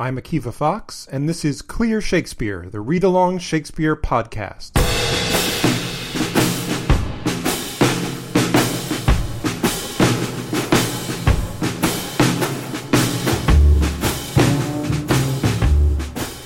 I'm Akiva Fox, and this is Clear Shakespeare, the read along Shakespeare podcast.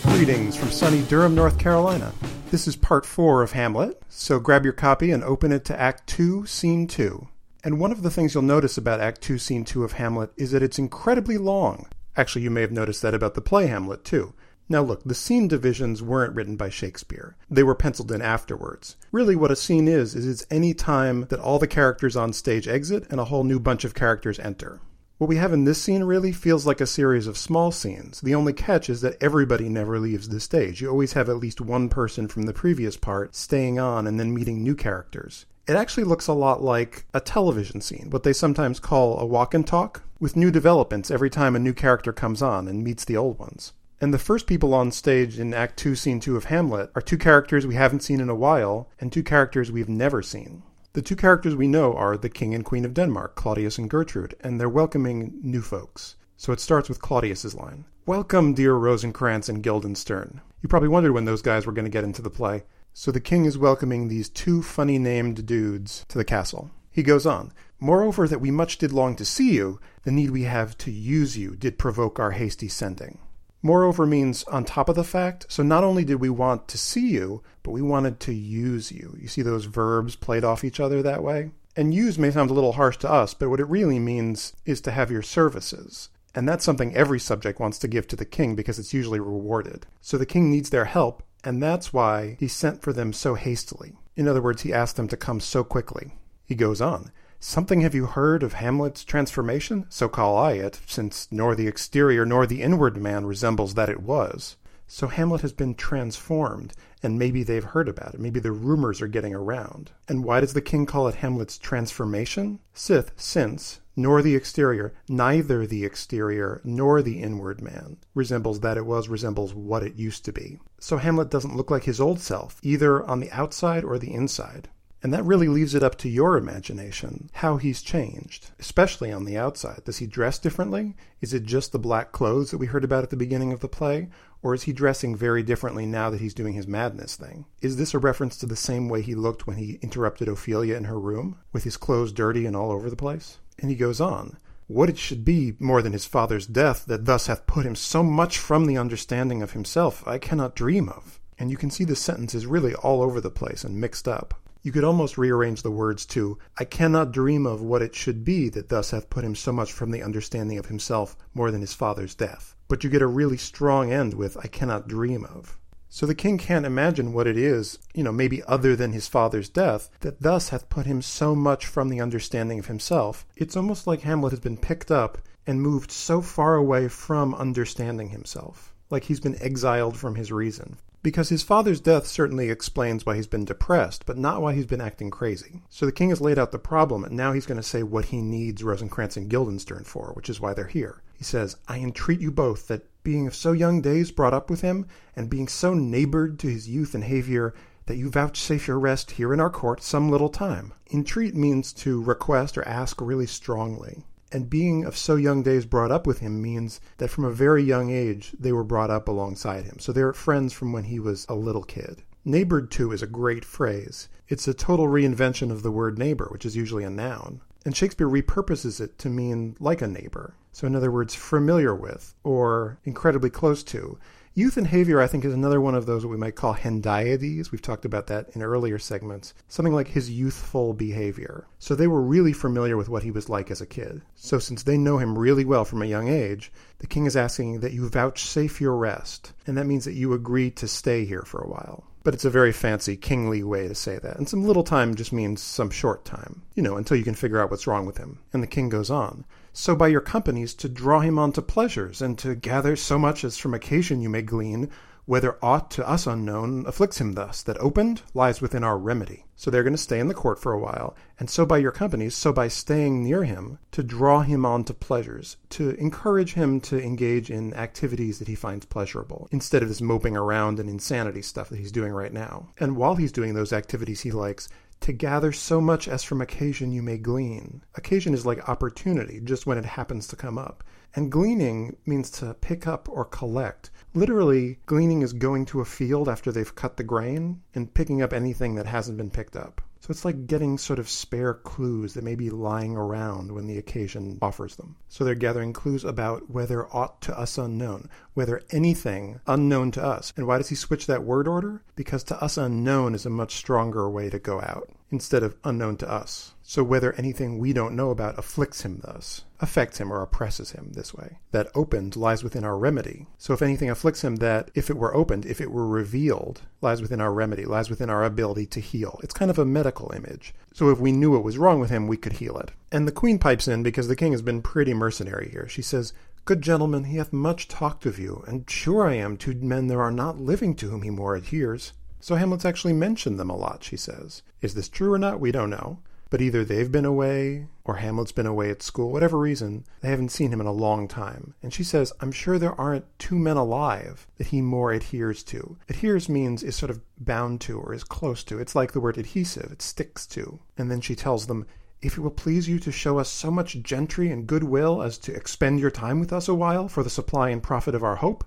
Greetings from sunny Durham, North Carolina. This is part four of Hamlet, so grab your copy and open it to Act 2, Scene 2. And one of the things you'll notice about Act 2, Scene 2 of Hamlet is that it's incredibly long. Actually, you may have noticed that about the play Hamlet, too. Now, look, the scene divisions weren't written by Shakespeare. They were penciled in afterwards. Really, what a scene is, is it's any time that all the characters on stage exit and a whole new bunch of characters enter. What we have in this scene really feels like a series of small scenes. The only catch is that everybody never leaves the stage. You always have at least one person from the previous part staying on and then meeting new characters. It actually looks a lot like a television scene, what they sometimes call a walk and talk, with new developments every time a new character comes on and meets the old ones. And the first people on stage in Act 2, Scene 2 of Hamlet are two characters we haven't seen in a while and two characters we've never seen. The two characters we know are the King and Queen of Denmark, Claudius and Gertrude, and they're welcoming new folks. So it starts with Claudius's line Welcome, dear Rosencrantz and Guildenstern. You probably wondered when those guys were going to get into the play. So the king is welcoming these two funny named dudes to the castle. He goes on, Moreover, that we much did long to see you, the need we have to use you did provoke our hasty sending. Moreover means on top of the fact, so not only did we want to see you, but we wanted to use you. You see those verbs played off each other that way? And use may sound a little harsh to us, but what it really means is to have your services. And that's something every subject wants to give to the king because it's usually rewarded. So the king needs their help, and that's why he sent for them so hastily. In other words, he asked them to come so quickly. He goes on. Something have you heard of Hamlet's transformation? So call I it, since nor the exterior nor the inward man resembles that it was. So Hamlet has been transformed, and maybe they've heard about it. Maybe the rumors are getting around. And why does the king call it Hamlet's transformation? Sith, since, nor the exterior, neither the exterior nor the inward man resembles that it was, resembles what it used to be. So Hamlet doesn't look like his old self, either on the outside or the inside. And that really leaves it up to your imagination how he's changed, especially on the outside. Does he dress differently? Is it just the black clothes that we heard about at the beginning of the play? Or is he dressing very differently now that he's doing his madness thing? Is this a reference to the same way he looked when he interrupted Ophelia in her room, with his clothes dirty and all over the place? And he goes on. What it should be more than his father's death that thus hath put him so much from the understanding of himself, I cannot dream of. And you can see the sentence is really all over the place and mixed up. You could almost rearrange the words to, I cannot dream of what it should be that thus hath put him so much from the understanding of himself more than his father's death. But you get a really strong end with, I cannot dream of. So the king can't imagine what it is, you know, maybe other than his father's death, that thus hath put him so much from the understanding of himself. It's almost like Hamlet has been picked up and moved so far away from understanding himself, like he's been exiled from his reason. Because his father's death certainly explains why he's been depressed, but not why he's been acting crazy. So the king has laid out the problem, and now he's going to say what he needs Rosencrantz and Guildenstern for, which is why they're here. He says, I entreat you both that being of so young days brought up with him, and being so neighbored to his youth and behavior, that you vouchsafe your rest here in our court some little time. Entreat means to request or ask really strongly and being of so young days brought up with him means that from a very young age they were brought up alongside him. So they're friends from when he was a little kid. Neighbored to is a great phrase. It's a total reinvention of the word neighbor, which is usually a noun. And Shakespeare repurposes it to mean like a neighbor. So, in other words, familiar with or incredibly close to. Youth and behavior, I think, is another one of those what we might call hendiadys. We've talked about that in earlier segments. Something like his youthful behavior. So they were really familiar with what he was like as a kid. So since they know him really well from a young age, the king is asking that you vouchsafe your rest. And that means that you agree to stay here for a while. But it's a very fancy, kingly way to say that. And some little time just means some short time, you know, until you can figure out what's wrong with him. And the king goes on so by your companies to draw him on to pleasures, and to gather so much as from occasion you may glean, whether aught to us unknown afflicts him thus, that opened lies within our remedy. So they're going to stay in the court for a while, and so by your companies, so by staying near him, to draw him on to pleasures, to encourage him to engage in activities that he finds pleasurable, instead of this moping around and insanity stuff that he's doing right now. And while he's doing those activities he likes, to gather so much as from occasion you may glean. Occasion is like opportunity, just when it happens to come up. And gleaning means to pick up or collect. Literally, gleaning is going to a field after they've cut the grain and picking up anything that hasn't been picked up. So it's like getting sort of spare clues that may be lying around when the occasion offers them. So they're gathering clues about whether aught to us unknown, whether anything unknown to us. And why does he switch that word order? Because to us unknown is a much stronger way to go out instead of unknown to us. So whether anything we don't know about afflicts him thus, affects him or oppresses him this way. That opened lies within our remedy. So if anything afflicts him, that if it were opened, if it were revealed, lies within our remedy, lies within our ability to heal. It's kind of a medical image. So if we knew what was wrong with him, we could heal it. And the queen pipes in because the king has been pretty mercenary here. She says, Good gentlemen, he hath much talked of you, and sure I am two men there are not living to whom he more adheres. So Hamlet's actually mentioned them a lot, she says. Is this true or not? We don't know. But either they've been away or Hamlet's been away at school, whatever reason, they haven't seen him in a long time. And she says, I'm sure there aren't two men alive that he more adheres to. Adheres means is sort of bound to or is close to. It's like the word adhesive, it sticks to. And then she tells them, if it will please you to show us so much gentry and goodwill as to expend your time with us a while for the supply and profit of our hope,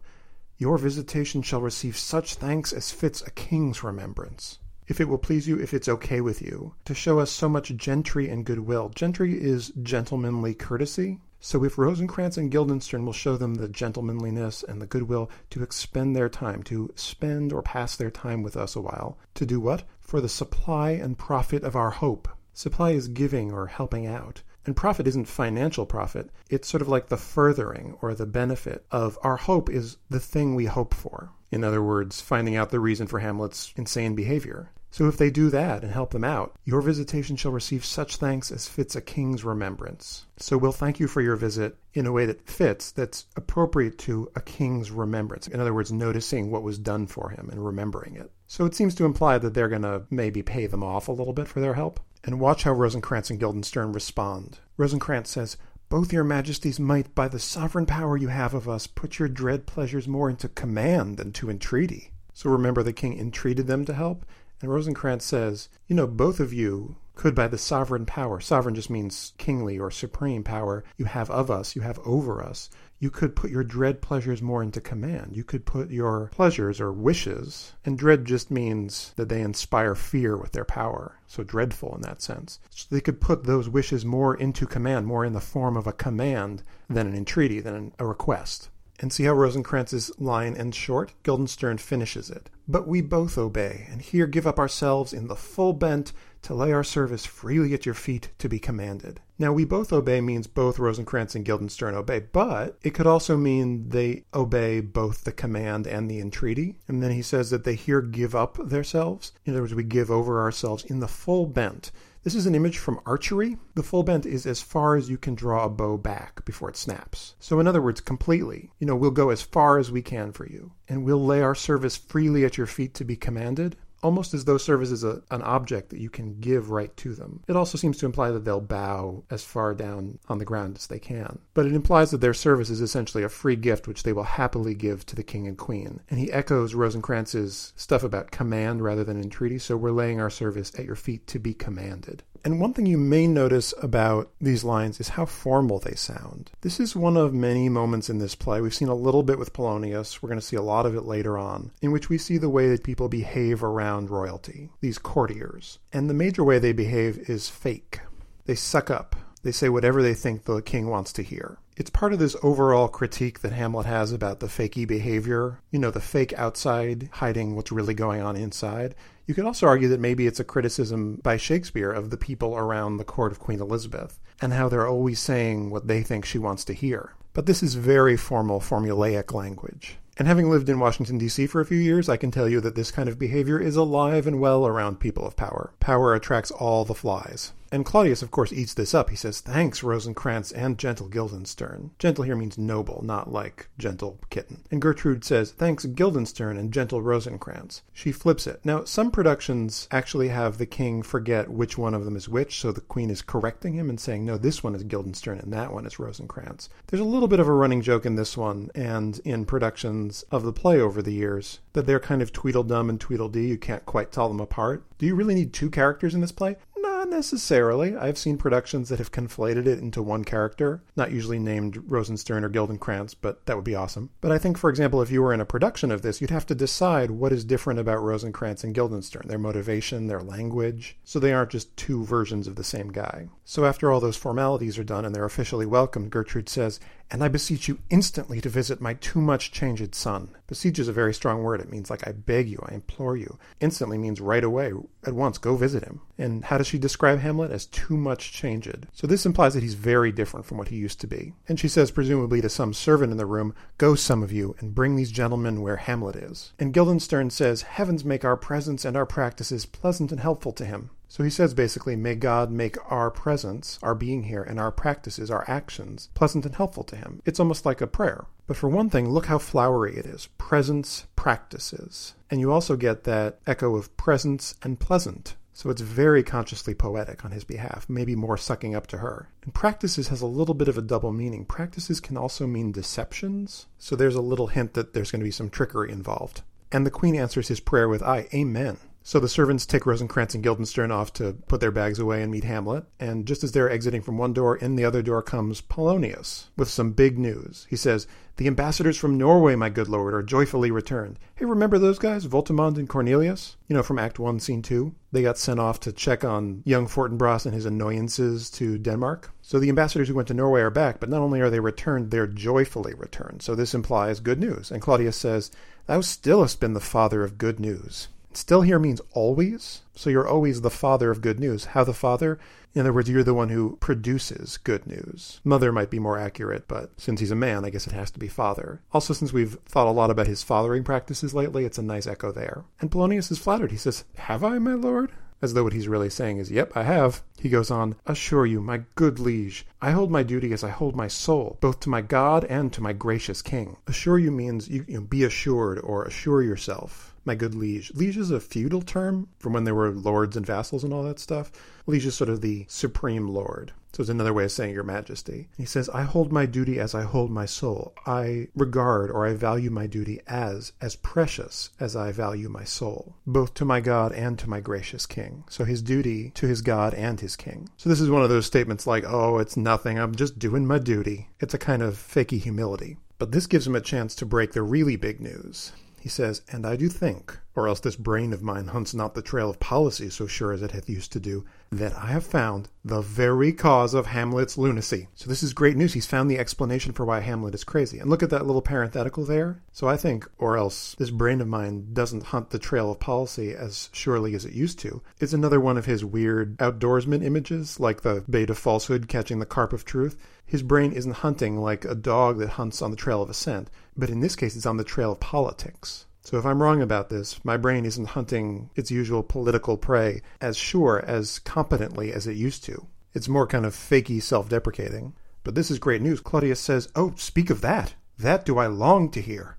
your visitation shall receive such thanks as fits a king's remembrance if it will please you, if it's okay with you, to show us so much gentry and goodwill. Gentry is gentlemanly courtesy. So if Rosencrantz and Guildenstern will show them the gentlemanliness and the goodwill to expend their time, to spend or pass their time with us a while, to do what? For the supply and profit of our hope. Supply is giving or helping out. And profit isn't financial profit. It's sort of like the furthering or the benefit of our hope is the thing we hope for. In other words, finding out the reason for Hamlet's insane behavior. So if they do that and help them out, your visitation shall receive such thanks as fits a king's remembrance. So we'll thank you for your visit in a way that fits, that's appropriate to a king's remembrance. In other words, noticing what was done for him and remembering it. So it seems to imply that they're going to maybe pay them off a little bit for their help. And watch how Rosencrantz and Guildenstern respond. Rosencrantz says, both your majesties might, by the sovereign power you have of us, put your dread pleasures more into command than to entreaty. So remember, the king entreated them to help, and Rosencrantz says, You know, both of you could, by the sovereign power, sovereign just means kingly or supreme power you have of us, you have over us, you could put your dread pleasures more into command. You could put your pleasures or wishes, and dread just means that they inspire fear with their power. So dreadful in that sense. So they could put those wishes more into command, more in the form of a command than an entreaty, than a request. And see how Rosencrantz's line ends short? Guildenstern finishes it. But we both obey, and here give up ourselves in the full bent to lay our service freely at your feet to be commanded. Now, we both obey means both Rosencrantz and Guildenstern obey, but it could also mean they obey both the command and the entreaty. And then he says that they here give up themselves. In other words, we give over ourselves in the full bent. This is an image from archery. The full bent is as far as you can draw a bow back before it snaps. So, in other words, completely. You know, we'll go as far as we can for you, and we'll lay our service freely at your feet to be commanded almost as though service is a, an object that you can give right to them. It also seems to imply that they'll bow as far down on the ground as they can. But it implies that their service is essentially a free gift which they will happily give to the king and queen. And he echoes Rosencrantz's stuff about command rather than entreaty, so we're laying our service at your feet to be commanded. And one thing you may notice about these lines is how formal they sound. This is one of many moments in this play. We've seen a little bit with Polonius, we're going to see a lot of it later on, in which we see the way that people behave around royalty, these courtiers. And the major way they behave is fake. They suck up. They say whatever they think the king wants to hear. It's part of this overall critique that Hamlet has about the fakey behavior, you know, the fake outside hiding what's really going on inside. You could also argue that maybe it's a criticism by Shakespeare of the people around the court of Queen Elizabeth and how they're always saying what they think she wants to hear. But this is very formal, formulaic language. And having lived in Washington, D.C. for a few years, I can tell you that this kind of behavior is alive and well around people of power. Power attracts all the flies. And Claudius, of course, eats this up. He says, Thanks, Rosencrantz and gentle Guildenstern. Gentle here means noble, not like gentle kitten. And Gertrude says, Thanks, Guildenstern and gentle Rosencrantz. She flips it. Now, some productions actually have the king forget which one of them is which, so the queen is correcting him and saying, No, this one is Guildenstern and that one is Rosencrantz. There's a little bit of a running joke in this one and in productions of the play over the years that they're kind of Tweedledum and Tweedledee. You can't quite tell them apart. Do you really need two characters in this play? Not necessarily. I've seen productions that have conflated it into one character, not usually named Rosenstern or Guildenkrantz, but that would be awesome. But I think, for example, if you were in a production of this, you'd have to decide what is different about Rosencrantz and Guildenstern their motivation, their language, so they aren't just two versions of the same guy. So after all those formalities are done and they're officially welcomed, Gertrude says, and I beseech you instantly to visit my too much changed son. Beseech is a very strong word. It means like I beg you, I implore you. Instantly means right away, at once, go visit him. And how does she describe Hamlet? As too much changed. So this implies that he's very different from what he used to be. And she says, presumably to some servant in the room, Go, some of you, and bring these gentlemen where Hamlet is. And Guildenstern says, Heavens make our presence and our practices pleasant and helpful to him. So he says basically, may God make our presence, our being here, and our practices, our actions, pleasant and helpful to him. It's almost like a prayer. But for one thing, look how flowery it is. Presence, practices. And you also get that echo of presence and pleasant. So it's very consciously poetic on his behalf, maybe more sucking up to her. And practices has a little bit of a double meaning. Practices can also mean deceptions. So there's a little hint that there's going to be some trickery involved. And the queen answers his prayer with, I, Amen. So the servants take Rosencrantz and Guildenstern off to put their bags away and meet Hamlet. And just as they're exiting from one door, in the other door comes Polonius with some big news. He says, The ambassadors from Norway, my good lord, are joyfully returned. Hey, remember those guys, Voltimand and Cornelius? You know, from Act 1, Scene 2? They got sent off to check on young Fortinbras and his annoyances to Denmark. So the ambassadors who went to Norway are back, but not only are they returned, they're joyfully returned. So this implies good news. And Claudius says, Thou still hast been the father of good news. Still here means always. So you're always the father of good news. How the father? In other words, you're the one who produces good news. Mother might be more accurate, but since he's a man, I guess it has to be father. Also, since we've thought a lot about his fathering practices lately, it's a nice echo there. And Polonius is flattered. He says, Have I, my lord? As though what he's really saying is, Yep, I have. He goes on, Assure you, my good liege, I hold my duty as I hold my soul, both to my God and to my gracious king. Assure you means you, you know, be assured or assure yourself my good liege. Liege is a feudal term from when there were lords and vassals and all that stuff. Liege is sort of the supreme lord. So it's another way of saying your majesty. He says, I hold my duty as I hold my soul. I regard or I value my duty as as precious as I value my soul, both to my God and to my gracious king. So his duty to his God and his king. So this is one of those statements like, oh, it's nothing. I'm just doing my duty. It's a kind of fakey humility. But this gives him a chance to break the really big news. He says, And I do think, or else this brain of mine hunts not the trail of policy so sure as it hath used to do, that I have found the very cause of Hamlet's lunacy. So this is great news. He's found the explanation for why Hamlet is crazy. And look at that little parenthetical there. So I think, or else this brain of mine doesn't hunt the trail of policy as surely as it used to. It's another one of his weird outdoorsman images, like the bait of falsehood catching the carp of truth. His brain isn't hunting like a dog that hunts on the trail of a scent, but in this case, it's on the trail of politics. So if I'm wrong about this, my brain isn't hunting its usual political prey as sure, as competently as it used to. It's more kind of fakey self deprecating. But this is great news. Claudius says, Oh, speak of that. That do I long to hear.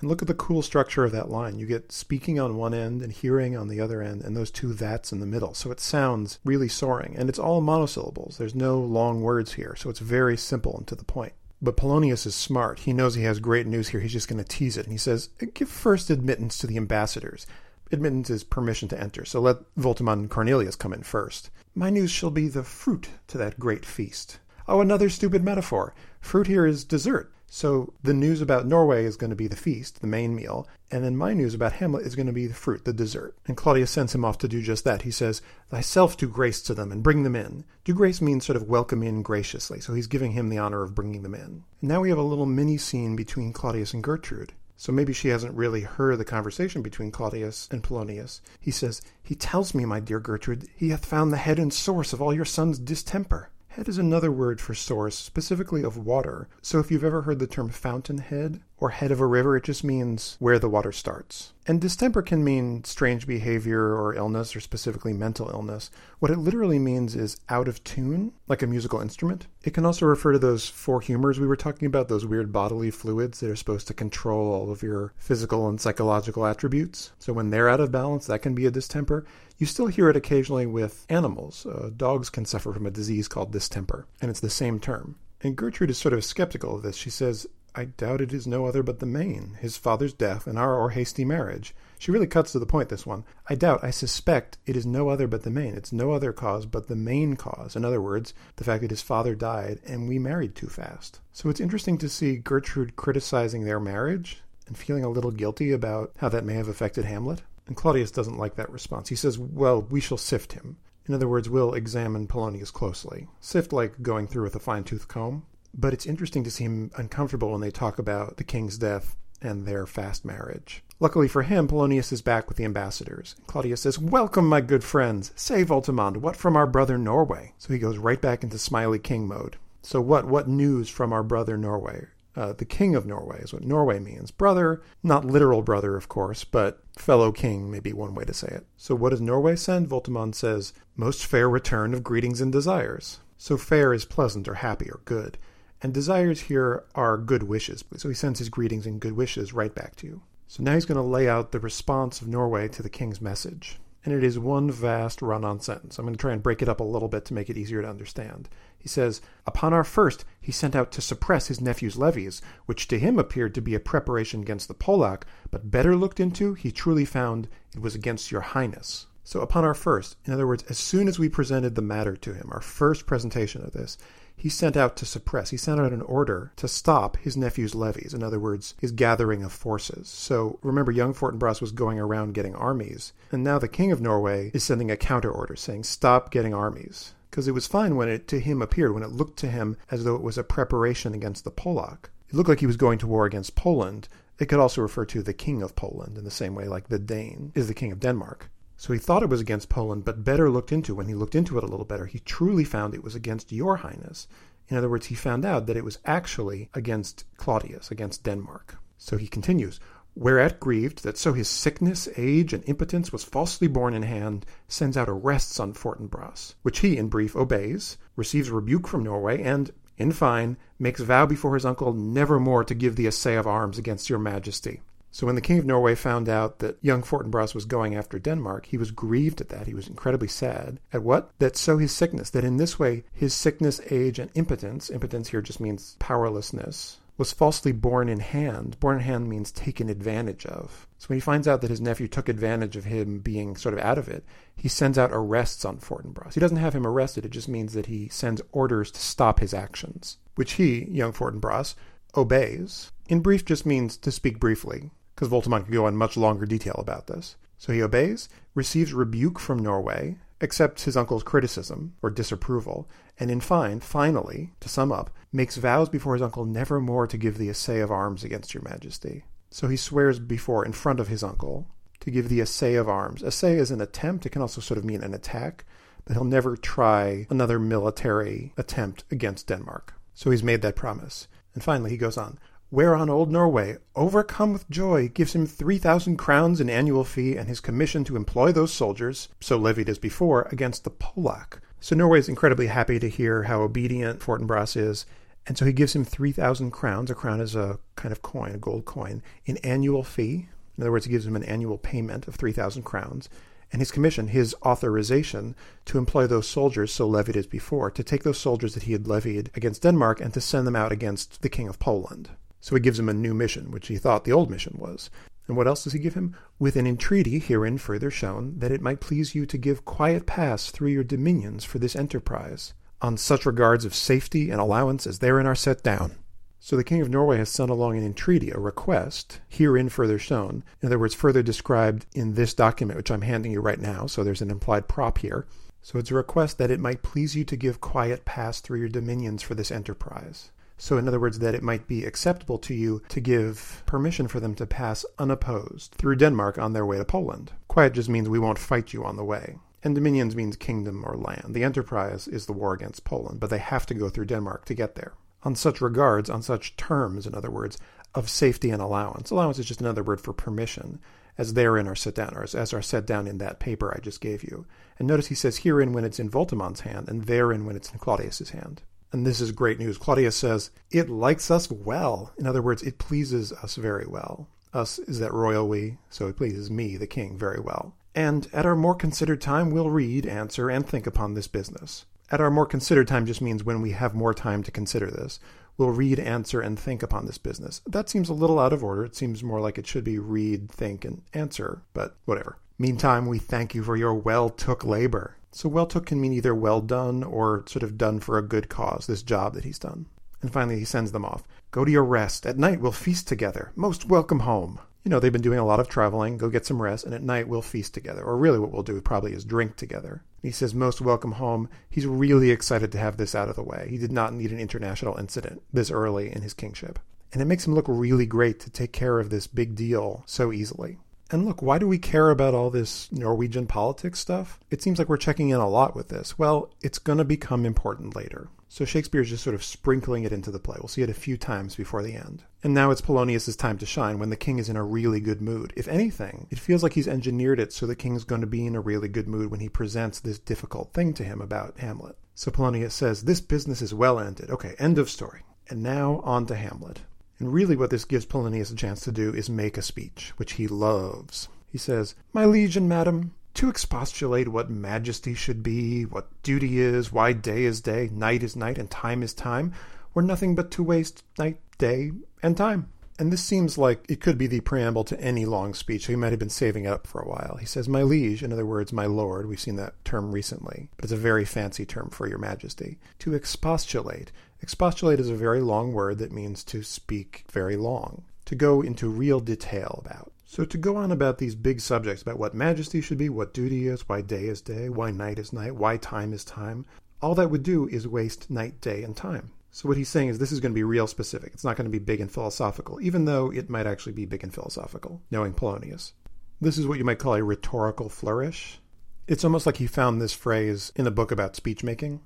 And look at the cool structure of that line. You get speaking on one end and hearing on the other end, and those two that's in the middle. So it sounds really soaring. And it's all monosyllables. There's no long words here. So it's very simple and to the point. But Polonius is smart. He knows he has great news here. He's just going to tease it. And he says, Give first admittance to the ambassadors. Admittance is permission to enter. So let Voltimand and Cornelius come in first. My news shall be the fruit to that great feast. Oh, another stupid metaphor. Fruit here is dessert. So the news about Norway is going to be the feast, the main meal, and then my news about Hamlet is going to be the fruit, the dessert. And Claudius sends him off to do just that. He says, Thyself do grace to them and bring them in. Do grace means sort of welcome in graciously, so he's giving him the honor of bringing them in. And now we have a little mini scene between Claudius and Gertrude. So maybe she hasn't really heard the conversation between Claudius and Polonius. He says, He tells me, my dear Gertrude, he hath found the head and source of all your son's distemper. Head is another word for source, specifically of water. So if you've ever heard the term fountainhead or head of a river, it just means where the water starts. And distemper can mean strange behavior or illness or specifically mental illness. What it literally means is out of tune, like a musical instrument. It can also refer to those four humors we were talking about, those weird bodily fluids that are supposed to control all of your physical and psychological attributes. So when they're out of balance, that can be a distemper. You still hear it occasionally with animals. Uh, dogs can suffer from a disease called distemper, and it's the same term. And Gertrude is sort of skeptical of this. She says, I doubt it is no other but the main, his father's death and our or hasty marriage. She really cuts to the point, this one. I doubt, I suspect it is no other but the main. It's no other cause but the main cause. In other words, the fact that his father died and we married too fast. So it's interesting to see Gertrude criticizing their marriage and feeling a little guilty about how that may have affected Hamlet. And Claudius doesn't like that response. He says, Well, we shall sift him. In other words, we'll examine Polonius closely. Sift like going through with a fine tooth comb. But it's interesting to see him uncomfortable when they talk about the king's death and their fast marriage. Luckily for him, Polonius is back with the ambassadors. Claudius says, Welcome, my good friends. Say, Voltimand, what from our brother Norway? So he goes right back into smiley king mode. So what what news from our brother Norway? Uh, the king of Norway is what Norway means. Brother, not literal brother, of course, but fellow king may be one way to say it. So what does Norway send? Voltimand says, Most fair return of greetings and desires. So fair is pleasant or happy or good. And desires here are good wishes. So he sends his greetings and good wishes right back to you. So now he's going to lay out the response of Norway to the king's message. And it is one vast run on sentence. I'm going to try and break it up a little bit to make it easier to understand. He says, Upon our first, he sent out to suppress his nephew's levies, which to him appeared to be a preparation against the Polack, but better looked into, he truly found it was against your highness. So upon our first, in other words, as soon as we presented the matter to him, our first presentation of this, he sent out to suppress, he sent out an order to stop his nephew's levies, in other words, his gathering of forces. So remember, young Fortinbras was going around getting armies, and now the king of Norway is sending a counter order saying, stop getting armies. Because it was fine when it to him appeared, when it looked to him as though it was a preparation against the Polack. It looked like he was going to war against Poland. It could also refer to the king of Poland in the same way like the Dane is the king of Denmark. So he thought it was against Poland, but better looked into when he looked into it a little better, he truly found it was against your highness. In other words, he found out that it was actually against Claudius, against Denmark. So he continues, Whereat grieved that so his sickness, age, and impotence was falsely borne in hand, sends out arrests on Fortinbras, which he, in brief, obeys, receives rebuke from Norway, and, in fine, makes vow before his uncle never more to give the assay of arms against your majesty. So when the king of Norway found out that young Fortinbras was going after Denmark, he was grieved at that. He was incredibly sad. At what? That so his sickness, that in this way his sickness, age, and impotence, impotence here just means powerlessness, was falsely born in hand. Born in hand means taken advantage of. So when he finds out that his nephew took advantage of him being sort of out of it, he sends out arrests on Fortinbras. He doesn't have him arrested, it just means that he sends orders to stop his actions, which he, young Fortinbras, obeys. In brief just means to speak briefly because Voltimand could go on much longer detail about this. So he obeys, receives rebuke from Norway, accepts his uncle's criticism or disapproval, and in fine, finally, to sum up, makes vows before his uncle never more to give the assay of arms against your majesty. So he swears before, in front of his uncle, to give the assay of arms. Assay is an attempt, it can also sort of mean an attack, but he'll never try another military attempt against Denmark. So he's made that promise. And finally, he goes on Whereon old Norway, overcome with joy, gives him three thousand crowns in annual fee and his commission to employ those soldiers, so levied as before, against the Polack. So Norway is incredibly happy to hear how obedient Fortinbras is, and so he gives him three thousand crowns. A crown is a kind of coin, a gold coin, in annual fee. In other words, he gives him an annual payment of three thousand crowns and his commission, his authorization to employ those soldiers so levied as before, to take those soldiers that he had levied against Denmark and to send them out against the King of Poland. So he gives him a new mission, which he thought the old mission was. And what else does he give him? With an entreaty herein further shown, that it might please you to give quiet pass through your dominions for this enterprise, on such regards of safety and allowance as therein are set down. So the King of Norway has sent along an entreaty, a request, herein further shown, in other words, further described in this document, which I'm handing you right now, so there's an implied prop here. So it's a request that it might please you to give quiet pass through your dominions for this enterprise. So, in other words, that it might be acceptable to you to give permission for them to pass unopposed through Denmark on their way to Poland. Quiet just means we won't fight you on the way. And dominions means kingdom or land. The enterprise is the war against Poland, but they have to go through Denmark to get there. On such regards, on such terms, in other words, of safety and allowance. Allowance is just another word for permission, as therein are set down, or as, as are set down in that paper I just gave you. And notice he says herein when it's in Voltimand's hand, and therein when it's in Claudius's hand. And this is great news. Claudius says, It likes us well. In other words, it pleases us very well. Us is that royal we, so it pleases me, the king, very well. And at our more considered time, we'll read, answer, and think upon this business. At our more considered time just means when we have more time to consider this. We'll read, answer, and think upon this business. That seems a little out of order. It seems more like it should be read, think, and answer, but whatever. Meantime, we thank you for your well took labor. So, well took can mean either well done or sort of done for a good cause, this job that he's done. And finally, he sends them off. Go to your rest. At night, we'll feast together. Most welcome home. You know, they've been doing a lot of traveling. Go get some rest, and at night, we'll feast together. Or really, what we'll do probably is drink together. He says, Most welcome home. He's really excited to have this out of the way. He did not need an international incident this early in his kingship. And it makes him look really great to take care of this big deal so easily. And look, why do we care about all this Norwegian politics stuff? It seems like we're checking in a lot with this. Well, it's going to become important later. So Shakespeare's just sort of sprinkling it into the play. We'll see it a few times before the end. And now it's Polonius's time to shine when the king is in a really good mood. If anything, it feels like he's engineered it so the king's going to be in a really good mood when he presents this difficult thing to him about Hamlet. So Polonius says, This business is well ended. Okay, end of story. And now on to Hamlet. And really, what this gives Polonius a chance to do is make a speech, which he loves. He says, My liege and madam, to expostulate what majesty should be, what duty is, why day is day, night is night, and time is time, were nothing but to waste night, day, and time. And this seems like it could be the preamble to any long speech, so he might have been saving it up for a while. He says, My liege, in other words, my lord. We've seen that term recently, but it's a very fancy term for your majesty. To expostulate. Expostulate is a very long word that means to speak very long, to go into real detail about. So, to go on about these big subjects about what majesty should be, what duty is, why day is day, why night is night, why time is time, all that would do is waste night, day, and time. So what he's saying is this is going to be real specific. It's not going to be big and philosophical, even though it might actually be big and philosophical, knowing Polonius. This is what you might call a rhetorical flourish. It's almost like he found this phrase in a book about speech making.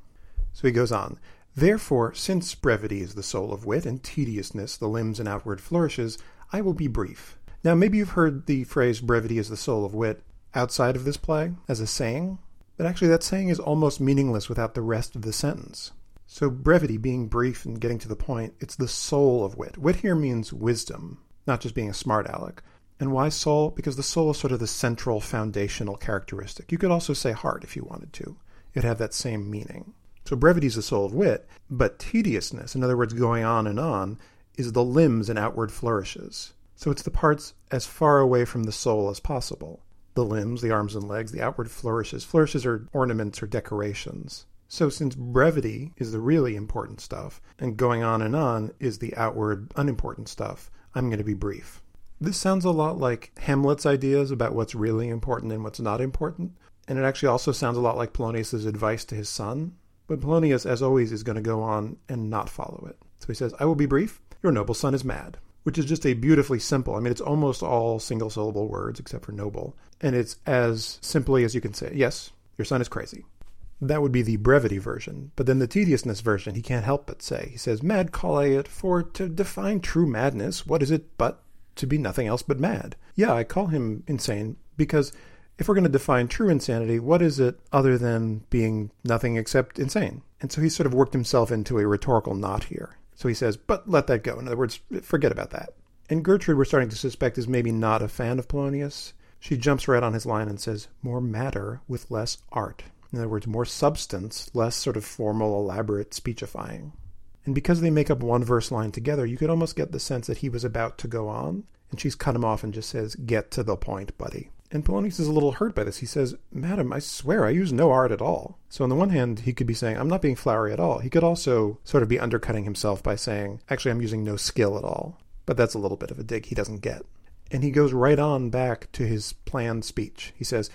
So he goes on. Therefore, since brevity is the soul of wit, and tediousness the limbs and outward flourishes, I will be brief. Now, maybe you've heard the phrase brevity is the soul of wit outside of this play as a saying, but actually that saying is almost meaningless without the rest of the sentence. So, brevity, being brief and getting to the point, it's the soul of wit. Wit here means wisdom, not just being a smart aleck. And why soul? Because the soul is sort of the central foundational characteristic. You could also say heart if you wanted to. It'd have that same meaning. So brevity is the soul of wit, but tediousness, in other words, going on and on, is the limbs and outward flourishes. So it's the parts as far away from the soul as possible. The limbs, the arms and legs, the outward flourishes. Flourishes are ornaments or decorations. So, since brevity is the really important stuff, and going on and on is the outward, unimportant stuff, I'm going to be brief. This sounds a lot like Hamlet's ideas about what's really important and what's not important, and it actually also sounds a lot like Polonius's advice to his son. But Polonius, as always, is going to go on and not follow it. So he says, I will be brief. Your noble son is mad, which is just a beautifully simple, I mean, it's almost all single syllable words except for noble. And it's as simply as you can say, yes, your son is crazy. That would be the brevity version. But then the tediousness version, he can't help but say. He says, Mad call I it, for to define true madness, what is it but to be nothing else but mad? Yeah, I call him insane because if we're going to define true insanity, what is it other than being nothing except insane? And so he sort of worked himself into a rhetorical knot here. So he says, but let that go. In other words, forget about that. And Gertrude, we're starting to suspect, is maybe not a fan of Polonius. She jumps right on his line and says, more matter with less art. In other words, more substance, less sort of formal, elaborate speechifying. And because they make up one verse line together, you could almost get the sense that he was about to go on, and she's cut him off and just says, Get to the point, buddy. And Polonius is a little hurt by this. He says, Madam, I swear I use no art at all. So, on the one hand, he could be saying, I'm not being flowery at all. He could also sort of be undercutting himself by saying, Actually, I'm using no skill at all. But that's a little bit of a dig he doesn't get. And he goes right on back to his planned speech. He says,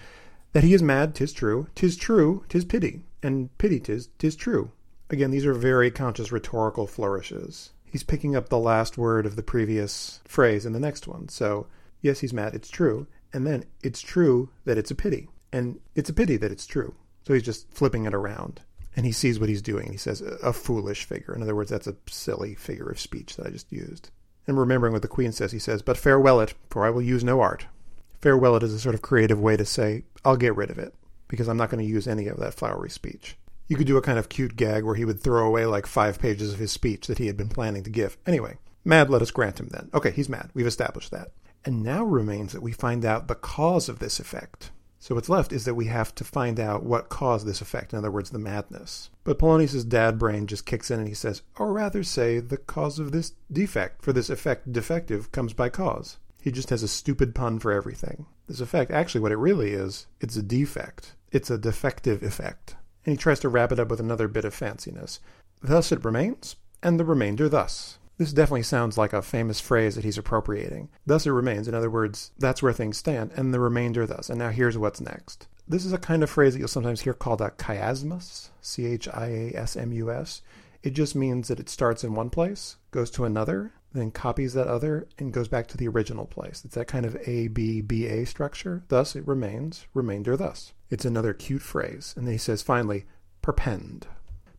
that he is mad, tis true. Tis true, tis pity. And pity tis, tis true. Again, these are very conscious rhetorical flourishes. He's picking up the last word of the previous phrase in the next one. So, yes, he's mad, it's true. And then, it's true that it's a pity. And it's a pity that it's true. So he's just flipping it around. And he sees what he's doing. He says, a foolish figure. In other words, that's a silly figure of speech that I just used. And remembering what the queen says, he says, But farewell it, for I will use no art. Farewell it is a sort of creative way to say, I'll get rid of it, because I'm not going to use any of that flowery speech. You could do a kind of cute gag where he would throw away like five pages of his speech that he had been planning to give. Anyway, mad, let us grant him then. Okay, he's mad. We've established that. And now remains that we find out the cause of this effect. So what's left is that we have to find out what caused this effect, in other words, the madness. But Polonius' dad brain just kicks in and he says, or rather say, the cause of this defect, for this effect defective comes by cause. He just has a stupid pun for everything. This effect, actually, what it really is, it's a defect. It's a defective effect. And he tries to wrap it up with another bit of fanciness. Thus it remains, and the remainder thus. This definitely sounds like a famous phrase that he's appropriating. Thus it remains. In other words, that's where things stand, and the remainder thus. And now here's what's next. This is a kind of phrase that you'll sometimes hear called a chiasmus, C H I A S M U S. It just means that it starts in one place, goes to another, then copies that other, and goes back to the original place. It's that kind of A B B A structure. Thus it remains, remainder thus. It's another cute phrase. And then he says finally, perpend.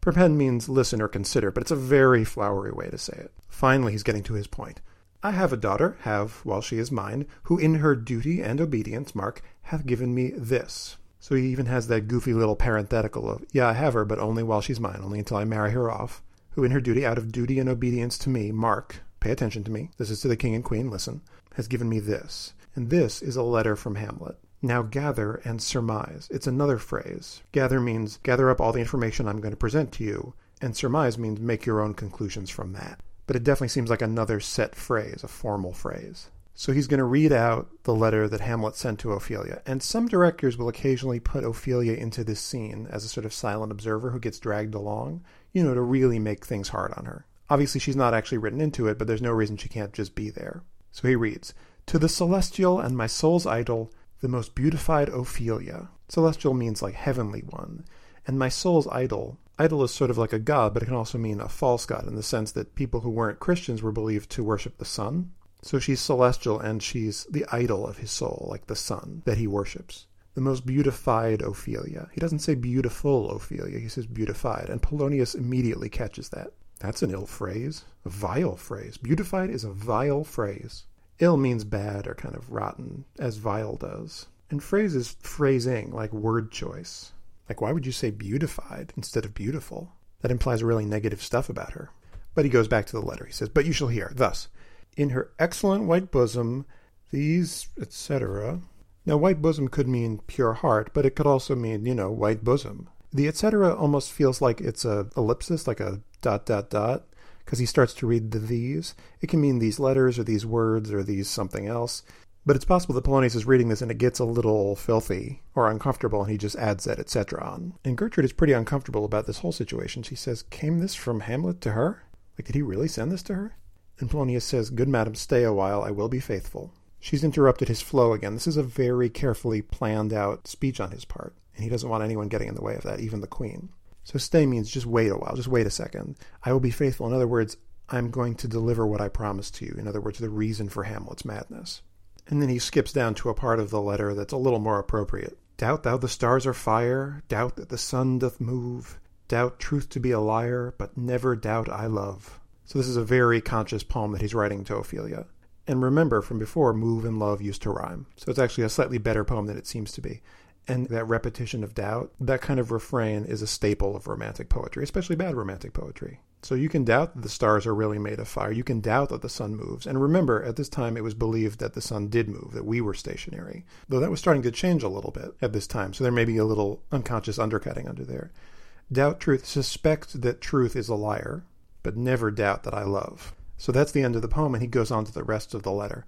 Perpend means listen or consider, but it's a very flowery way to say it. Finally, he's getting to his point. I have a daughter, have, while she is mine, who in her duty and obedience, mark, hath given me this. So he even has that goofy little parenthetical of, yeah, I have her, but only while she's mine, only until I marry her off, who in her duty, out of duty and obedience to me, mark, pay attention to me, this is to the king and queen, listen, has given me this. And this is a letter from Hamlet. Now gather and surmise. It's another phrase. Gather means gather up all the information I'm going to present to you, and surmise means make your own conclusions from that. But it definitely seems like another set phrase, a formal phrase. So he's going to read out the letter that Hamlet sent to Ophelia. And some directors will occasionally put Ophelia into this scene as a sort of silent observer who gets dragged along, you know, to really make things hard on her. Obviously, she's not actually written into it, but there's no reason she can't just be there. So he reads To the celestial and my soul's idol, the most beautified Ophelia. Celestial means like heavenly one. And my soul's idol. Idol is sort of like a god, but it can also mean a false god in the sense that people who weren't Christians were believed to worship the sun. So she's celestial and she's the idol of his soul, like the sun that he worships. The most beautified Ophelia. He doesn't say beautiful Ophelia, he says beautified. And Polonius immediately catches that. That's an ill phrase, a vile phrase. Beautified is a vile phrase. Ill means bad or kind of rotten, as vile does. And phrase is phrasing, like word choice. Like, why would you say beautified instead of beautiful? That implies really negative stuff about her. But he goes back to the letter. He says, But you shall hear, thus, in her excellent white bosom, these, etc. Now, white bosom could mean pure heart, but it could also mean, you know, white bosom. The etc. almost feels like it's a ellipsis, like a dot, dot, dot because he starts to read the these. It can mean these letters or these words or these something else. But it's possible that Polonius is reading this and it gets a little filthy or uncomfortable and he just adds that etc. on. And Gertrude is pretty uncomfortable about this whole situation. She says, Came this from Hamlet to her? Like, did he really send this to her? And Polonius says, Good madam, stay a while, I will be faithful. She's interrupted his flow again. This is a very carefully planned out speech on his part, and he doesn't want anyone getting in the way of that, even the queen. So stay means just wait a while, just wait a second. I will be faithful. In other words, I'm going to deliver what I promised to you. In other words, the reason for Hamlet's madness. And then he skips down to a part of the letter that's a little more appropriate. Doubt thou the stars are fire, doubt that the sun doth move, doubt truth to be a liar, but never doubt I love. So this is a very conscious poem that he's writing to Ophelia. And remember from before, move and love used to rhyme. So it's actually a slightly better poem than it seems to be. And that repetition of doubt, that kind of refrain is a staple of romantic poetry, especially bad romantic poetry. So you can doubt that the stars are really made of fire. You can doubt that the sun moves. And remember, at this time, it was believed that the sun did move, that we were stationary. Though that was starting to change a little bit at this time. So there may be a little unconscious undercutting under there. Doubt truth, suspect that truth is a liar, but never doubt that I love. So that's the end of the poem, and he goes on to the rest of the letter.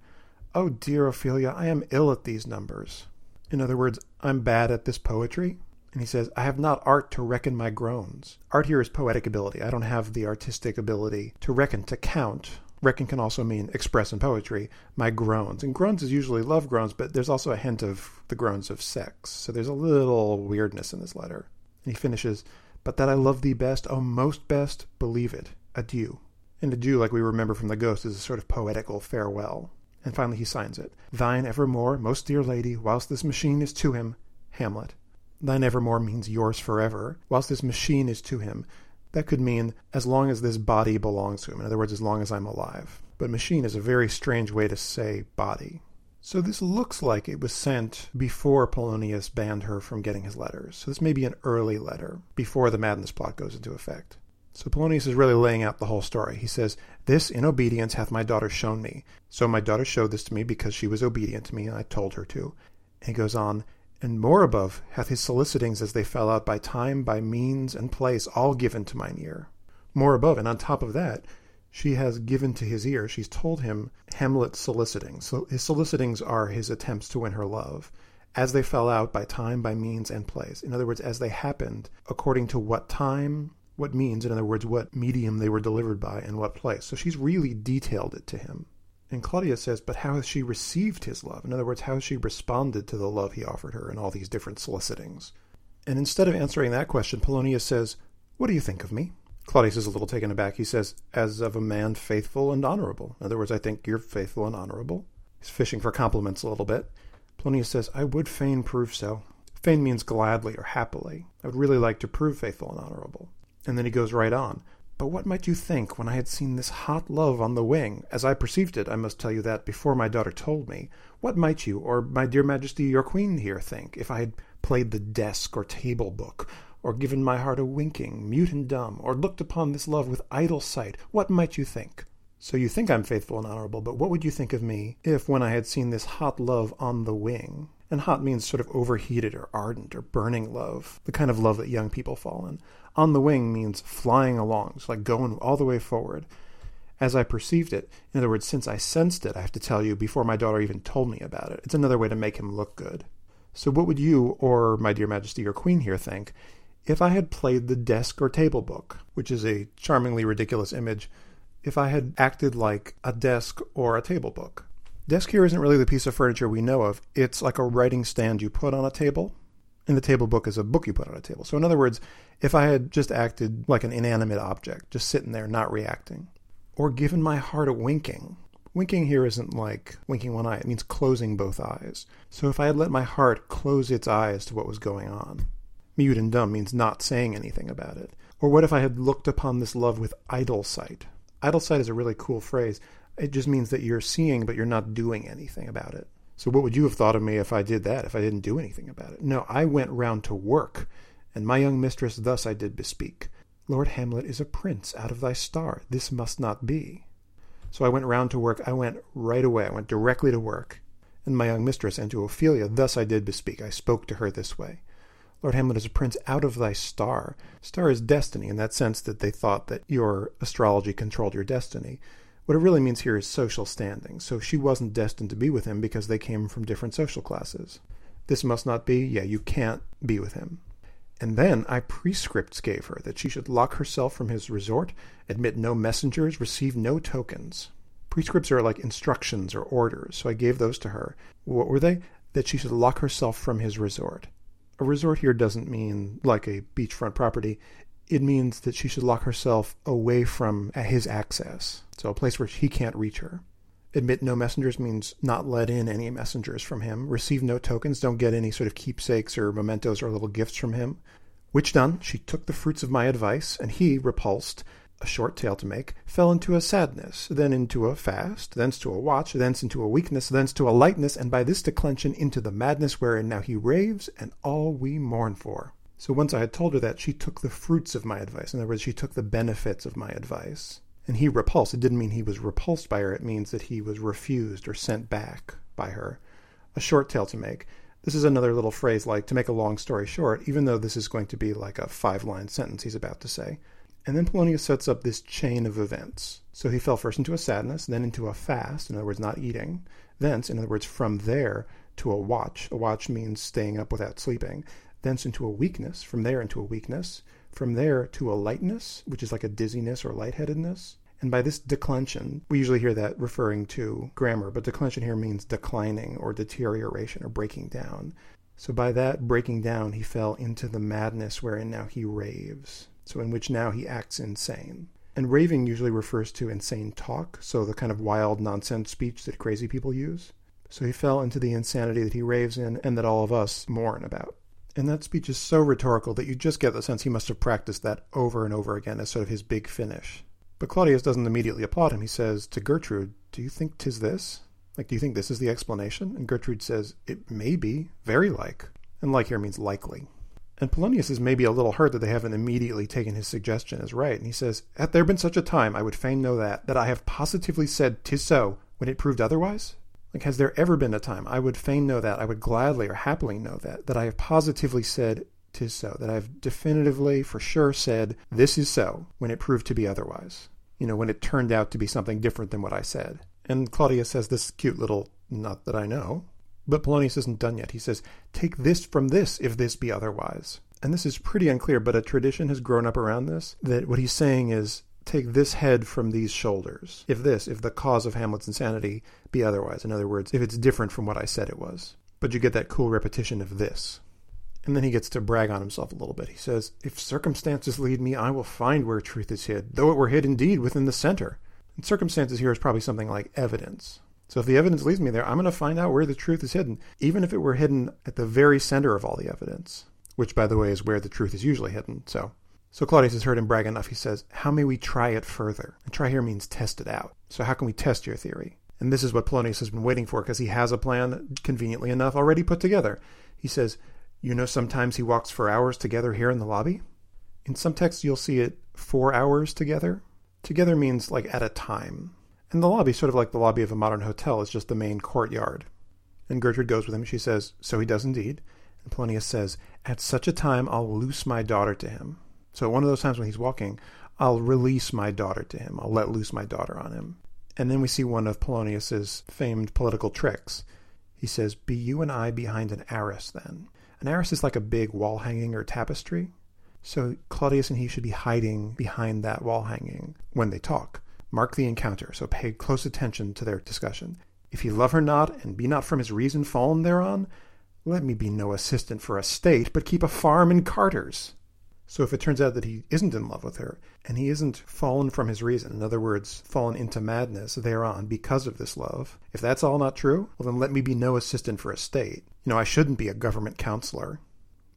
Oh, dear Ophelia, I am ill at these numbers. In other words, I'm bad at this poetry. And he says, I have not art to reckon my groans. Art here is poetic ability. I don't have the artistic ability to reckon, to count. Reckon can also mean express in poetry, my groans. And groans is usually love groans, but there's also a hint of the groans of sex. So there's a little weirdness in this letter. And he finishes, But that I love thee best, oh most best, believe it. Adieu. And adieu, like we remember from the ghost, is a sort of poetical farewell. And finally he signs it. Thine evermore, most dear lady, whilst this machine is to him, Hamlet. Thine evermore means yours forever, whilst this machine is to him. That could mean as long as this body belongs to him. In other words, as long as I'm alive. But machine is a very strange way to say body. So this looks like it was sent before Polonius banned her from getting his letters. So this may be an early letter, before the madness plot goes into effect. So Polonius is really laying out the whole story. He says, This in obedience hath my daughter shown me. So my daughter showed this to me because she was obedient to me, and I told her to. And he goes on, And more above hath his solicitings as they fell out by time, by means, and place, all given to mine ear. More above, and on top of that, she has given to his ear, she's told him Hamlet's solicitings. So his solicitings are his attempts to win her love, as they fell out by time, by means, and place. In other words, as they happened, according to what time, what means, in other words, what medium they were delivered by, and what place. So she's really detailed it to him. And Claudius says, but how has she received his love? In other words, how has she responded to the love he offered her in all these different solicitings? And instead of answering that question, Polonius says, What do you think of me? Claudius is a little taken aback. He says, As of a man faithful and honorable. In other words, I think you're faithful and honorable. He's fishing for compliments a little bit. Polonius says, I would fain prove so. Fain means gladly or happily. I would really like to prove faithful and honorable. And then he goes right on. But what might you think when I had seen this hot love on the wing? As I perceived it, I must tell you that before my daughter told me. What might you, or my dear Majesty your Queen here, think, if I had played the desk or table book, or given my heart a winking, mute and dumb, or looked upon this love with idle sight? What might you think? So you think I'm faithful and honorable, but what would you think of me if, when I had seen this hot love on the wing, and hot means sort of overheated or ardent or burning love, the kind of love that young people fall in. On the wing means flying along, it's like going all the way forward. As I perceived it, in other words, since I sensed it, I have to tell you, before my daughter even told me about it. It's another way to make him look good. So, what would you, or my dear Majesty or Queen here, think if I had played the desk or table book, which is a charmingly ridiculous image, if I had acted like a desk or a table book? Desk here isn't really the piece of furniture we know of. It's like a writing stand you put on a table, and the table book is a book you put on a table. So, in other words, if I had just acted like an inanimate object, just sitting there, not reacting, or given my heart a winking, winking here isn't like winking one eye, it means closing both eyes. So, if I had let my heart close its eyes to what was going on, mute and dumb means not saying anything about it. Or what if I had looked upon this love with idle sight? Idle sight is a really cool phrase. It just means that you're seeing, but you're not doing anything about it. So, what would you have thought of me if I did that, if I didn't do anything about it? No, I went round to work, and my young mistress thus I did bespeak Lord Hamlet is a prince out of thy star. This must not be. So I went round to work. I went right away. I went directly to work. And my young mistress, and to Ophelia, thus I did bespeak. I spoke to her this way. Lord Hamlet is a prince out of thy star. Star is destiny in that sense that they thought that your astrology controlled your destiny. What it really means here is social standing. So she wasn't destined to be with him because they came from different social classes. This must not be, yeah, you can't be with him. And then I prescripts gave her that she should lock herself from his resort, admit no messengers, receive no tokens. Prescripts are like instructions or orders, so I gave those to her. What were they? That she should lock herself from his resort. A resort here doesn't mean like a beachfront property it means that she should lock herself away from his access, so a place where he can't reach her. Admit no messengers means not let in any messengers from him. Receive no tokens, don't get any sort of keepsakes or mementos or little gifts from him. Which done, she took the fruits of my advice, and he, repulsed, a short tale to make, fell into a sadness, then into a fast, thence to a watch, thence into a weakness, thence to a lightness, and by this declension into the madness wherein now he raves, and all we mourn for. So once I had told her that, she took the fruits of my advice. In other words, she took the benefits of my advice. And he repulsed. It didn't mean he was repulsed by her, it means that he was refused or sent back by her. A short tale to make. This is another little phrase like to make a long story short, even though this is going to be like a five line sentence he's about to say. And then Polonius sets up this chain of events. So he fell first into a sadness, then into a fast, in other words, not eating. Thence, in other words, from there to a watch. A watch means staying up without sleeping thence into a weakness, from there into a weakness, from there to a lightness, which is like a dizziness or lightheadedness. And by this declension, we usually hear that referring to grammar, but declension here means declining or deterioration or breaking down. So by that breaking down, he fell into the madness wherein now he raves, so in which now he acts insane. And raving usually refers to insane talk, so the kind of wild nonsense speech that crazy people use. So he fell into the insanity that he raves in and that all of us mourn about. And that speech is so rhetorical that you just get the sense he must have practiced that over and over again as sort of his big finish. But Claudius doesn't immediately applaud him. He says to Gertrude, Do you think 'tis this? Like, do you think this is the explanation? And Gertrude says, It may be, very like. And like here means likely. And Polonius is maybe a little hurt that they haven't immediately taken his suggestion as right. And he says, Had there been such a time, I would fain know that, that I have positively said 'tis so, when it proved otherwise? Like, has there ever been a time I would fain know that, I would gladly or happily know that, that I have positively said tis so, that I've definitively, for sure said, this is so, when it proved to be otherwise? You know, when it turned out to be something different than what I said. And Claudius says this cute little, not that I know, but Polonius isn't done yet. He says, take this from this if this be otherwise. And this is pretty unclear, but a tradition has grown up around this, that what he's saying is, take this head from these shoulders. If this, if the cause of Hamlet's insanity be otherwise. In other words, if it's different from what I said it was. But you get that cool repetition of this. And then he gets to brag on himself a little bit. He says, If circumstances lead me, I will find where truth is hid, though it were hid indeed within the center. And circumstances here is probably something like evidence. So if the evidence leads me there, I'm going to find out where the truth is hidden, even if it were hidden at the very center of all the evidence, which, by the way, is where the truth is usually hidden. So so Claudius has heard him brag enough. He says, How may we try it further? And try here means test it out. So how can we test your theory? And this is what Polonius has been waiting for because he has a plan, conveniently enough, already put together. He says, You know, sometimes he walks for hours together here in the lobby. In some texts, you'll see it four hours together. Together means like at a time. And the lobby, sort of like the lobby of a modern hotel, is just the main courtyard. And Gertrude goes with him. She says, So he does indeed. And Polonius says, At such a time I'll loose my daughter to him. So one of those times when he's walking, I'll release my daughter to him. I'll let loose my daughter on him. And then we see one of Polonius's famed political tricks. He says, Be you and I behind an arras then. An arras is like a big wall hanging or tapestry. So Claudius and he should be hiding behind that wall hanging when they talk. Mark the encounter, so pay close attention to their discussion. If he love her not, and be not from his reason fallen thereon, let me be no assistant for a state, but keep a farm and carters. So if it turns out that he isn't in love with her, and he isn't fallen from his reason, in other words, fallen into madness thereon because of this love, if that's all not true, well then let me be no assistant for a state. You know, I shouldn't be a government counselor.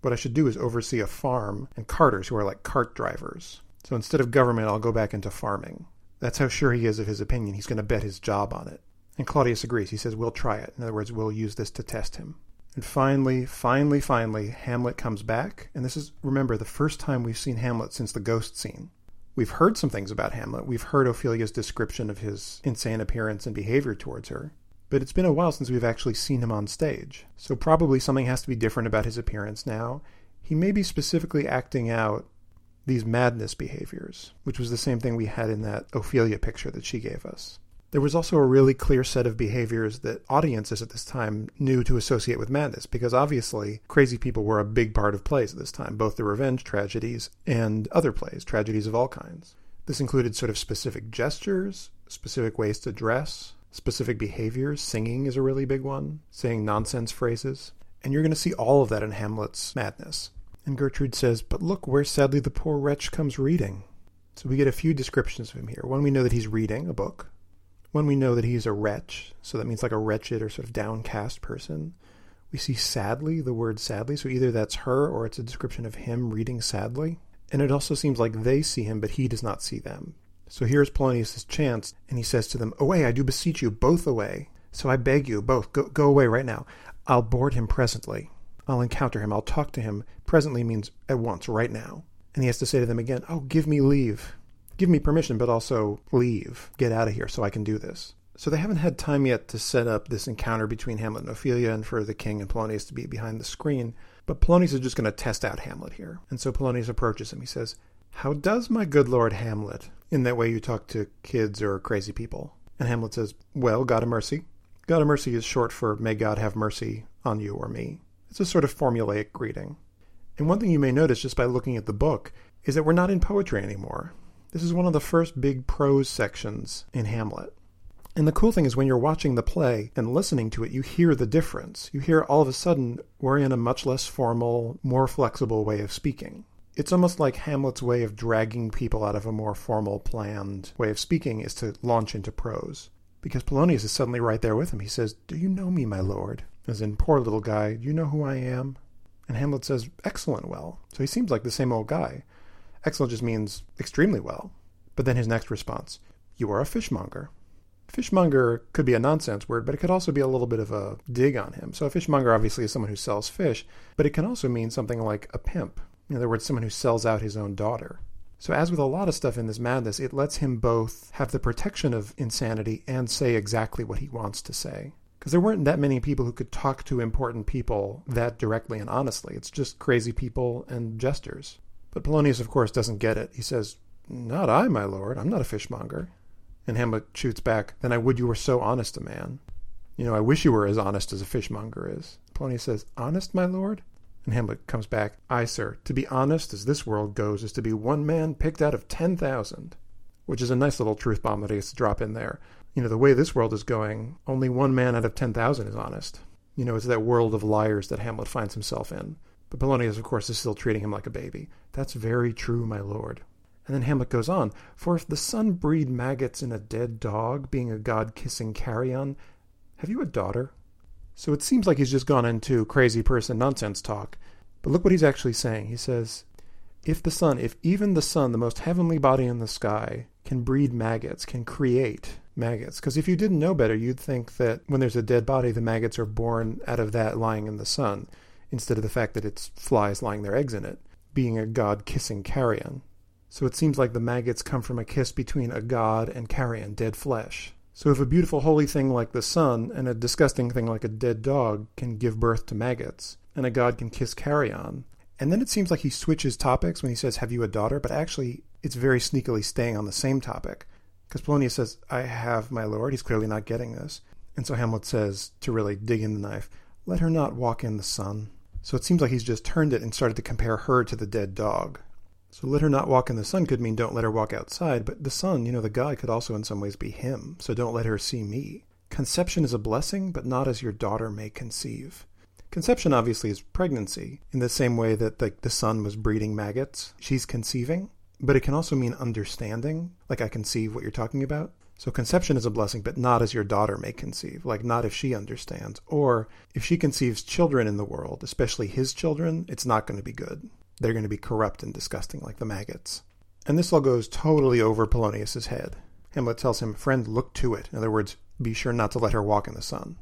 What I should do is oversee a farm and carters who are like cart drivers. So instead of government, I'll go back into farming. That's how sure he is of his opinion. He's going to bet his job on it. And Claudius agrees. He says, We'll try it. In other words, we'll use this to test him. And finally, finally, finally, Hamlet comes back. And this is, remember, the first time we've seen Hamlet since the ghost scene. We've heard some things about Hamlet. We've heard Ophelia's description of his insane appearance and behavior towards her. But it's been a while since we've actually seen him on stage. So probably something has to be different about his appearance now. He may be specifically acting out these madness behaviors, which was the same thing we had in that Ophelia picture that she gave us. There was also a really clear set of behaviors that audiences at this time knew to associate with madness, because obviously crazy people were a big part of plays at this time, both the revenge tragedies and other plays, tragedies of all kinds. This included sort of specific gestures, specific ways to dress, specific behaviors. Singing is a really big one, saying nonsense phrases. And you're going to see all of that in Hamlet's madness. And Gertrude says, But look where sadly the poor wretch comes reading. So we get a few descriptions of him here. One, we know that he's reading a book. When we know that he's a wretch, so that means like a wretched or sort of downcast person. We see sadly, the word sadly, so either that's her or it's a description of him reading sadly. And it also seems like they see him, but he does not see them. So here's Polonius' chance, and he says to them, Away, I do beseech you, both away. So I beg you, both, go, go away right now. I'll board him presently. I'll encounter him. I'll talk to him. Presently means at once, right now. And he has to say to them again, Oh, give me leave give me permission, but also leave, get out of here so I can do this. So they haven't had time yet to set up this encounter between Hamlet and Ophelia and for the king and Polonius to be behind the screen. But Polonius is just going to test out Hamlet here. And so Polonius approaches him. He says, How does my good lord Hamlet? In that way you talk to kids or crazy people. And Hamlet says, Well, God of mercy. God of mercy is short for May God have mercy on you or me. It's a sort of formulaic greeting. And one thing you may notice just by looking at the book is that we're not in poetry anymore. This is one of the first big prose sections in Hamlet. And the cool thing is when you're watching the play and listening to it, you hear the difference. You hear all of a sudden we're in a much less formal, more flexible way of speaking. It's almost like Hamlet's way of dragging people out of a more formal, planned way of speaking is to launch into prose. Because Polonius is suddenly right there with him. He says, Do you know me, my lord? As in, poor little guy, do you know who I am? And Hamlet says, Excellent well. So he seems like the same old guy. Excellent just means extremely well. But then his next response, you are a fishmonger. Fishmonger could be a nonsense word, but it could also be a little bit of a dig on him. So a fishmonger obviously is someone who sells fish, but it can also mean something like a pimp. In other words, someone who sells out his own daughter. So, as with a lot of stuff in this madness, it lets him both have the protection of insanity and say exactly what he wants to say. because there weren't that many people who could talk to important people that directly and honestly. It's just crazy people and jesters. But Polonius, of course, doesn't get it. He says, Not I, my lord. I'm not a fishmonger. And Hamlet shoots back, Then I would you were so honest a man. You know, I wish you were as honest as a fishmonger is. Polonius says, Honest, my lord? And Hamlet comes back, Ay, sir, to be honest as this world goes is to be one man picked out of ten thousand. Which is a nice little truth bomb that he has to drop in there you know, the way this world is going, only one man out of 10,000 is honest. You know, it's that world of liars that Hamlet finds himself in. But Polonius, of course, is still treating him like a baby. That's very true, my lord. And then Hamlet goes on, For if the sun breed maggots in a dead dog, being a god kissing carrion, have you a daughter? So it seems like he's just gone into crazy person nonsense talk. But look what he's actually saying. He says, If the sun, if even the sun, the most heavenly body in the sky, can breed maggots, can create, maggots. Because if you didn't know better, you'd think that when there's a dead body, the maggots are born out of that lying in the sun, instead of the fact that it's flies lying their eggs in it, being a god kissing carrion. So it seems like the maggots come from a kiss between a god and carrion, dead flesh. So if a beautiful holy thing like the sun and a disgusting thing like a dead dog can give birth to maggots, and a god can kiss carrion, and then it seems like he switches topics when he says, Have you a daughter? But actually, it's very sneakily staying on the same topic. Because Polonius says, I have, my lord. He's clearly not getting this. And so Hamlet says, to really dig in the knife, let her not walk in the sun. So it seems like he's just turned it and started to compare her to the dead dog. So let her not walk in the sun could mean don't let her walk outside, but the sun, you know, the guy could also in some ways be him, so don't let her see me. Conception is a blessing, but not as your daughter may conceive. Conception obviously is pregnancy, in the same way that the, the sun was breeding maggots. She's conceiving, but it can also mean understanding, like I conceive what you're talking about. So conception is a blessing, but not as your daughter may conceive, like not if she understands. Or if she conceives children in the world, especially his children, it's not going to be good. They're going to be corrupt and disgusting, like the maggots. And this all goes totally over Polonius's head. Hamlet tells him, Friend, look to it. In other words, be sure not to let her walk in the sun.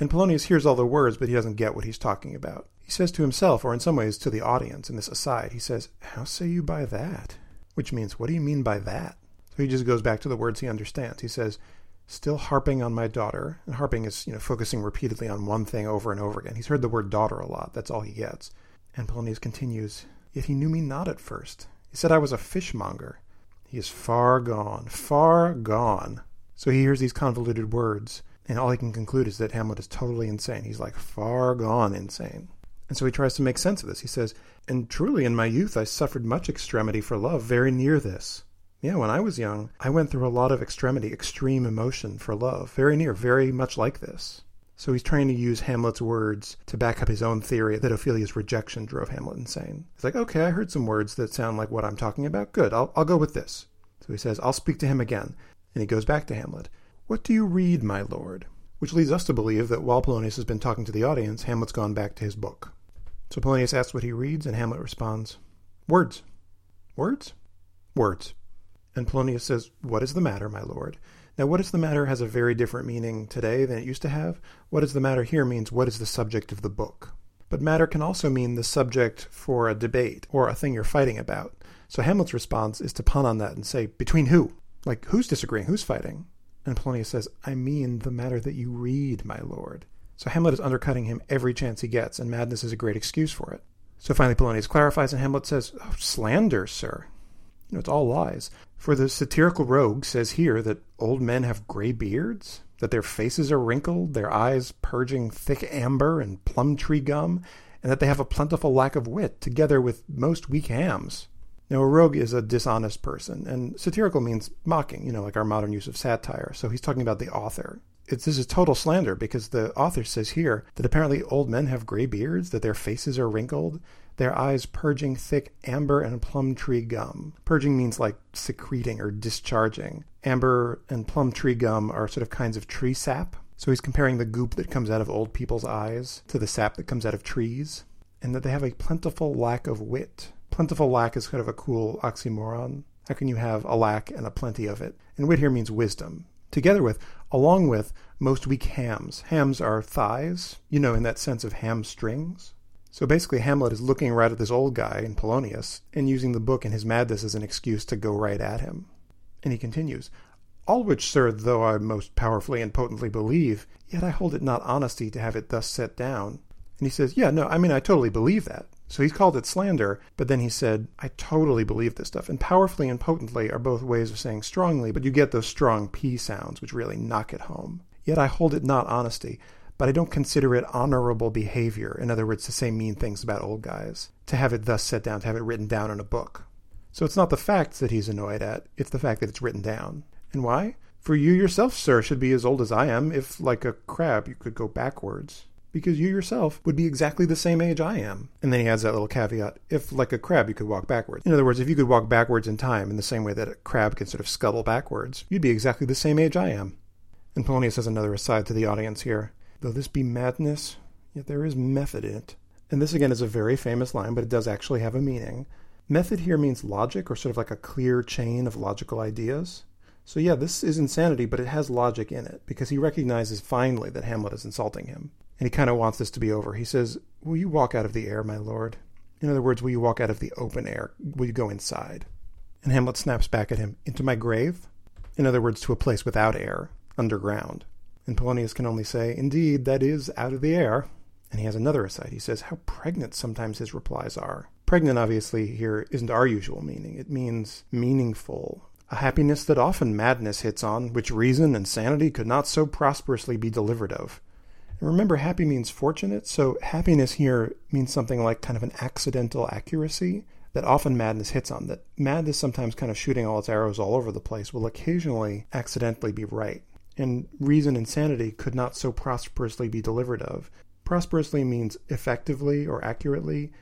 And Polonius hears all the words, but he doesn't get what he's talking about. He says to himself, or in some ways to the audience in this aside, he says, How say you by that? which means, what do you mean by that? So he just goes back to the words he understands. He says, still harping on my daughter. And harping is, you know, focusing repeatedly on one thing over and over again. He's heard the word daughter a lot. That's all he gets. And Polonius continues, Yet he knew me not at first. He said I was a fishmonger. He is far gone, far gone. So he hears these convoluted words, and all he can conclude is that Hamlet is totally insane. He's like far gone insane. And so he tries to make sense of this. He says, And truly in my youth I suffered much extremity for love, very near this. Yeah, when I was young, I went through a lot of extremity, extreme emotion for love, very near, very much like this. So he's trying to use Hamlet's words to back up his own theory that Ophelia's rejection drove Hamlet insane. He's like, okay, I heard some words that sound like what I'm talking about. Good, I'll, I'll go with this. So he says, I'll speak to him again. And he goes back to Hamlet. What do you read, my lord? Which leads us to believe that while Polonius has been talking to the audience, Hamlet's gone back to his book. So Polonius asks what he reads, and Hamlet responds, Words. Words? Words. And Polonius says, What is the matter, my lord? Now, what is the matter has a very different meaning today than it used to have. What is the matter here means what is the subject of the book. But matter can also mean the subject for a debate or a thing you're fighting about. So Hamlet's response is to pun on that and say, Between who? Like, who's disagreeing? Who's fighting? And Polonius says, I mean the matter that you read, my lord. So Hamlet is undercutting him every chance he gets, and madness is a great excuse for it. So finally Polonius clarifies, and Hamlet says, oh, Slander, sir. You know, it's all lies. For the satirical rogue says here that old men have gray beards, that their faces are wrinkled, their eyes purging thick amber and plum tree gum, and that they have a plentiful lack of wit, together with most weak hams. Now, a rogue is a dishonest person, and satirical means mocking, you know, like our modern use of satire. So he's talking about the author it's, this is total slander because the author says here that apparently old men have gray beards, that their faces are wrinkled, their eyes purging thick amber and plum tree gum. Purging means like secreting or discharging. Amber and plum tree gum are sort of kinds of tree sap. So he's comparing the goop that comes out of old people's eyes to the sap that comes out of trees, and that they have a plentiful lack of wit. Plentiful lack is kind of a cool oxymoron. How can you have a lack and a plenty of it? And wit here means wisdom together with, along with most weak hams. Hams are thighs, you know, in that sense of hamstrings. So basically, Hamlet is looking right at this old guy in Polonius and using the book and his madness as an excuse to go right at him. And he continues, All which, sir, though I most powerfully and potently believe, yet I hold it not honesty to have it thus set down. And he says, Yeah, no, I mean, I totally believe that. So he's called it slander, but then he said, I totally believe this stuff. And powerfully and potently are both ways of saying strongly, but you get those strong P sounds, which really knock it home. Yet I hold it not honesty, but I don't consider it honorable behavior. In other words, to say mean things about old guys, to have it thus set down, to have it written down in a book. So it's not the facts that he's annoyed at, it's the fact that it's written down. And why? For you yourself, sir, should be as old as I am, if, like a crab, you could go backwards because you yourself would be exactly the same age I am. And then he adds that little caveat if, like a crab, you could walk backwards. In other words, if you could walk backwards in time in the same way that a crab can sort of scuttle backwards, you'd be exactly the same age I am. And Polonius has another aside to the audience here. Though this be madness, yet there is method in it. And this again is a very famous line, but it does actually have a meaning. Method here means logic, or sort of like a clear chain of logical ideas. So, yeah, this is insanity, but it has logic in it because he recognizes finally that Hamlet is insulting him and he kind of wants this to be over. He says, Will you walk out of the air, my lord? In other words, will you walk out of the open air? Will you go inside? And Hamlet snaps back at him, Into my grave? In other words, to a place without air, underground. And Polonius can only say, Indeed, that is out of the air. And he has another aside. He says, How pregnant sometimes his replies are. Pregnant, obviously, here isn't our usual meaning. It means meaningful, a happiness that often madness hits on, which reason and sanity could not so prosperously be delivered of. And remember, happy means fortunate, so happiness here means something like kind of an accidental accuracy that often madness hits on. That madness, sometimes kind of shooting all its arrows all over the place, will occasionally accidentally be right. And reason and sanity could not so prosperously be delivered of. Prosperously means effectively or accurately,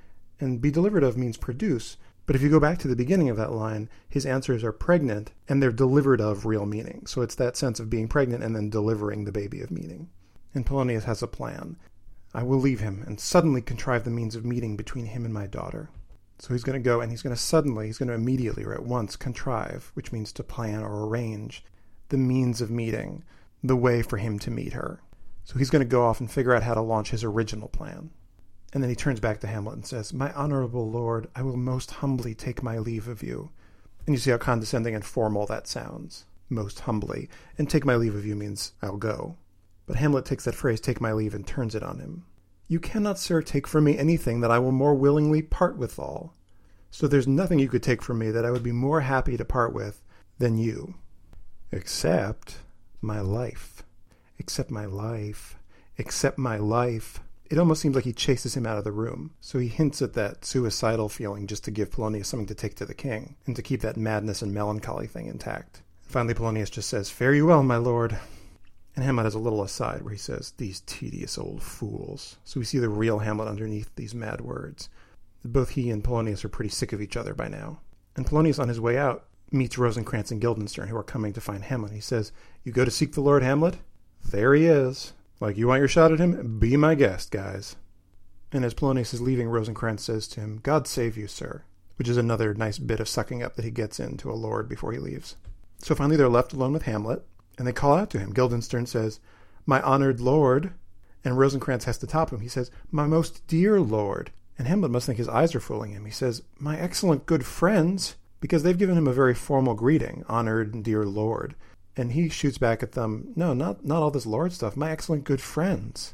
and be delivered of means produce. But if you go back to the beginning of that line, his answers are pregnant and they're delivered of real meaning. So it's that sense of being pregnant and then delivering the baby of meaning and Polonius has a plan. I will leave him and suddenly contrive the means of meeting between him and my daughter. So he's going to go and he's going to suddenly, he's going to immediately or at once contrive, which means to plan or arrange, the means of meeting, the way for him to meet her. So he's going to go off and figure out how to launch his original plan. And then he turns back to Hamlet and says, My honorable lord, I will most humbly take my leave of you. And you see how condescending and formal that sounds. Most humbly. And take my leave of you means I'll go. But Hamlet takes that phrase, take my leave, and turns it on him. You cannot, sir, take from me anything that I will more willingly part withal. So there's nothing you could take from me that I would be more happy to part with than you. Except my life. Except my life. Except my life. It almost seems like he chases him out of the room. So he hints at that suicidal feeling just to give Polonius something to take to the king, and to keep that madness and melancholy thing intact. Finally, Polonius just says, Fare you well, my lord. And Hamlet has a little aside where he says, These tedious old fools. So we see the real Hamlet underneath these mad words. Both he and Polonius are pretty sick of each other by now. And Polonius, on his way out, meets Rosencrantz and Guildenstern, who are coming to find Hamlet. He says, You go to seek the Lord Hamlet? There he is. Like, you want your shot at him? Be my guest, guys. And as Polonius is leaving, Rosencrantz says to him, God save you, sir. Which is another nice bit of sucking up that he gets into a lord before he leaves. So finally, they're left alone with Hamlet, and they call out to him. Guildenstern says, My honored lord. And Rosencrantz has to top him. He says, My most dear lord. And Hamlet must think his eyes are fooling him. He says, My excellent good friends, because they've given him a very formal greeting, honored dear lord. And he shoots back at them, No, not, not all this lord stuff, my excellent good friends.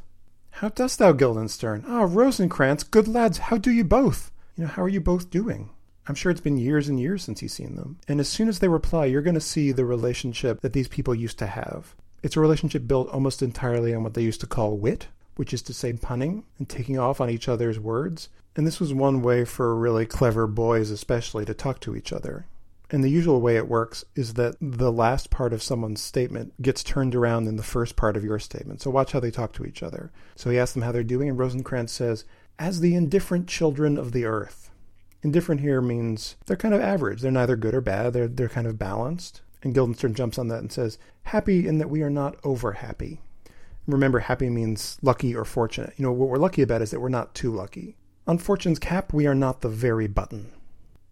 How dost thou, Guildenstern? Ah, Rosencrantz, good lads, how do you both? You know, how are you both doing? I'm sure it's been years and years since he's seen them. And as soon as they reply, you're going to see the relationship that these people used to have. It's a relationship built almost entirely on what they used to call wit, which is to say punning and taking off on each other's words. And this was one way for really clever boys, especially, to talk to each other. And the usual way it works is that the last part of someone's statement gets turned around in the first part of your statement. So watch how they talk to each other. So he asks them how they're doing, and Rosencrantz says, As the indifferent children of the earth. Indifferent here means they're kind of average. They're neither good or bad. They're they're kind of balanced. And Guildenstern jumps on that and says, "Happy in that we are not over happy." Remember, happy means lucky or fortunate. You know what we're lucky about is that we're not too lucky. On Fortune's cap, we are not the very button.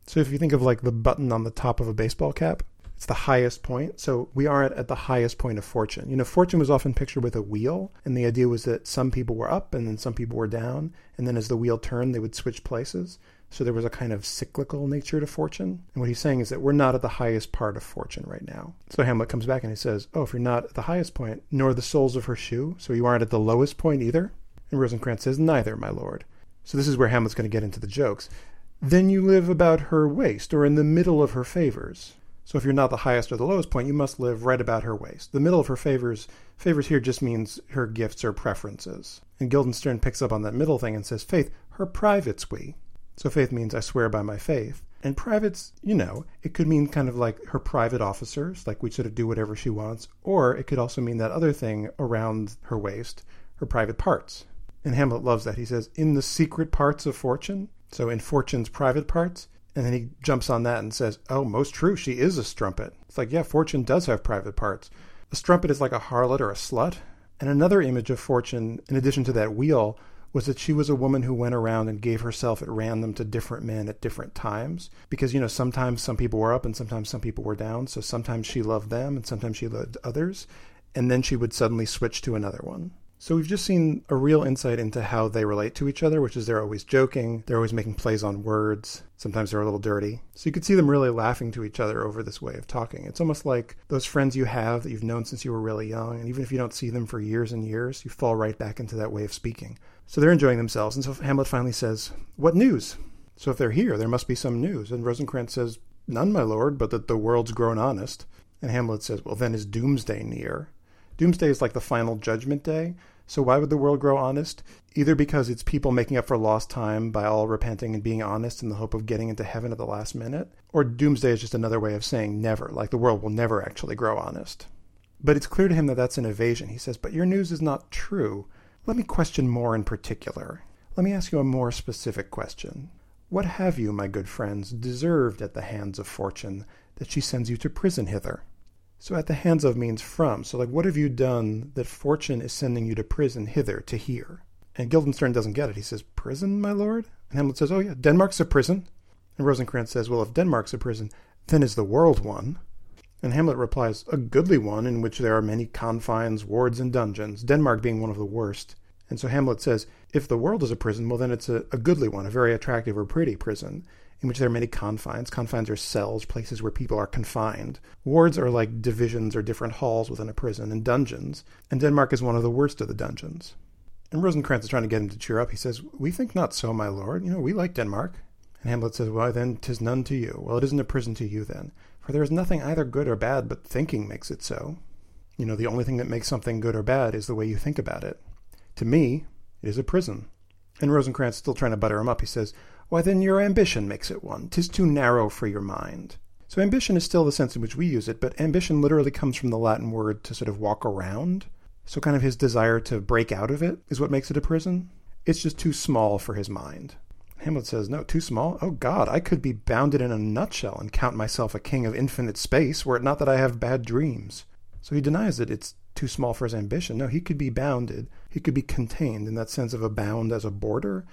So if you think of like the button on the top of a baseball cap, it's the highest point. So we aren't at the highest point of fortune. You know, fortune was often pictured with a wheel, and the idea was that some people were up and then some people were down, and then as the wheel turned, they would switch places. So there was a kind of cyclical nature to fortune. And what he's saying is that we're not at the highest part of fortune right now. So Hamlet comes back and he says, Oh, if you're not at the highest point, nor the soles of her shoe, so you aren't at the lowest point either? And Rosencrantz says, Neither, my lord. So this is where Hamlet's going to get into the jokes. Then you live about her waist, or in the middle of her favors. So if you're not the highest or the lowest point, you must live right about her waist. The middle of her favors, favors here just means her gifts or preferences. And Guildenstern picks up on that middle thing and says, Faith, her privates we. So faith means I swear by my faith. And privates, you know, it could mean kind of like her private officers, like we sort of do whatever she wants, or it could also mean that other thing around her waist, her private parts. And Hamlet loves that. He says, in the secret parts of fortune, so in fortune's private parts, and then he jumps on that and says, Oh, most true, she is a strumpet. It's like, yeah, Fortune does have private parts. A strumpet is like a harlot or a slut. And another image of Fortune, in addition to that wheel, was that she was a woman who went around and gave herself at random to different men at different times. Because, you know, sometimes some people were up and sometimes some people were down. So sometimes she loved them and sometimes she loved others. And then she would suddenly switch to another one. So we've just seen a real insight into how they relate to each other, which is they're always joking, they're always making plays on words. Sometimes they're a little dirty. So you could see them really laughing to each other over this way of talking. It's almost like those friends you have that you've known since you were really young, and even if you don't see them for years and years, you fall right back into that way of speaking. So they're enjoying themselves, and so Hamlet finally says, What news? So if they're here, there must be some news. And Rosencrantz says, None, my lord, but that the world's grown honest. And Hamlet says, Well, then is doomsday near? Doomsday is like the final judgment day. So why would the world grow honest? Either because it's people making up for lost time by all repenting and being honest in the hope of getting into heaven at the last minute, or doomsday is just another way of saying never, like the world will never actually grow honest. But it's clear to him that that's an evasion. He says, But your news is not true. Let me question more in particular. Let me ask you a more specific question. What have you, my good friends, deserved at the hands of fortune that she sends you to prison hither? So at the hands of means from. So like what have you done that fortune is sending you to prison hither to here? And Guildenstern doesn't get it. He says, Prison, my lord? And Hamlet says, Oh yeah, Denmark's a prison. And Rosencrantz says, Well, if Denmark's a prison, then is the world one? And Hamlet replies, A goodly one in which there are many confines, wards, and dungeons, Denmark being one of the worst. And so Hamlet says, If the world is a prison, well, then it's a, a goodly one, a very attractive or pretty prison in which there are many confines. Confines are cells, places where people are confined. Wards are like divisions or different halls within a prison, and dungeons. And Denmark is one of the worst of the dungeons. And Rosencrantz is trying to get him to cheer up. He says, We think not so, my lord. You know, we like Denmark. And Hamlet says, Why then, tis none to you. Well, it isn't a prison to you then. For there is nothing either good or bad, but thinking makes it so. You know, the only thing that makes something good or bad is the way you think about it. To me, it is a prison. And Rosencrantz, still trying to butter him up, he says, why then your ambition makes it one. Tis too narrow for your mind. So ambition is still the sense in which we use it, but ambition literally comes from the Latin word to sort of walk around. So kind of his desire to break out of it is what makes it a prison. It's just too small for his mind. Hamlet says, No, too small? Oh God, I could be bounded in a nutshell and count myself a king of infinite space, were it not that I have bad dreams. So he denies that it's too small for his ambition. No, he could be bounded. He could be contained in that sense of a bound as a border,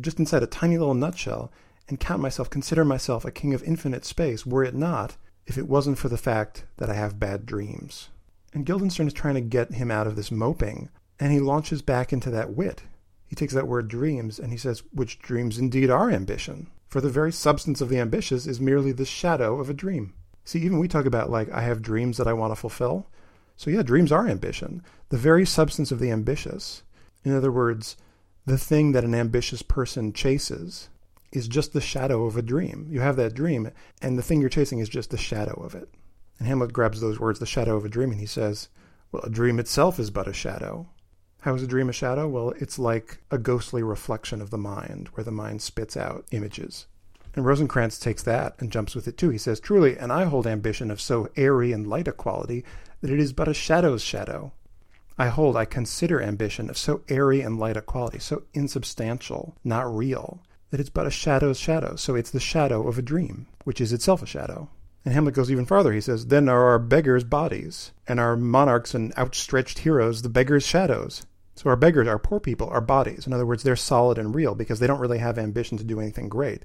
just inside a tiny little nutshell and count myself, consider myself a king of infinite space, were it not, if it wasn't for the fact that I have bad dreams. And Guildenstern is trying to get him out of this moping, and he launches back into that wit. He takes that word dreams and he says, which dreams indeed are ambition. For the very substance of the ambitious is merely the shadow of a dream. See, even we talk about, like, I have dreams that I want to fulfill. So, yeah, dreams are ambition. The very substance of the ambitious. In other words, the thing that an ambitious person chases is just the shadow of a dream. You have that dream, and the thing you're chasing is just the shadow of it. And Hamlet grabs those words, the shadow of a dream, and he says, Well, a dream itself is but a shadow. How is a dream a shadow? Well, it's like a ghostly reflection of the mind, where the mind spits out images. And Rosencrantz takes that and jumps with it too. He says, Truly, and I hold ambition of so airy and light a quality that it is but a shadow's shadow. I hold, I consider ambition of so airy and light a quality, so insubstantial, not real, that it's but a shadow's shadow. So it's the shadow of a dream, which is itself a shadow. And Hamlet goes even farther. He says, Then are our beggars bodies, and our monarchs and outstretched heroes the beggars' shadows. So our beggars, our poor people, are bodies. In other words, they're solid and real because they don't really have ambition to do anything great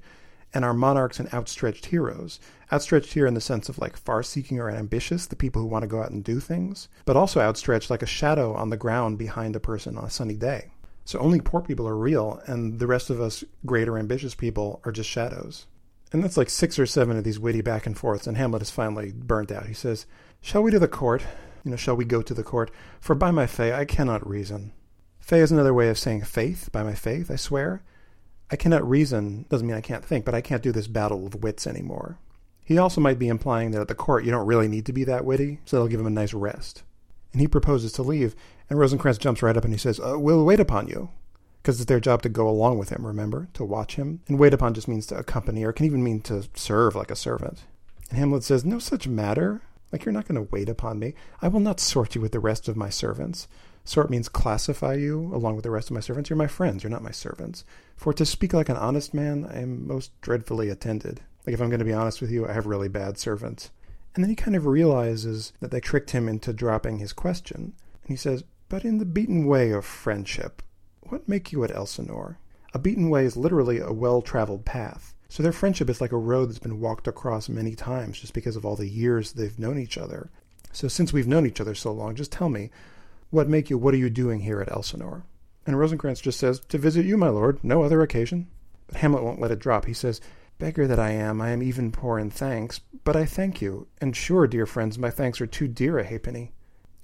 and our monarchs and outstretched heroes. Outstretched here in the sense of like far seeking or ambitious, the people who want to go out and do things, but also outstretched like a shadow on the ground behind a person on a sunny day. So only poor people are real, and the rest of us greater ambitious people are just shadows. And that's like six or seven of these witty back and forths, and Hamlet is finally burnt out. He says, Shall we to the court? You know, shall we go to the court? For by my fay I cannot reason. Fay is another way of saying faith, by my faith, I swear. I cannot reason doesn't mean I can't think, but I can't do this battle of wits anymore. He also might be implying that at the court you don't really need to be that witty, so that'll give him a nice rest. And he proposes to leave, and Rosencrantz jumps right up and he says, uh, We'll wait upon you. Because it's their job to go along with him, remember? To watch him. And wait upon just means to accompany, or can even mean to serve like a servant. And Hamlet says, No such matter. Like, you're not going to wait upon me. I will not sort you with the rest of my servants. Sort means classify you along with the rest of my servants. You're my friends, you're not my servants. For to speak like an honest man, I am most dreadfully attended. Like, if I'm going to be honest with you, I have really bad servants. And then he kind of realizes that they tricked him into dropping his question. And he says, But in the beaten way of friendship, what make you at Elsinore? A beaten way is literally a well traveled path. So their friendship is like a road that's been walked across many times just because of all the years they've known each other. So since we've known each other so long, just tell me, what make you, what are you doing here at Elsinore? And Rosencrantz just says, To visit you, my lord, no other occasion. But Hamlet won't let it drop. He says, Beggar that I am, I am even poor in thanks, but I thank you, and sure, dear friends, my thanks are too dear a halfpenny.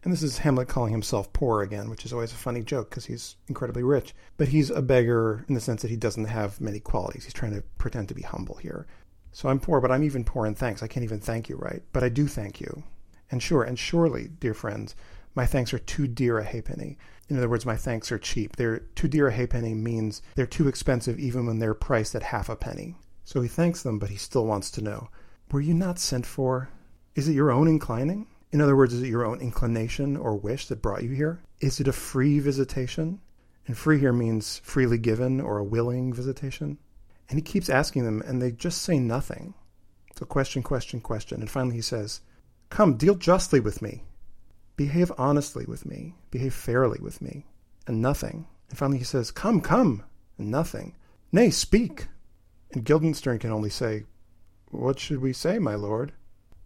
And this is Hamlet calling himself poor again, which is always a funny joke because he's incredibly rich. But he's a beggar in the sense that he doesn't have many qualities. He's trying to pretend to be humble here. So I'm poor, but I'm even poor in thanks. I can't even thank you right, but I do thank you. And sure, and surely, dear friends, my thanks are too dear a halfpenny. In other words, my thanks are cheap. They're too dear a halfpenny means they're too expensive even when they're priced at half a penny. So he thanks them, but he still wants to know Were you not sent for? Is it your own inclining? In other words, is it your own inclination or wish that brought you here? Is it a free visitation? And free here means freely given or a willing visitation. And he keeps asking them, and they just say nothing. So question, question, question. And finally he says, Come, deal justly with me. Behave honestly with me. Behave fairly with me. And nothing. And finally he says, Come, come. And nothing. Nay, speak. And Guildenstern can only say, What should we say, my lord?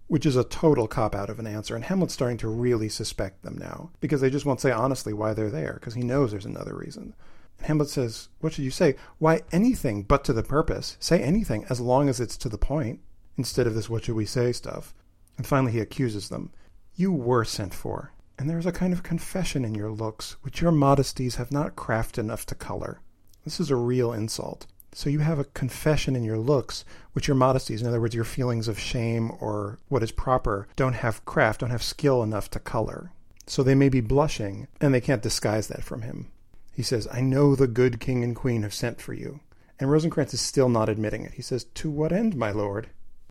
Which is a total cop out of an answer, and Hamlet's starting to really suspect them now, because they just won't say honestly why they're there, because he knows there's another reason. And Hamlet says, What should you say? Why, anything but to the purpose. Say anything, as long as it's to the point, instead of this what should we say stuff. And finally he accuses them. You were sent for, and there is a kind of confession in your looks, which your modesties have not craft enough to color. This is a real insult. So you have a confession in your looks, which your modesties, in other words, your feelings of shame or what is proper, don't have craft, don't have skill enough to color. So they may be blushing, and they can't disguise that from him. He says, I know the good king and queen have sent for you. And Rosencrantz is still not admitting it. He says, To what end, my lord?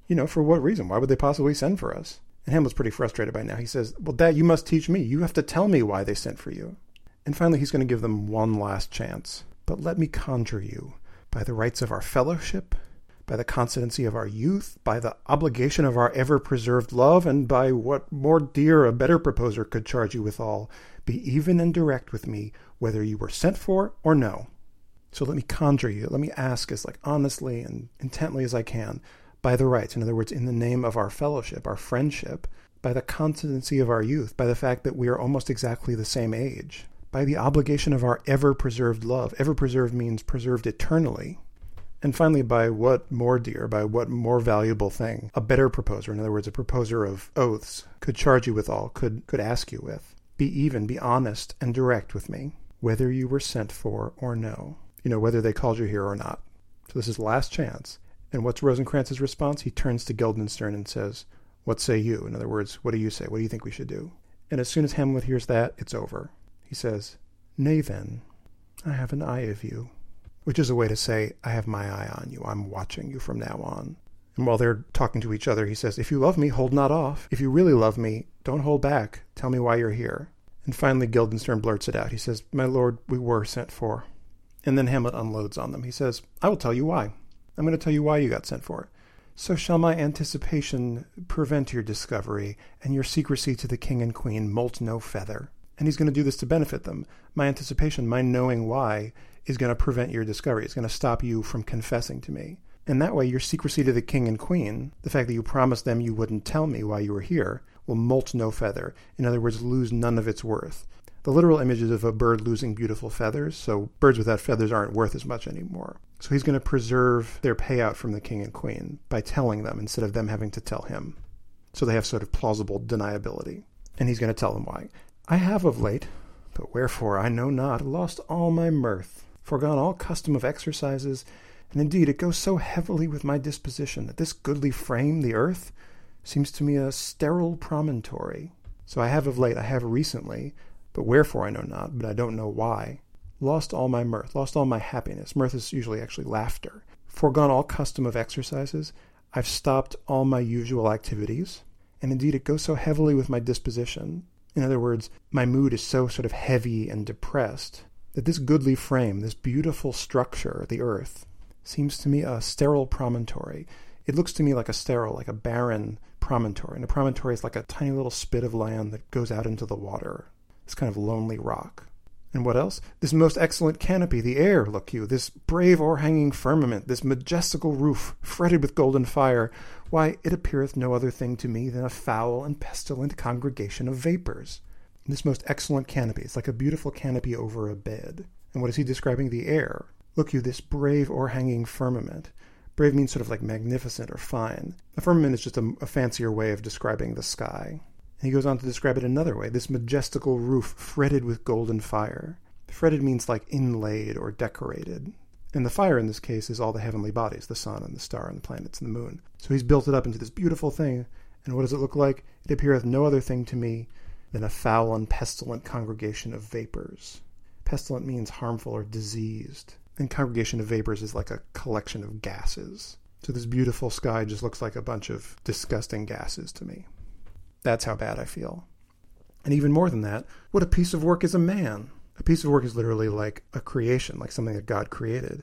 You know, for what reason? Why would they possibly send for us? And Hamlet's pretty frustrated by now. He says, Well, Dad, you must teach me. You have to tell me why they sent for you. And finally, he's going to give them one last chance. But let me conjure you by the rights of our fellowship, by the constancy of our youth, by the obligation of our ever preserved love, and by what more dear a better proposer could charge you withal, be even and direct with me, whether you were sent for or no. So let me conjure you, let me ask as like honestly and intently as I can, by the rights, in other words, in the name of our fellowship, our friendship, by the constancy of our youth, by the fact that we are almost exactly the same age, by the obligation of our ever preserved love. Ever preserved means preserved eternally. And finally, by what more dear, by what more valuable thing a better proposer, in other words, a proposer of oaths, could charge you withal, could, could ask you with. Be even, be honest, and direct with me, whether you were sent for or no. You know, whether they called you here or not. So this is last chance. And what's Rosencrantz's response? He turns to Guildenstern and says, What say you? In other words, what do you say? What do you think we should do? And as soon as Hamlet hears that, it's over. He says, Nay then, I have an eye of you, which is a way to say, I have my eye on you. I'm watching you from now on. And while they're talking to each other, he says, If you love me, hold not off. If you really love me, don't hold back. Tell me why you're here. And finally, Guildenstern blurts it out. He says, My lord, we were sent for. And then Hamlet unloads on them. He says, I will tell you why. I'm going to tell you why you got sent for. So shall my anticipation prevent your discovery, and your secrecy to the king and queen molt no feather and he's going to do this to benefit them. My anticipation, my knowing why, is going to prevent your discovery. It's going to stop you from confessing to me. And that way, your secrecy to the king and queen, the fact that you promised them you wouldn't tell me why you were here, will molt no feather. In other words, lose none of its worth. The literal image is of a bird losing beautiful feathers, so birds without feathers aren't worth as much anymore. So he's going to preserve their payout from the king and queen by telling them instead of them having to tell him. So they have sort of plausible deniability. And he's going to tell them why. I have of late, but wherefore I know not, lost all my mirth, forgone all custom of exercises, and indeed it goes so heavily with my disposition that this goodly frame, the earth, seems to me a sterile promontory. So I have of late, I have recently, but wherefore I know not, but I don't know why. Lost all my mirth, lost all my happiness. Mirth is usually actually laughter. Foregone all custom of exercises. I've stopped all my usual activities. And indeed, it goes so heavily with my disposition. In other words, my mood is so sort of heavy and depressed that this goodly frame, this beautiful structure, the earth, seems to me a sterile promontory. It looks to me like a sterile, like a barren promontory. And a promontory is like a tiny little spit of land that goes out into the water this kind of lonely rock. And what else? This most excellent canopy, the air, look you, this brave o'erhanging firmament, this majestical roof, fretted with golden fire, why, it appeareth no other thing to me than a foul and pestilent congregation of vapors. This most excellent canopy, it's like a beautiful canopy over a bed. And what is he describing? The air. Look you, this brave o'erhanging firmament. Brave means sort of like magnificent or fine. A firmament is just a, a fancier way of describing the sky. He goes on to describe it another way this majestical roof fretted with golden fire. Fretted means like inlaid or decorated. And the fire in this case is all the heavenly bodies the sun and the star and the planets and the moon. So he's built it up into this beautiful thing. And what does it look like? It appeareth no other thing to me than a foul and pestilent congregation of vapors. Pestilent means harmful or diseased. And congregation of vapors is like a collection of gases. So this beautiful sky just looks like a bunch of disgusting gases to me. That's how bad I feel. And even more than that, what a piece of work is a man? A piece of work is literally like a creation, like something that God created.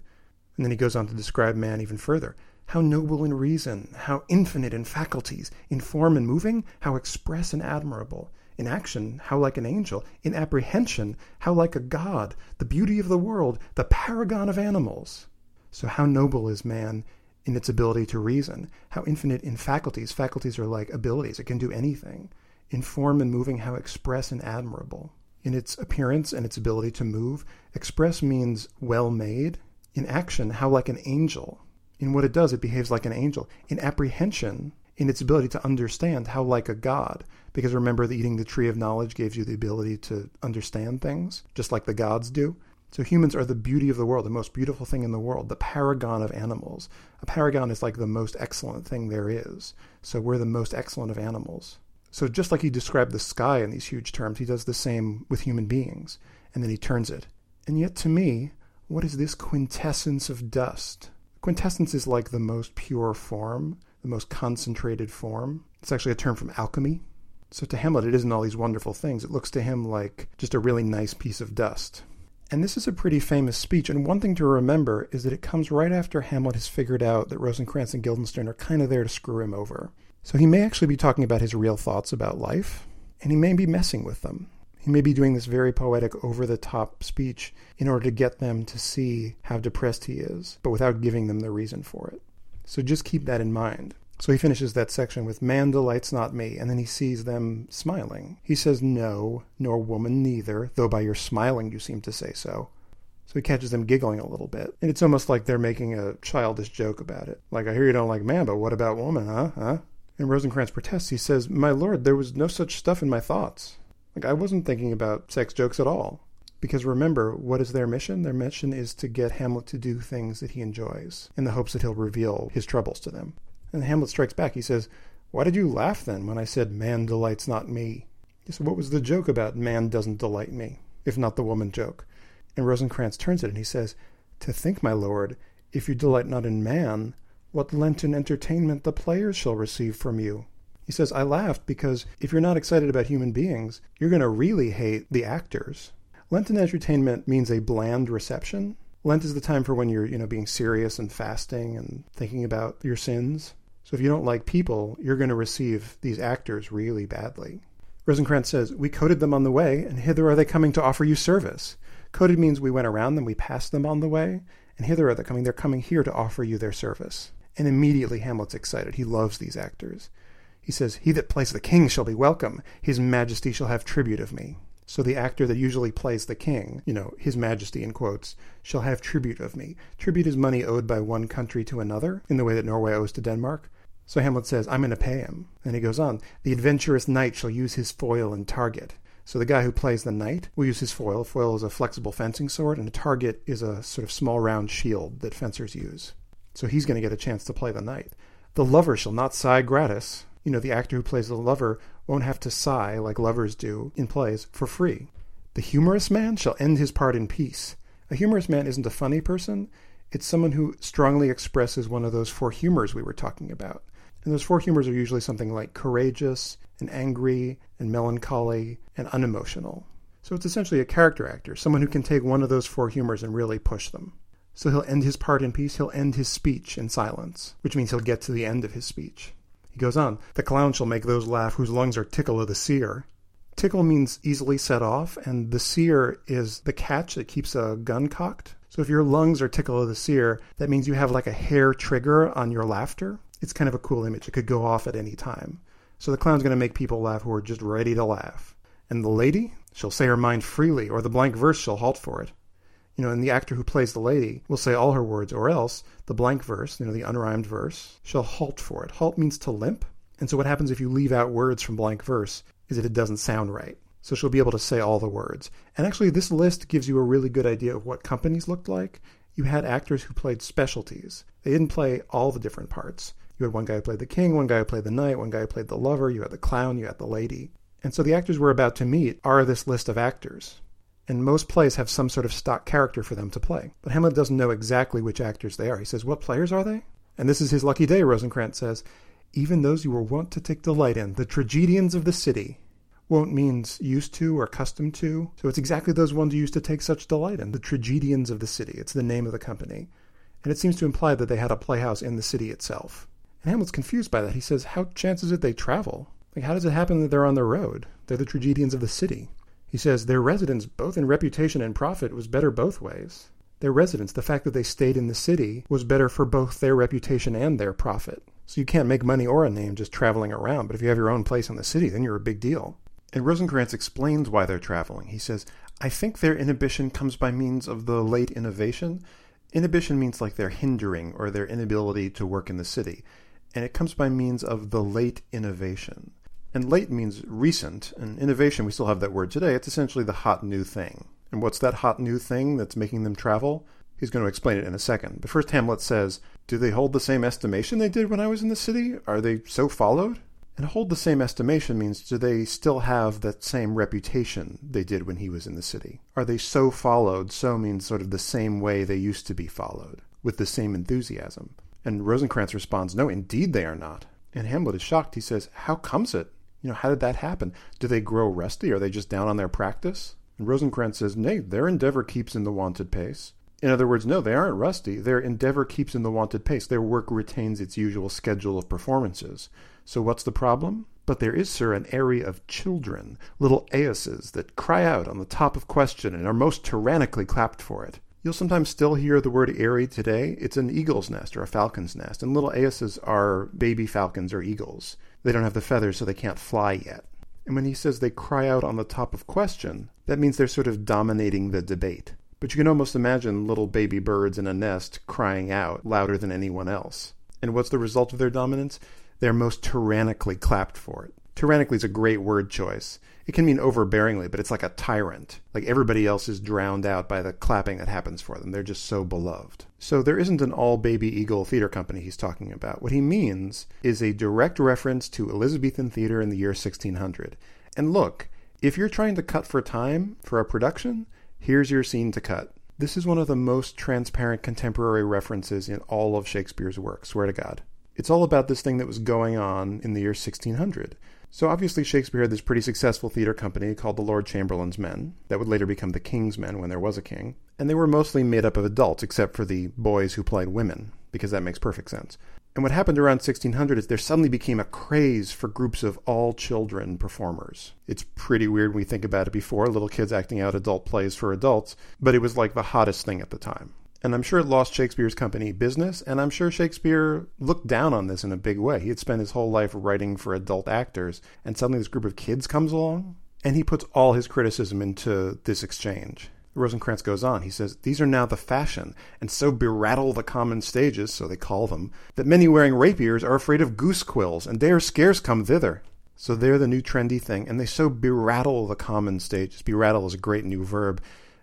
And then he goes on to describe man even further. How noble in reason, how infinite in faculties, in form and moving, how express and admirable. In action, how like an angel. In apprehension, how like a god, the beauty of the world, the paragon of animals. So, how noble is man in its ability to reason, how infinite in faculties. Faculties are like abilities, it can do anything. In form and moving, how express and admirable. In its appearance and its ability to move, express means well made. In action, how like an angel. In what it does, it behaves like an angel. In apprehension, in its ability to understand, how like a god. Because remember, that eating the tree of knowledge gives you the ability to understand things, just like the gods do. So humans are the beauty of the world, the most beautiful thing in the world, the paragon of animals. A paragon is like the most excellent thing there is. So we're the most excellent of animals. So just like he described the sky in these huge terms, he does the same with human beings. And then he turns it. And yet to me, what is this quintessence of dust? Quintessence is like the most pure form, the most concentrated form. It's actually a term from alchemy. So to Hamlet, it isn't all these wonderful things. It looks to him like just a really nice piece of dust. And this is a pretty famous speech. And one thing to remember is that it comes right after Hamlet has figured out that Rosencrantz and Guildenstern are kind of there to screw him over. So he may actually be talking about his real thoughts about life, and he may be messing with them. He may be doing this very poetic, over the top speech in order to get them to see how depressed he is, but without giving them the reason for it. So just keep that in mind. So he finishes that section with, Man delights not me, and then he sees them smiling. He says, No, nor woman neither, though by your smiling you seem to say so. So he catches them giggling a little bit. And it's almost like they're making a childish joke about it. Like, I hear you don't like man, but what about woman, huh? Huh? And Rosencrantz protests. He says, My lord, there was no such stuff in my thoughts. Like, I wasn't thinking about sex jokes at all. Because remember, what is their mission? Their mission is to get Hamlet to do things that he enjoys in the hopes that he'll reveal his troubles to them. And Hamlet strikes back. He says, Why did you laugh then when I said man delights not me? He said, What was the joke about man doesn't delight me, if not the woman joke? And Rosencrantz turns it and he says, To think, my lord, if you delight not in man, what Lenten entertainment the players shall receive from you. He says, I laughed because if you're not excited about human beings, you're going to really hate the actors. Lenten entertainment means a bland reception. Lent is the time for when you're, you know, being serious and fasting and thinking about your sins. So if you don't like people, you're going to receive these actors really badly. Rosencrantz says, We coted them on the way, and hither are they coming to offer you service. Coted means we went around them, we passed them on the way, and hither are they coming. They're coming here to offer you their service. And immediately Hamlet's excited. He loves these actors. He says, He that plays the king shall be welcome. His majesty shall have tribute of me. So the actor that usually plays the king, you know, his majesty in quotes, shall have tribute of me. Tribute is money owed by one country to another, in the way that Norway owes to Denmark. So Hamlet says, I'm going to pay him. And he goes on, the adventurous knight shall use his foil and target. So the guy who plays the knight will use his foil. Foil is a flexible fencing sword, and a target is a sort of small round shield that fencers use. So he's going to get a chance to play the knight. The lover shall not sigh gratis. You know, the actor who plays the lover won't have to sigh like lovers do in plays for free. The humorous man shall end his part in peace. A humorous man isn't a funny person, it's someone who strongly expresses one of those four humors we were talking about. And those four humors are usually something like courageous and angry and melancholy and unemotional. So it's essentially a character actor, someone who can take one of those four humors and really push them. So he'll end his part in peace, he'll end his speech in silence, which means he'll get to the end of his speech. He goes on, the clown shall make those laugh whose lungs are tickle of the sere. Tickle means easily set off, and the sere is the catch that keeps a gun cocked. So if your lungs are tickle of the sere, that means you have like a hair trigger on your laughter it's kind of a cool image. It could go off at any time. So the clown's going to make people laugh who are just ready to laugh. And the lady, she'll say her mind freely, or the blank verse shall halt for it. You know, and the actor who plays the lady will say all her words, or else the blank verse, you know, the unrhymed verse, shall halt for it. Halt means to limp. And so what happens if you leave out words from blank verse is that it doesn't sound right. So she'll be able to say all the words. And actually, this list gives you a really good idea of what companies looked like. You had actors who played specialties. They didn't play all the different parts. You had one guy who played the king, one guy who played the knight, one guy who played the lover, you had the clown, you had the lady. And so the actors we're about to meet are this list of actors. And most plays have some sort of stock character for them to play. But Hamlet doesn't know exactly which actors they are. He says, What players are they? And this is his lucky day, Rosencrantz says. Even those you were wont to take delight in, the tragedians of the city. Wont means used to or accustomed to. So it's exactly those ones you used to take such delight in, the tragedians of the city. It's the name of the company. And it seems to imply that they had a playhouse in the city itself. And Hamlet's confused by that. He says, How chances it they travel? Like, how does it happen that they're on the road? They're the tragedians of the city. He says, Their residence, both in reputation and profit, was better both ways. Their residence, the fact that they stayed in the city, was better for both their reputation and their profit. So you can't make money or a name just traveling around, but if you have your own place in the city, then you're a big deal. And Rosencrantz explains why they're traveling. He says, I think their inhibition comes by means of the late innovation. Inhibition means like they're hindering or their inability to work in the city and it comes by means of the late innovation. And late means recent, and innovation, we still have that word today. It's essentially the hot new thing. And what's that hot new thing that's making them travel? He's going to explain it in a second. But first, Hamlet says, Do they hold the same estimation they did when I was in the city? Are they so followed? And hold the same estimation means do they still have that same reputation they did when he was in the city? Are they so followed? So means sort of the same way they used to be followed, with the same enthusiasm. And Rosencrantz responds, No, indeed they are not. And Hamlet is shocked. He says, How comes it? You know, how did that happen? Do they grow rusty? Are they just down on their practice? And Rosencrantz says, Nay, their endeavor keeps in the wonted pace. In other words, no, they aren't rusty. Their endeavor keeps in the wonted pace. Their work retains its usual schedule of performances. So what's the problem? But there is, sir, an area of children, little eyases, that cry out on the top of question and are most tyrannically clapped for it. You'll sometimes still hear the word eyrie today. It's an eagle's nest or a falcon's nest, and little eyases are baby falcons or eagles. They don't have the feathers, so they can't fly yet. And when he says they cry out on the top of question, that means they're sort of dominating the debate. But you can almost imagine little baby birds in a nest crying out louder than anyone else. And what's the result of their dominance? They're most tyrannically clapped for it. Tyrannically is a great word choice it can mean overbearingly, but it's like a tyrant. Like everybody else is drowned out by the clapping that happens for them. They're just so beloved. So there isn't an all baby eagle theater company he's talking about. What he means is a direct reference to Elizabethan theater in the year 1600. And look, if you're trying to cut for time for a production, here's your scene to cut. This is one of the most transparent contemporary references in all of Shakespeare's work, swear to God. It's all about this thing that was going on in the year 1600. So obviously Shakespeare had this pretty successful theater company called the Lord Chamberlain's Men, that would later become the King's Men when there was a king, and they were mostly made up of adults except for the boys who played women, because that makes perfect sense. And what happened around 1600 is there suddenly became a craze for groups of all children performers. It's pretty weird when we think about it before, little kids acting out adult plays for adults, but it was like the hottest thing at the time. And I'm sure it lost Shakespeare's company business, and I'm sure Shakespeare looked down on this in a big way. He had spent his whole life writing for adult actors, and suddenly this group of kids comes along. And he puts all his criticism into this exchange. Rosencrantz goes on. He says, These are now the fashion, and so berattle the common stages, so they call them, that many wearing rapiers are afraid of goose quills, and dare scarce come thither. So they're the new trendy thing, and they so berattle the common stages. Berattle is a great new verb.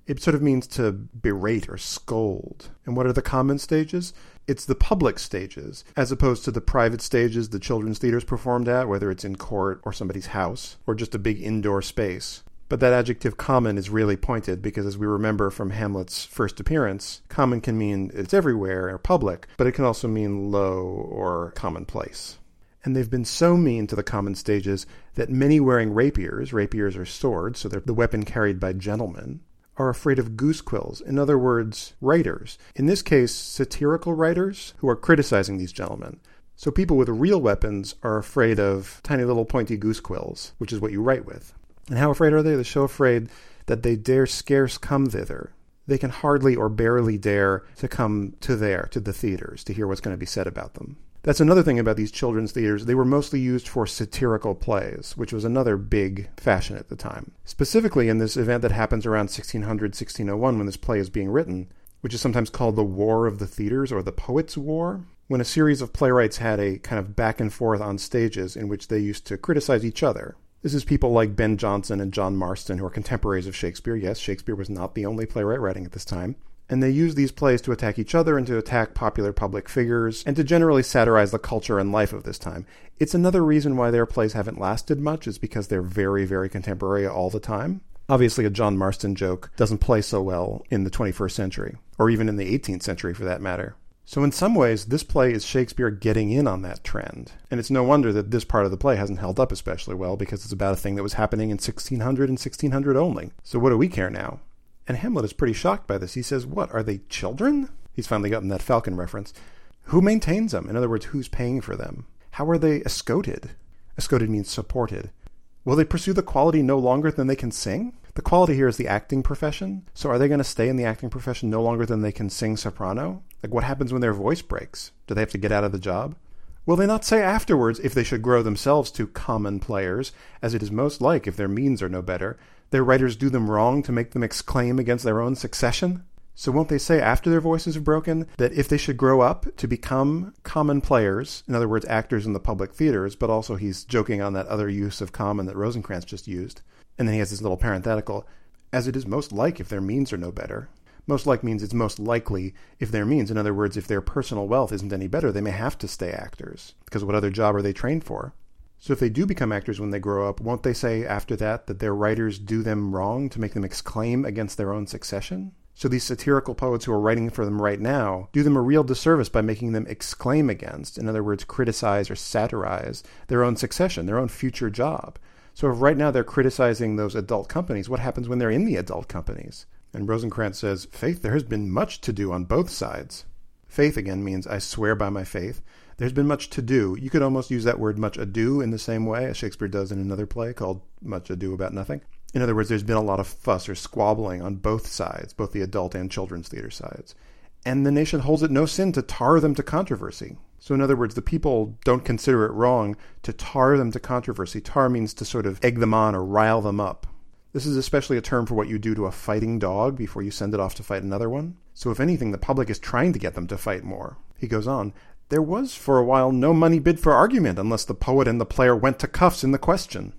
It sort of means to berate or scold. And what are the common stages? It's the public stages, as opposed to the private stages the children's theaters performed at, whether it's in court or somebody's house, or just a big indoor space. But that adjective common is really pointed because, as we remember from Hamlet's first appearance, common can mean it's everywhere or public, but it can also mean low or commonplace. And they've been so mean to the common stages that many wearing rapiers, rapiers are swords, so they're the weapon carried by gentlemen, are afraid of goose quills. In other words, writers. In this case, satirical writers who are criticizing these gentlemen. So people with real weapons are afraid of tiny little pointy goose quills, which is what you write with. And how afraid are they? They're so afraid that they dare scarce come thither. They can hardly or barely dare to come to there, to the theaters, to hear what's going to be said about them. That's another thing about these children's theaters. They were mostly used for satirical plays, which was another big fashion at the time. Specifically, in this event that happens around 1600, 1601, when this play is being written, which is sometimes called the War of the Theaters or the Poets' War, when a series of playwrights had a kind of back and forth on stages in which they used to criticize each other. This is people like Ben Jonson and John Marston, who are contemporaries of Shakespeare. Yes, Shakespeare was not the only playwright writing at this time and they use these plays to attack each other and to attack popular public figures and to generally satirize the culture and life of this time. It's another reason why their plays haven't lasted much is because they're very very contemporary all the time. Obviously a John Marston joke doesn't play so well in the 21st century or even in the 18th century for that matter. So in some ways this play is Shakespeare getting in on that trend. And it's no wonder that this part of the play hasn't held up especially well because it's about a thing that was happening in 1600 and 1600 only. So what do we care now? And Hamlet is pretty shocked by this. He says, What, are they children? He's finally gotten that Falcon reference. Who maintains them? In other words, who's paying for them? How are they escoted? Escoted means supported. Will they pursue the quality no longer than they can sing? The quality here is the acting profession. So are they going to stay in the acting profession no longer than they can sing soprano? Like what happens when their voice breaks? Do they have to get out of the job? Will they not say afterwards, if they should grow themselves to common players, as it is most like if their means are no better, their writers do them wrong to make them exclaim against their own succession? So won't they say after their voices have broken that if they should grow up to become common players, in other words, actors in the public theaters, but also he's joking on that other use of common that Rosencrantz just used. And then he has this little parenthetical, as it is most like if their means are no better. Most like means it's most likely if their means, in other words, if their personal wealth isn't any better, they may have to stay actors. Because what other job are they trained for? So if they do become actors when they grow up, won't they say after that that their writers do them wrong to make them exclaim against their own succession? So these satirical poets who are writing for them right now do them a real disservice by making them exclaim against, in other words, criticize or satirize their own succession, their own future job. So if right now they're criticizing those adult companies, what happens when they're in the adult companies? And Rosencrantz says, Faith, there has been much to do on both sides. Faith again means I swear by my faith. There's been much to do. You could almost use that word much ado in the same way as Shakespeare does in another play called Much Ado About Nothing. In other words, there's been a lot of fuss or squabbling on both sides, both the adult and children's theater sides. And the nation holds it no sin to tar them to controversy. So, in other words, the people don't consider it wrong to tar them to controversy. Tar means to sort of egg them on or rile them up. This is especially a term for what you do to a fighting dog before you send it off to fight another one. So, if anything, the public is trying to get them to fight more. He goes on, there was for a while no money bid for argument unless the poet and the player went to cuffs in the question.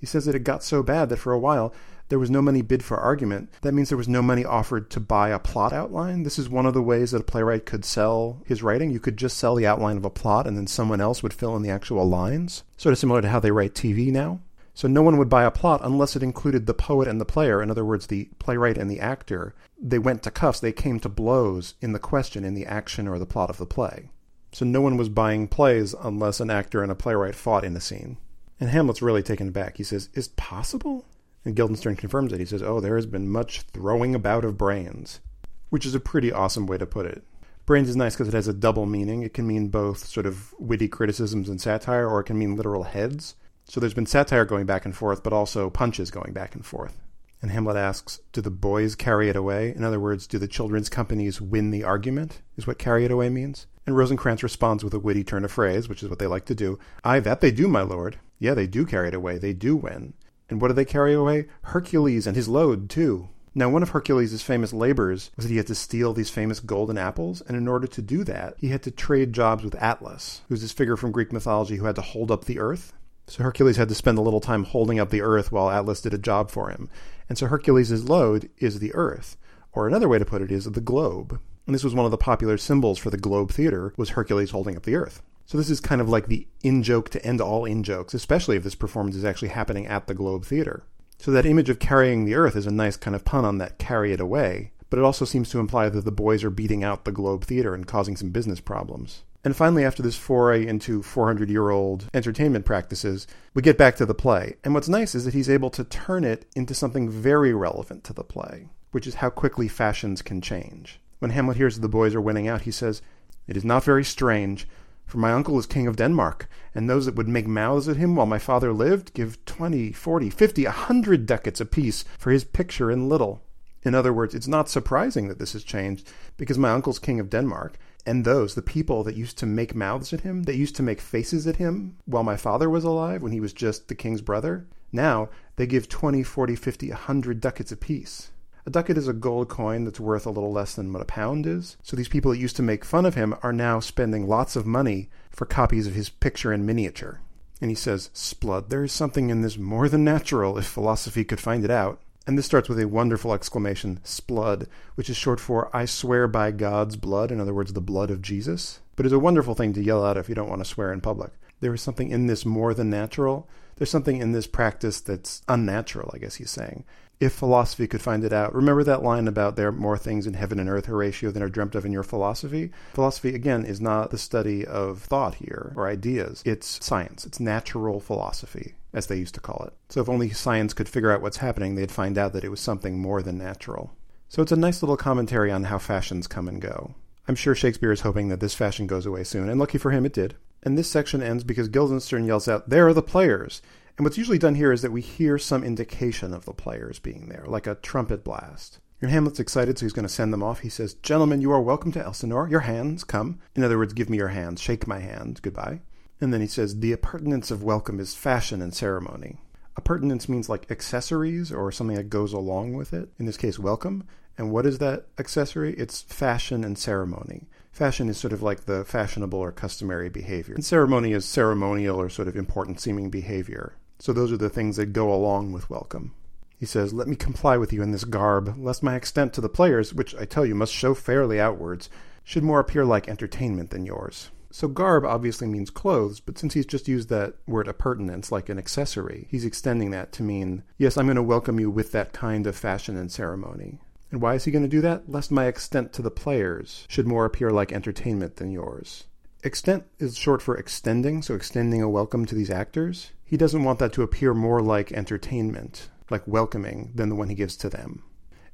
He says that it got so bad that for a while there was no money bid for argument. That means there was no money offered to buy a plot outline. This is one of the ways that a playwright could sell his writing. You could just sell the outline of a plot and then someone else would fill in the actual lines. Sort of similar to how they write TV now. So no one would buy a plot unless it included the poet and the player. In other words, the playwright and the actor. They went to cuffs, they came to blows in the question, in the action or the plot of the play. So no one was buying plays unless an actor and a playwright fought in a scene. And Hamlet's really taken aback. He says, Is possible? And Guildenstern confirms it. He says, Oh, there has been much throwing about of brains, which is a pretty awesome way to put it. Brains is nice because it has a double meaning. It can mean both sort of witty criticisms and satire, or it can mean literal heads. So there's been satire going back and forth, but also punches going back and forth. And Hamlet asks, Do the boys carry it away? In other words, do the children's companies win the argument? Is what carry it away means? And Rosencrantz responds with a witty turn of phrase, which is what they like to do. Ay, that they do, my lord. Yeah, they do carry it away. They do win. And what do they carry away? Hercules and his load, too. Now, one of Hercules' famous labors was that he had to steal these famous golden apples, and in order to do that, he had to trade jobs with Atlas, who's this figure from Greek mythology who had to hold up the earth. So Hercules had to spend a little time holding up the earth while Atlas did a job for him. And so Hercules' load is the earth. Or another way to put it is the globe. And this was one of the popular symbols for the Globe Theater was Hercules holding up the earth. So this is kind of like the in-joke to end all in-jokes, especially if this performance is actually happening at the Globe Theater. So that image of carrying the earth is a nice kind of pun on that carry it away, but it also seems to imply that the boys are beating out the Globe Theater and causing some business problems. And finally, after this foray into 400 year old entertainment practices, we get back to the play. And what's nice is that he's able to turn it into something very relevant to the play, which is how quickly fashions can change. When Hamlet hears that the boys are winning out, he says, It is not very strange for my uncle is king of Denmark, and those that would make mouths at him while my father lived give twenty, forty, fifty, a hundred ducats apiece for his picture in little. In other words, it's not surprising that this has changed, because my uncle's king of Denmark, and those, the people that used to make mouths at him, that used to make faces at him while my father was alive, when he was just the king's brother, now they give twenty, forty, fifty, a hundred ducats apiece. A ducat is a gold coin that's worth a little less than what a pound is. So these people that used to make fun of him are now spending lots of money for copies of his picture in miniature. And he says, 'Sblood, there is something in this more than natural if philosophy could find it out. And this starts with a wonderful exclamation, 'Sblood, which is short for I swear by God's blood, in other words, the blood of Jesus. But it's a wonderful thing to yell out if you don't want to swear in public. There is something in this more than natural. There's something in this practice that's unnatural, I guess he's saying if philosophy could find it out. Remember that line about there are more things in heaven and earth, Horatio, than are dreamt of in your philosophy? Philosophy, again, is not the study of thought here or ideas. It's science. It's natural philosophy, as they used to call it. So if only science could figure out what's happening, they'd find out that it was something more than natural. So it's a nice little commentary on how fashions come and go. I'm sure Shakespeare is hoping that this fashion goes away soon, and lucky for him it did. And this section ends because Guildenstern yells out, There are the players! And what's usually done here is that we hear some indication of the players being there, like a trumpet blast. And Hamlet's excited, so he's going to send them off. He says, Gentlemen, you are welcome to Elsinore. Your hands, come. In other words, give me your hands. Shake my hand. Goodbye. And then he says, The appurtenance of welcome is fashion and ceremony. Appurtenance means like accessories or something that goes along with it. In this case, welcome. And what is that accessory? It's fashion and ceremony. Fashion is sort of like the fashionable or customary behavior. And ceremony is ceremonial or sort of important seeming behavior. So those are the things that go along with welcome. He says, Let me comply with you in this garb, lest my extent to the players, which I tell you must show fairly outwards, should more appear like entertainment than yours. So garb obviously means clothes, but since he's just used that word appurtenance, like an accessory, he's extending that to mean, yes, I'm going to welcome you with that kind of fashion and ceremony. And why is he going to do that? Lest my extent to the players should more appear like entertainment than yours. Extent is short for extending, so extending a welcome to these actors. He doesn't want that to appear more like entertainment, like welcoming, than the one he gives to them.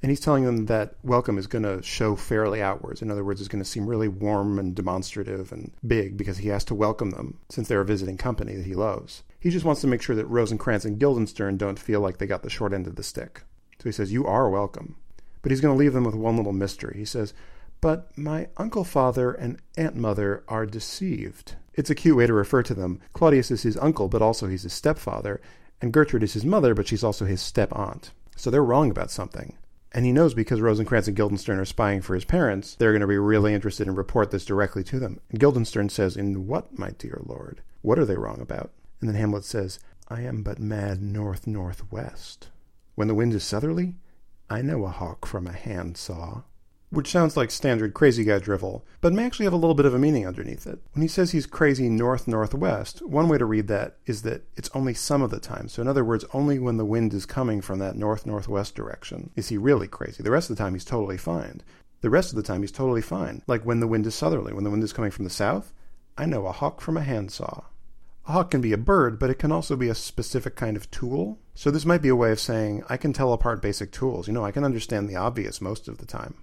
And he's telling them that welcome is going to show fairly outwards. In other words, it's going to seem really warm and demonstrative and big because he has to welcome them since they're a visiting company that he loves. He just wants to make sure that Rosencrantz and Guildenstern don't feel like they got the short end of the stick. So he says, You are welcome. But he's going to leave them with one little mystery. He says, but my uncle father and aunt mother are deceived. It's a cute way to refer to them. Claudius is his uncle, but also he's his stepfather, and Gertrude is his mother, but she's also his step aunt. So they're wrong about something. And he knows because Rosencrantz and Guildenstern are spying for his parents, they're going to be really interested and report this directly to them. And Guildenstern says, In what, my dear lord? What are they wrong about? And then Hamlet says, I am but mad north northwest. When the wind is southerly, I know a hawk from a handsaw. which sounds like standard crazy guy drivel, but may actually have a little bit of a meaning underneath it. When he says he's crazy north northwest, one way to read that is that it's only some of the time. So, in other words, only when the wind is coming from that north northwest direction is he really crazy. The rest of the time, he's totally fine. The rest of the time, he's totally fine. Like when the wind is southerly, when the wind is coming from the south, I know a hawk from a handsaw. A hawk can be a bird, but it can also be a specific kind of tool. So this might be a way of saying, I can tell apart basic tools. You know, I can understand the obvious most of the time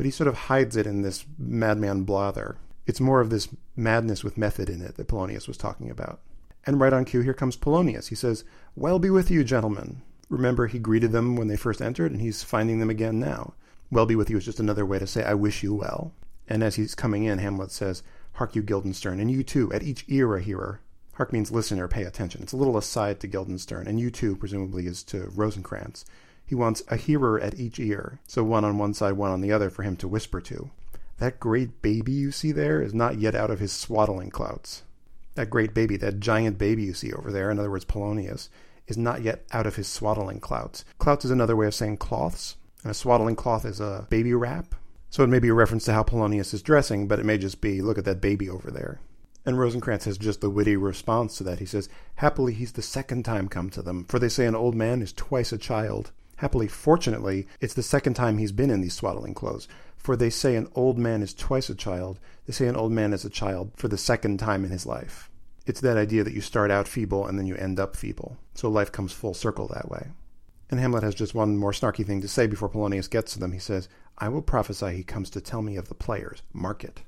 but he sort of hides it in this madman blather. It's more of this madness with method in it that Polonius was talking about. And right on cue, here comes Polonius. He says, Well be with you, gentlemen. Remember, he greeted them when they first entered, and he's finding them again now. Well be with you is just another way to say, I wish you well. And as he's coming in, Hamlet says, Hark you, Guildenstern, and you too, at each ear a hearer. Hark means listen or pay attention. It's a little aside to Guildenstern, and you too, presumably, is to Rosencrantz. He wants a hearer at each ear, so one on one side, one on the other, for him to whisper to. That great baby you see there is not yet out of his swaddling clouts. That great baby, that giant baby you see over there, in other words, Polonius, is not yet out of his swaddling clouts. Clouts is another way of saying cloths, and a swaddling cloth is a baby wrap. So it may be a reference to how Polonius is dressing, but it may just be, look at that baby over there. And Rosencrantz has just the witty response to that. He says, Happily he's the second time come to them, for they say an old man is twice a child. Happily, fortunately, it's the second time he's been in these swaddling clothes, for they say an old man is twice a child. They say an old man is a child for the second time in his life. It's that idea that you start out feeble and then you end up feeble. So life comes full circle that way. And Hamlet has just one more snarky thing to say before Polonius gets to them. He says, I will prophesy he comes to tell me of the players. Mark it.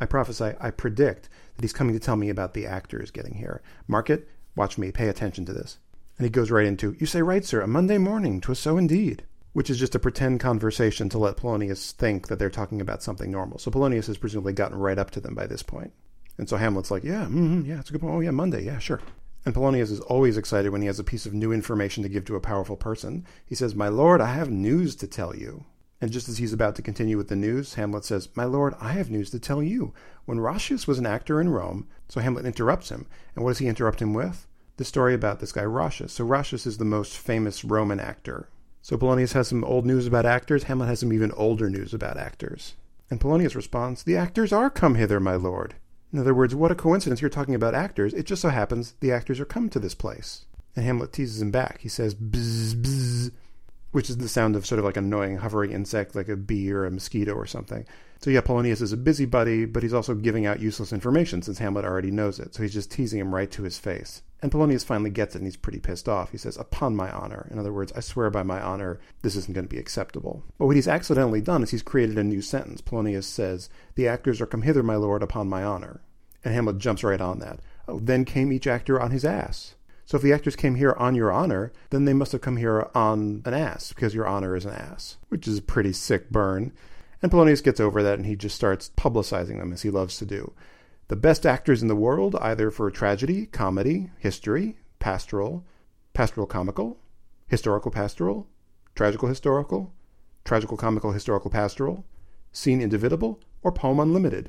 I prophesy, I predict that he's coming to tell me about the actors getting here. Mark it, watch me, pay attention to this. And he goes right into, You say right, sir, a Monday morning, 'twas so indeed. Which is just a pretend conversation to let Polonius think that they're talking about something normal. So Polonius has presumably gotten right up to them by this point. And so Hamlet's like, Yeah, mm-hmm, yeah, it's a good point. Oh, yeah, Monday, yeah, sure. And Polonius is always excited when he has a piece of new information to give to a powerful person. He says, My lord, I have news to tell you. And just as he's about to continue with the news, Hamlet says, My lord, I have news to tell you. When Roscius was an actor in Rome, so Hamlet interrupts him. And what does he interrupt him with? The story about this guy Roscius. So Roscius is the most famous Roman actor. So Polonius has some old news about actors. Hamlet has some even older news about actors. And Polonius responds, The actors are come hither, my lord. In other words, what a coincidence you're talking about actors. It just so happens the actors are come to this place. And Hamlet teases him back. He says, Bzz, bzz which is the sound of sort of like an annoying hovering insect like a bee or a mosquito or something. So yeah, Polonius is a busybody, but he's also giving out useless information since Hamlet already knows it. So he's just teasing him right to his face. And Polonius finally gets it and he's pretty pissed off. He says, Upon my honor. In other words, I swear by my honor, this isn't going to be acceptable. But what he's accidentally done is he's created a new sentence. Polonius says, The actors are come hither, my lord, upon my honor. And Hamlet jumps right on that. Oh, then came each actor on his ass. So if the actors came here on your honor, then they must have come here on an ass, because your honor is an ass, which is a pretty sick burn. And Polonius gets over that and he just starts publicizing them as he loves to do. The best actors in the world, either for tragedy, comedy, history, pastoral, pastoral comical, historical pastoral, tragical historical, tragical comical historical pastoral, scene indivisible, or poem unlimited.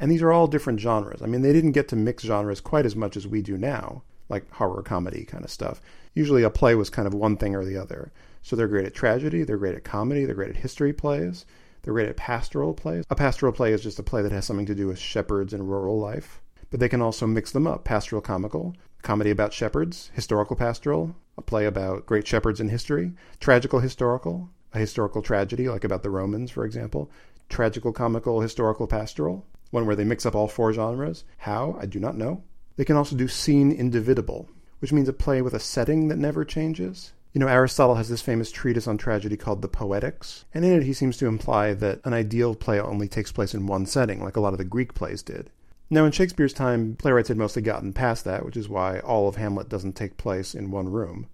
And these are all different genres. I mean, they didn't get to mix genres quite as much as we do now like horror comedy kind of stuff. Usually a play was kind of one thing or the other. So they're great at tragedy, they're great at comedy, they're great at history plays, they're great at pastoral plays. A pastoral play is just a play that has something to do with shepherds and rural life. But they can also mix them up pastoral comical, comedy about shepherds, historical pastoral, a play about great shepherds in history, tragical historical, a historical tragedy like about the Romans, for example, tragical comical historical pastoral, one where they mix up all four genres. How? I do not know. They can also do scene indivisible, which means a play with a setting that never changes. You know, Aristotle has this famous treatise on tragedy called the Poetics, and in it he seems to imply that an ideal play only takes place in one setting, like a lot of the Greek plays did. Now, in Shakespeare's time, playwrights had mostly gotten past that, which is why all of Hamlet doesn't take place in one room.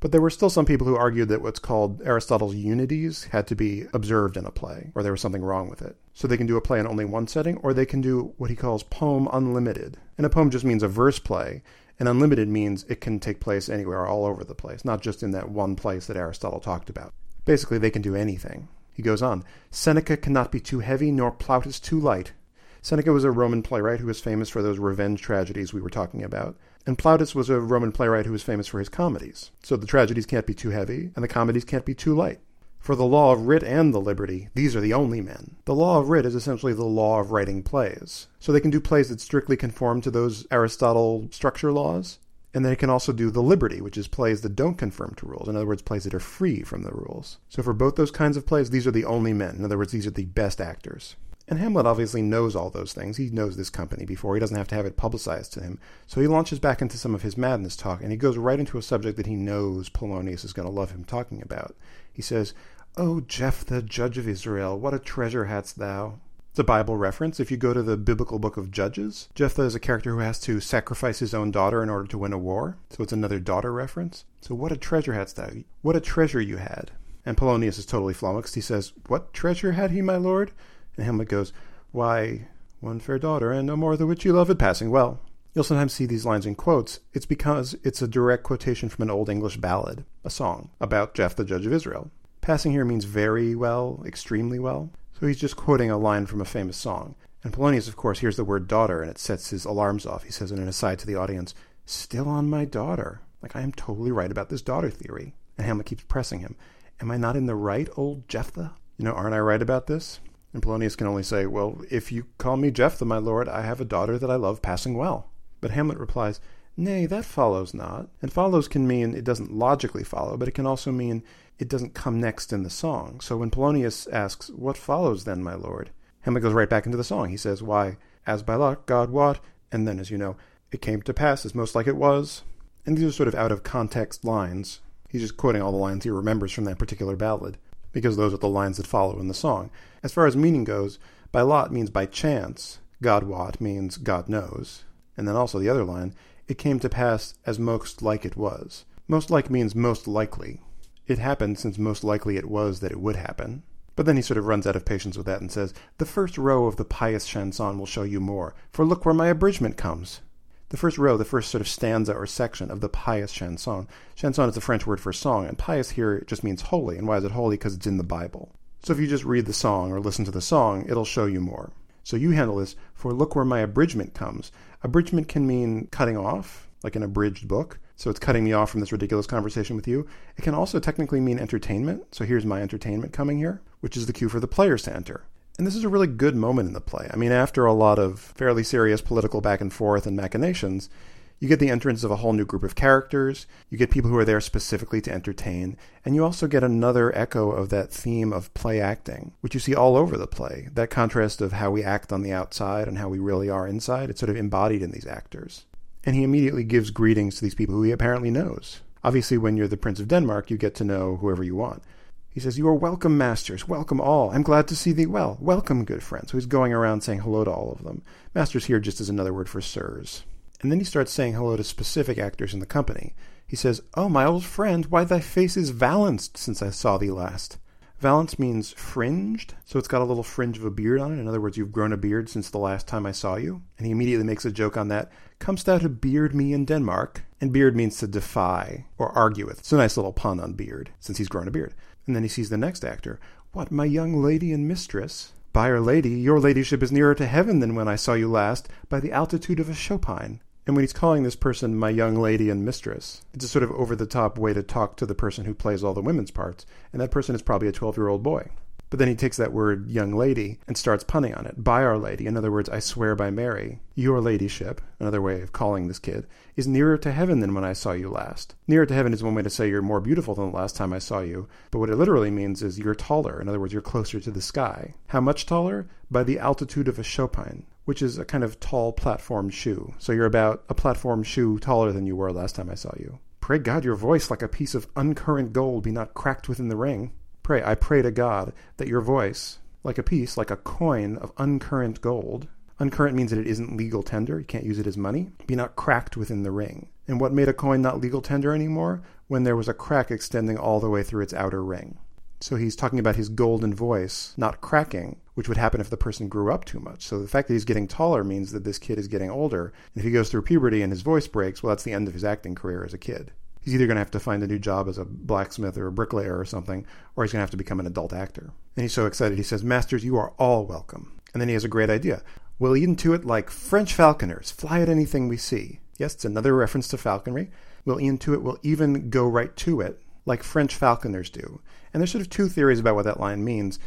But there were still some people who argued that what's called Aristotle's unities had to be observed in a play, or there was something wrong with it. So they can do a play in only one setting, or they can do what he calls poem unlimited. And a poem just means a verse play, and unlimited means it can take place anywhere, all over the place, not just in that one place that Aristotle talked about. Basically, they can do anything. He goes on Seneca cannot be too heavy, nor Plautus too light. Seneca was a Roman playwright who was famous for those revenge tragedies we were talking about. And Plautus was a Roman playwright who was famous for his comedies. So the tragedies can't be too heavy, and the comedies can't be too light. For the law of writ and the liberty, these are the only men. The law of writ is essentially the law of writing plays. So they can do plays that strictly conform to those Aristotle structure laws. And they can also do the liberty, which is plays that don't conform to rules. In other words, plays that are free from the rules. So for both those kinds of plays, these are the only men. In other words, these are the best actors. And Hamlet obviously knows all those things. He knows this company before. He doesn't have to have it publicized to him. So he launches back into some of his madness talk, and he goes right into a subject that he knows Polonius is going to love him talking about. He says, O Jephthah, judge of Israel, what a treasure hadst thou! It's a Bible reference. If you go to the biblical book of Judges, Jephthah is a character who has to sacrifice his own daughter in order to win a war. So it's another daughter reference. So what a treasure hadst thou! What a treasure you had! And Polonius is totally flummoxed. He says, What treasure had he, my lord? And Hamlet goes, Why, one fair daughter, and no more the which you loved passing well. You'll sometimes see these lines in quotes. It's because it's a direct quotation from an Old English ballad, a song, about Jephthah, judge of Israel. Passing here means very well, extremely well. So he's just quoting a line from a famous song. And Polonius, of course, hears the word daughter and it sets his alarms off. He says in an aside to the audience, Still on my daughter. Like, I am totally right about this daughter theory. And Hamlet keeps pressing him. Am I not in the right, old Jephthah? You know, aren't I right about this? And Polonius can only say, Well, if you call me Jephthah, my lord, I have a daughter that I love passing well. But Hamlet replies, Nay, that follows not. And follows can mean it doesn't logically follow, but it can also mean it doesn't come next in the song. So when Polonius asks, What follows then, my lord? Hamlet goes right back into the song. He says, Why, as by luck, God wot, and then, as you know, it came to pass as most like it was. And these are sort of out of context lines. He's just quoting all the lines he remembers from that particular ballad, because those are the lines that follow in the song. As far as meaning goes, by lot means by chance, God wot means God knows. And then also the other line, it came to pass as most like it was. Most like means most likely. It happened since most likely it was that it would happen. But then he sort of runs out of patience with that and says, The first row of the pious chanson will show you more, for look where my abridgment comes. The first row, the first sort of stanza or section of the pious chanson. Chanson is the French word for song, and pious here just means holy. And why is it holy? Because it's in the Bible. So if you just read the song or listen to the song, it'll show you more. So you handle this for look where my abridgment comes. Abridgment can mean cutting off, like an abridged book. So it's cutting me off from this ridiculous conversation with you. It can also technically mean entertainment. So here's my entertainment coming here, which is the cue for the players to enter. And this is a really good moment in the play. I mean, after a lot of fairly serious political back and forth and machinations, you get the entrance of a whole new group of characters, you get people who are there specifically to entertain, and you also get another echo of that theme of play acting, which you see all over the play. That contrast of how we act on the outside and how we really are inside, it's sort of embodied in these actors. And he immediately gives greetings to these people who he apparently knows. Obviously, when you're the Prince of Denmark, you get to know whoever you want. He says, You are welcome, masters, welcome all. I'm glad to see thee well. Welcome, good friends. So he's going around saying hello to all of them. Masters here just is another word for sirs. And then he starts saying hello to specific actors in the company. He says, Oh, my old friend, why thy face is valanced since I saw thee last. Valance means fringed, so it's got a little fringe of a beard on it. In other words, you've grown a beard since the last time I saw you. And he immediately makes a joke on that. Comest thou to beard me in Denmark? And beard means to defy or argue with. It's a nice little pun on beard, since he's grown a beard. And then he sees the next actor. What, my young lady and mistress? By'r lady, your ladyship is nearer to heaven than when I saw you last, by the altitude of a chopine. And when he's calling this person my young lady and mistress, it's a sort of over the top way to talk to the person who plays all the women's parts. And that person is probably a 12 year old boy. But then he takes that word young lady and starts punning on it. By Our Lady, in other words, I swear by Mary, your ladyship, another way of calling this kid, is nearer to heaven than when I saw you last. Nearer to heaven is one way to say you're more beautiful than the last time I saw you, but what it literally means is you're taller. In other words, you're closer to the sky. How much taller? By the altitude of a chopine, which is a kind of tall platform shoe. So you're about a platform shoe taller than you were last time I saw you. Pray God your voice, like a piece of uncurrent gold, be not cracked within the ring. Pray, I pray to God that your voice, like a piece, like a coin of uncurrent gold, uncurrent means that it isn't legal tender, you can't use it as money, be not cracked within the ring. And what made a coin not legal tender anymore? When there was a crack extending all the way through its outer ring. So he's talking about his golden voice not cracking, which would happen if the person grew up too much. So the fact that he's getting taller means that this kid is getting older. And if he goes through puberty and his voice breaks, well, that's the end of his acting career as a kid he's either going to have to find a new job as a blacksmith or a bricklayer or something, or he's going to have to become an adult actor. And he's so excited. He says, Masters, you are all welcome. And then he has a great idea. We'll eat into it like French falconers, fly at anything we see. Yes, it's another reference to falconry. We'll eat into it, we'll even go right to it, like French falconers do. And there's sort of two theories about what that line means.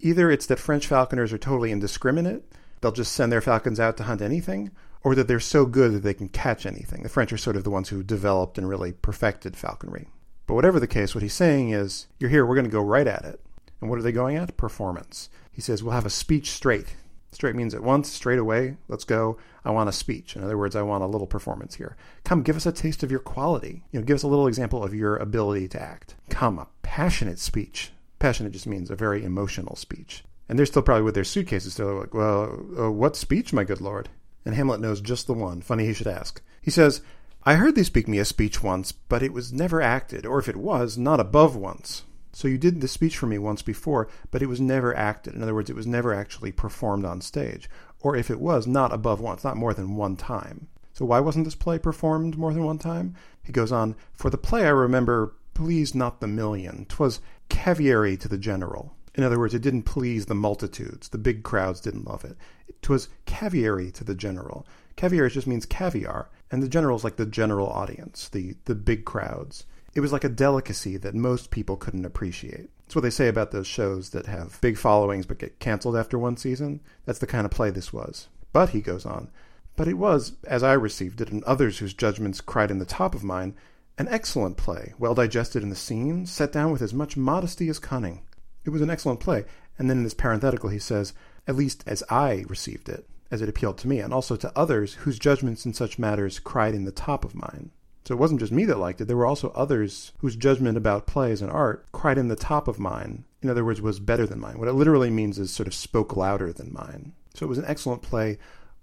Either it's that French falconers are totally indiscriminate, they'll just send their falcons out to hunt anything, or that they're so good that they can catch anything. The French are sort of the ones who developed and really perfected falconry. But whatever the case, what he's saying is, you're here, we're going to go right at it. And what are they going at? Performance. He says, we'll have a speech straight. Straight means at once, straight away, let's go. I want a speech. In other words, I want a little performance here. Come, give us a taste of your quality. You know, give us a little example of your ability to act. Come, a passionate speech. Passionate just means a very emotional speech. And they're still probably with their suitcases. They're like, well, uh, what speech, my good lord? and Hamlet knows just the one. Funny he should ask. He says, I heard thee speak me a speech once, but it was never acted, or if it was, not above once. So you did the speech for me once before, but it was never acted. In other words, it was never actually performed on stage. Or if it was, not above once, not more than one time. So why wasn't this play performed more than one time? He goes on, For the play I remember please not the million. 'Twas caviary to the general. In other words, it didn't please the multitudes. The big crowds didn't love it. It was caviary to the general. Caviar just means caviar, and the general is like the general audience, the, the big crowds. It was like a delicacy that most people couldn't appreciate. That's what they say about those shows that have big followings but get canceled after one season. That's the kind of play this was. But, he goes on, but it was, as I received it, and others whose judgments cried in the top of mine, an excellent play, well digested in the scenes, set down with as much modesty as cunning. It was an excellent play. And then in this parenthetical, he says, at least as I received it, as it appealed to me, and also to others whose judgments in such matters cried in the top of mine. So it wasn't just me that liked it, there were also others whose judgment about plays and art cried in the top of mine. In other words, was better than mine. What it literally means is sort of spoke louder than mine. So it was an excellent play,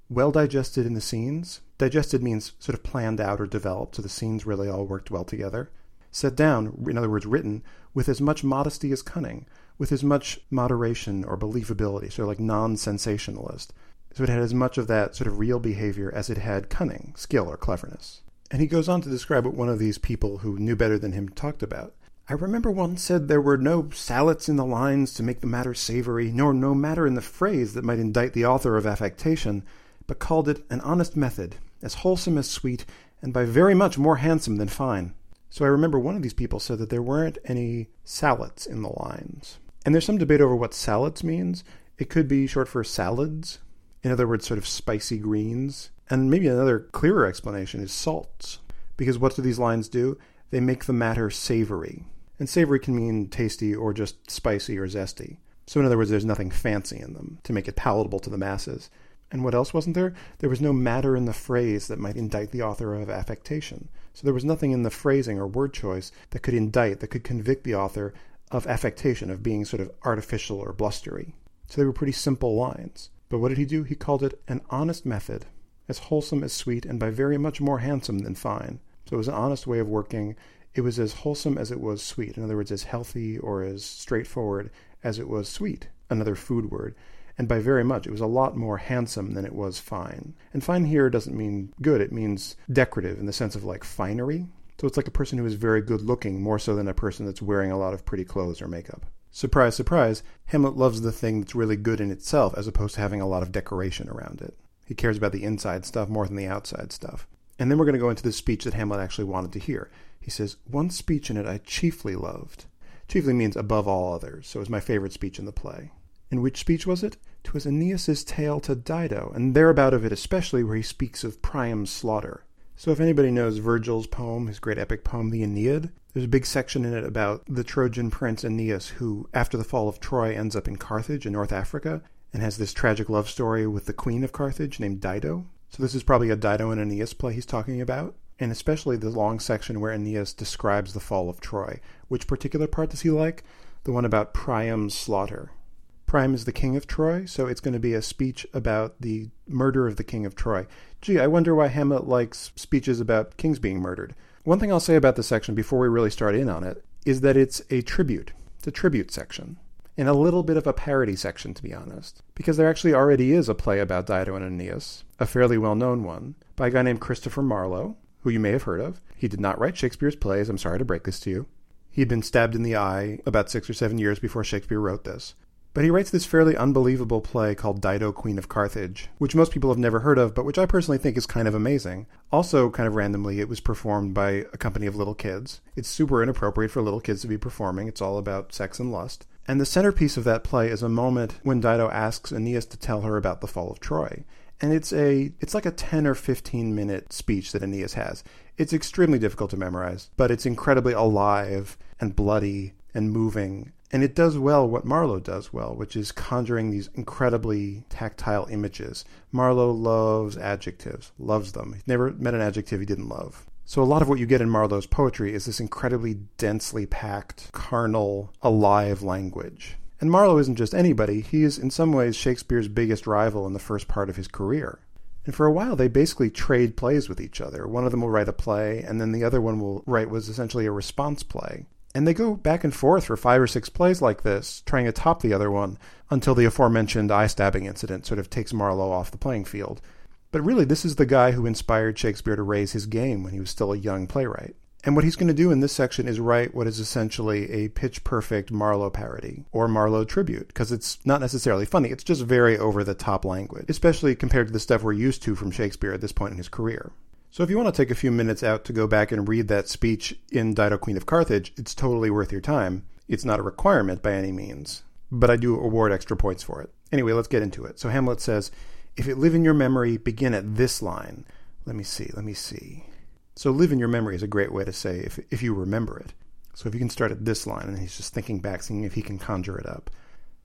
well digested in the scenes. Digested means sort of planned out or developed, so the scenes really all worked well together. Set down, in other words, written, with as much modesty as cunning, with as much moderation or believability, sort of like non sensationalist. So it had as much of that sort of real behavior as it had cunning, skill, or cleverness. And he goes on to describe what one of these people who knew better than him talked about. I remember one said there were no sallets in the lines to make the matter savory, nor no matter in the phrase that might indict the author of affectation, but called it an honest method, as wholesome as sweet, and by very much more handsome than fine. So I remember one of these people said that there weren't any salads in the lines. And there's some debate over what salads means. It could be short for salads, in other words, sort of spicy greens. And maybe another clearer explanation is salts. Because what do these lines do? They make the matter savory. And savory can mean tasty or just spicy or zesty. So, in other words, there's nothing fancy in them to make it palatable to the masses. And what else wasn't there? There was no matter in the phrase that might indict the author of affectation. So there was nothing in the phrasing or word choice that could indict, that could convict the author of affectation, of being sort of artificial or blustery. So they were pretty simple lines. But what did he do? He called it an honest method, as wholesome as sweet, and by very much more handsome than fine. So it was an honest way of working. It was as wholesome as it was sweet. In other words, as healthy or as straightforward as it was sweet, another food word. And by very much, it was a lot more handsome than it was fine. And fine here doesn't mean good, it means decorative in the sense of like finery. So it's like a person who is very good looking more so than a person that's wearing a lot of pretty clothes or makeup. Surprise, surprise, Hamlet loves the thing that's really good in itself as opposed to having a lot of decoration around it. He cares about the inside stuff more than the outside stuff. And then we're going to go into the speech that Hamlet actually wanted to hear. He says, One speech in it I chiefly loved. Chiefly means above all others, so it was my favorite speech in the play. In which speech was it? 'Twas Aeneas's tale to Dido, and thereabout of it especially where he speaks of Priam's slaughter. So if anybody knows Virgil's poem, his great epic poem, the Aeneid, there's a big section in it about the Trojan prince Aeneas, who, after the fall of Troy, ends up in Carthage in North Africa and has this tragic love story with the queen of Carthage named Dido. So this is probably a Dido and Aeneas play he's talking about, and especially the long section where Aeneas describes the fall of Troy. Which particular part does he like? The one about Priam's slaughter. Priam is the king of Troy, so it's going to be a speech about the murder of the king of Troy. Gee, I wonder why Hamlet likes speeches about kings being murdered. One thing I'll say about this section before we really start in on it is that it's a tribute. It's a tribute section. And a little bit of a parody section, to be honest. Because there actually already is a play about Dido and Aeneas, a fairly well known one, by a guy named Christopher Marlowe, who you may have heard of. He did not write Shakespeare's plays, I'm sorry to break this to you. He had been stabbed in the eye about six or seven years before Shakespeare wrote this. But he writes this fairly unbelievable play called Dido, Queen of Carthage, which most people have never heard of, but which I personally think is kind of amazing. Also, kind of randomly, it was performed by a company of little kids. It's super inappropriate for little kids to be performing, it's all about sex and lust. And the centerpiece of that play is a moment when Dido asks Aeneas to tell her about the fall of Troy. And it's a it's like a 10 or 15 minute speech that Aeneas has. It's extremely difficult to memorize, but it's incredibly alive and bloody and moving and it does well what Marlowe does well, which is conjuring these incredibly tactile images. Marlowe loves adjectives, loves them. He's never met an adjective he didn't love. So a lot of what you get in Marlowe's poetry is this incredibly densely packed, carnal, alive language. And Marlowe isn't just anybody, he is in some ways Shakespeare's biggest rival in the first part of his career. And for a while, they basically trade plays with each other. One of them will write a play, and then the other one will write was essentially a response play. And they go back and forth for five or six plays like this, trying to top the other one, until the aforementioned eye stabbing incident sort of takes Marlowe off the playing field. But really, this is the guy who inspired Shakespeare to raise his game when he was still a young playwright. And what he's going to do in this section is write what is essentially a pitch perfect Marlowe parody or Marlowe tribute, because it's not necessarily funny. It's just very over the top language, especially compared to the stuff we're used to from Shakespeare at this point in his career. So if you want to take a few minutes out to go back and read that speech in Dido, Queen of Carthage, it's totally worth your time. It's not a requirement by any means, but I do award extra points for it. Anyway, let's get into it. So Hamlet says, If it live in your memory, begin at this line. Let me see, let me see. So live in your memory is a great way to say if, if you remember it. So if you can start at this line, and he's just thinking back, seeing if he can conjure it up.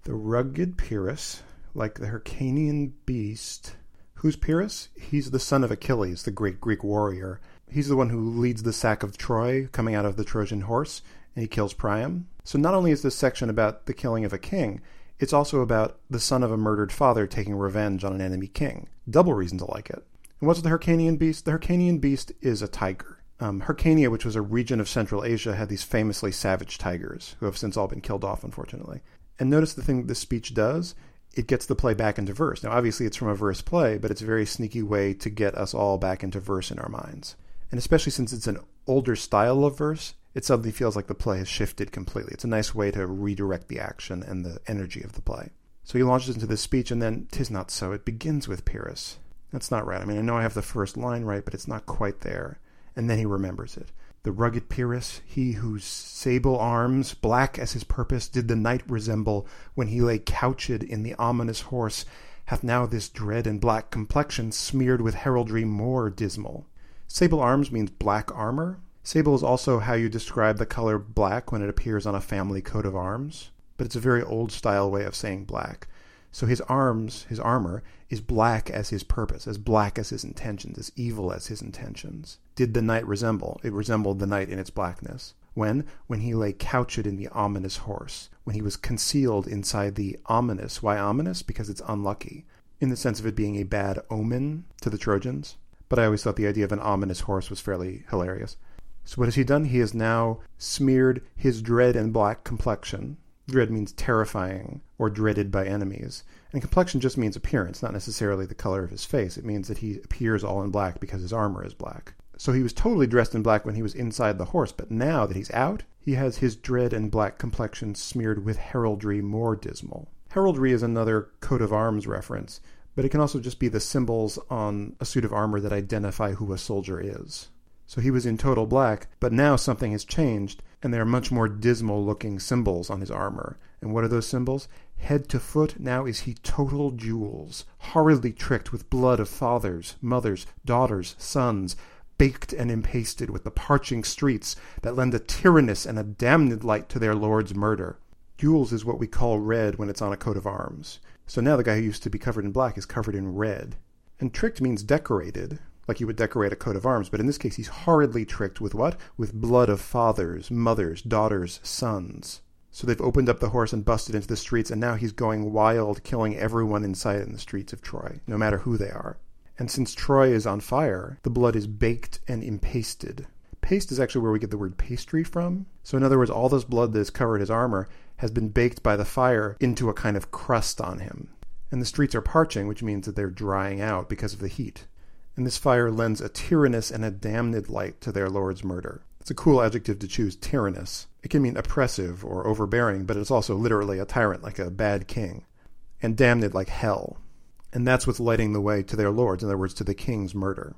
The rugged Pyrrhus, like the Hyrcanian beast. Who's Pyrrhus? He's the son of Achilles, the great Greek warrior. He's the one who leads the sack of Troy, coming out of the Trojan horse, and he kills Priam. So not only is this section about the killing of a king, it's also about the son of a murdered father taking revenge on an enemy king. Double reason to like it. And what's the Hyrcanian beast? The Hyrcanian beast is a tiger. Um, Hyrcania, which was a region of Central Asia, had these famously savage tigers, who have since all been killed off, unfortunately. And notice the thing this speech does it gets the play back into verse. Now, obviously, it's from a verse play, but it's a very sneaky way to get us all back into verse in our minds. And especially since it's an older style of verse, it suddenly feels like the play has shifted completely. It's a nice way to redirect the action and the energy of the play. So he launches into this speech, and then, tis not so. It begins with Pyrrhus. That's not right. I mean, I know I have the first line right, but it's not quite there. And then he remembers it. The rugged Pyrrhus, he whose sable arms, black as his purpose, did the night resemble when he lay couched in the ominous horse, hath now this dread and black complexion smeared with heraldry more dismal. Sable arms means black armor. Sable is also how you describe the color black when it appears on a family coat of arms, but it's a very old style way of saying black. So his arms, his armor, is black as his purpose, as black as his intentions, as evil as his intentions. Did the night resemble? It resembled the night in its blackness. When? When he lay couched in the ominous horse. When he was concealed inside the ominous. Why ominous? Because it's unlucky. In the sense of it being a bad omen to the Trojans. But I always thought the idea of an ominous horse was fairly hilarious. So what has he done? He has now smeared his dread and black complexion Dread means terrifying or dreaded by enemies. And complexion just means appearance, not necessarily the color of his face. It means that he appears all in black because his armor is black. So he was totally dressed in black when he was inside the horse, but now that he's out, he has his dread and black complexion smeared with heraldry more dismal. Heraldry is another coat of arms reference, but it can also just be the symbols on a suit of armor that identify who a soldier is. So he was in total black, but now something has changed, and there are much more dismal looking symbols on his armor. And what are those symbols? Head to foot, now is he total gules, horridly tricked with blood of fathers, mothers, daughters, sons, baked and impasted with the parching streets that lend a tyrannous and a damned light to their lord's murder. Gules is what we call red when it's on a coat of arms. So now the guy who used to be covered in black is covered in red. And tricked means decorated, like you would decorate a coat of arms, but in this case he's horridly tricked with what? With blood of fathers, mothers, daughters, sons. So they've opened up the horse and busted into the streets, and now he's going wild, killing everyone in sight in the streets of Troy, no matter who they are. And since Troy is on fire, the blood is baked and impasted. Paste is actually where we get the word pastry from. So, in other words, all this blood that has covered his armor has been baked by the fire into a kind of crust on him. And the streets are parching, which means that they're drying out because of the heat and this fire lends a tyrannous and a damned light to their lord's murder. It's a cool adjective to choose, tyrannous. It can mean oppressive or overbearing, but it's also literally a tyrant, like a bad king. And damned like hell. And that's what's lighting the way to their lords, in other words, to the king's murder.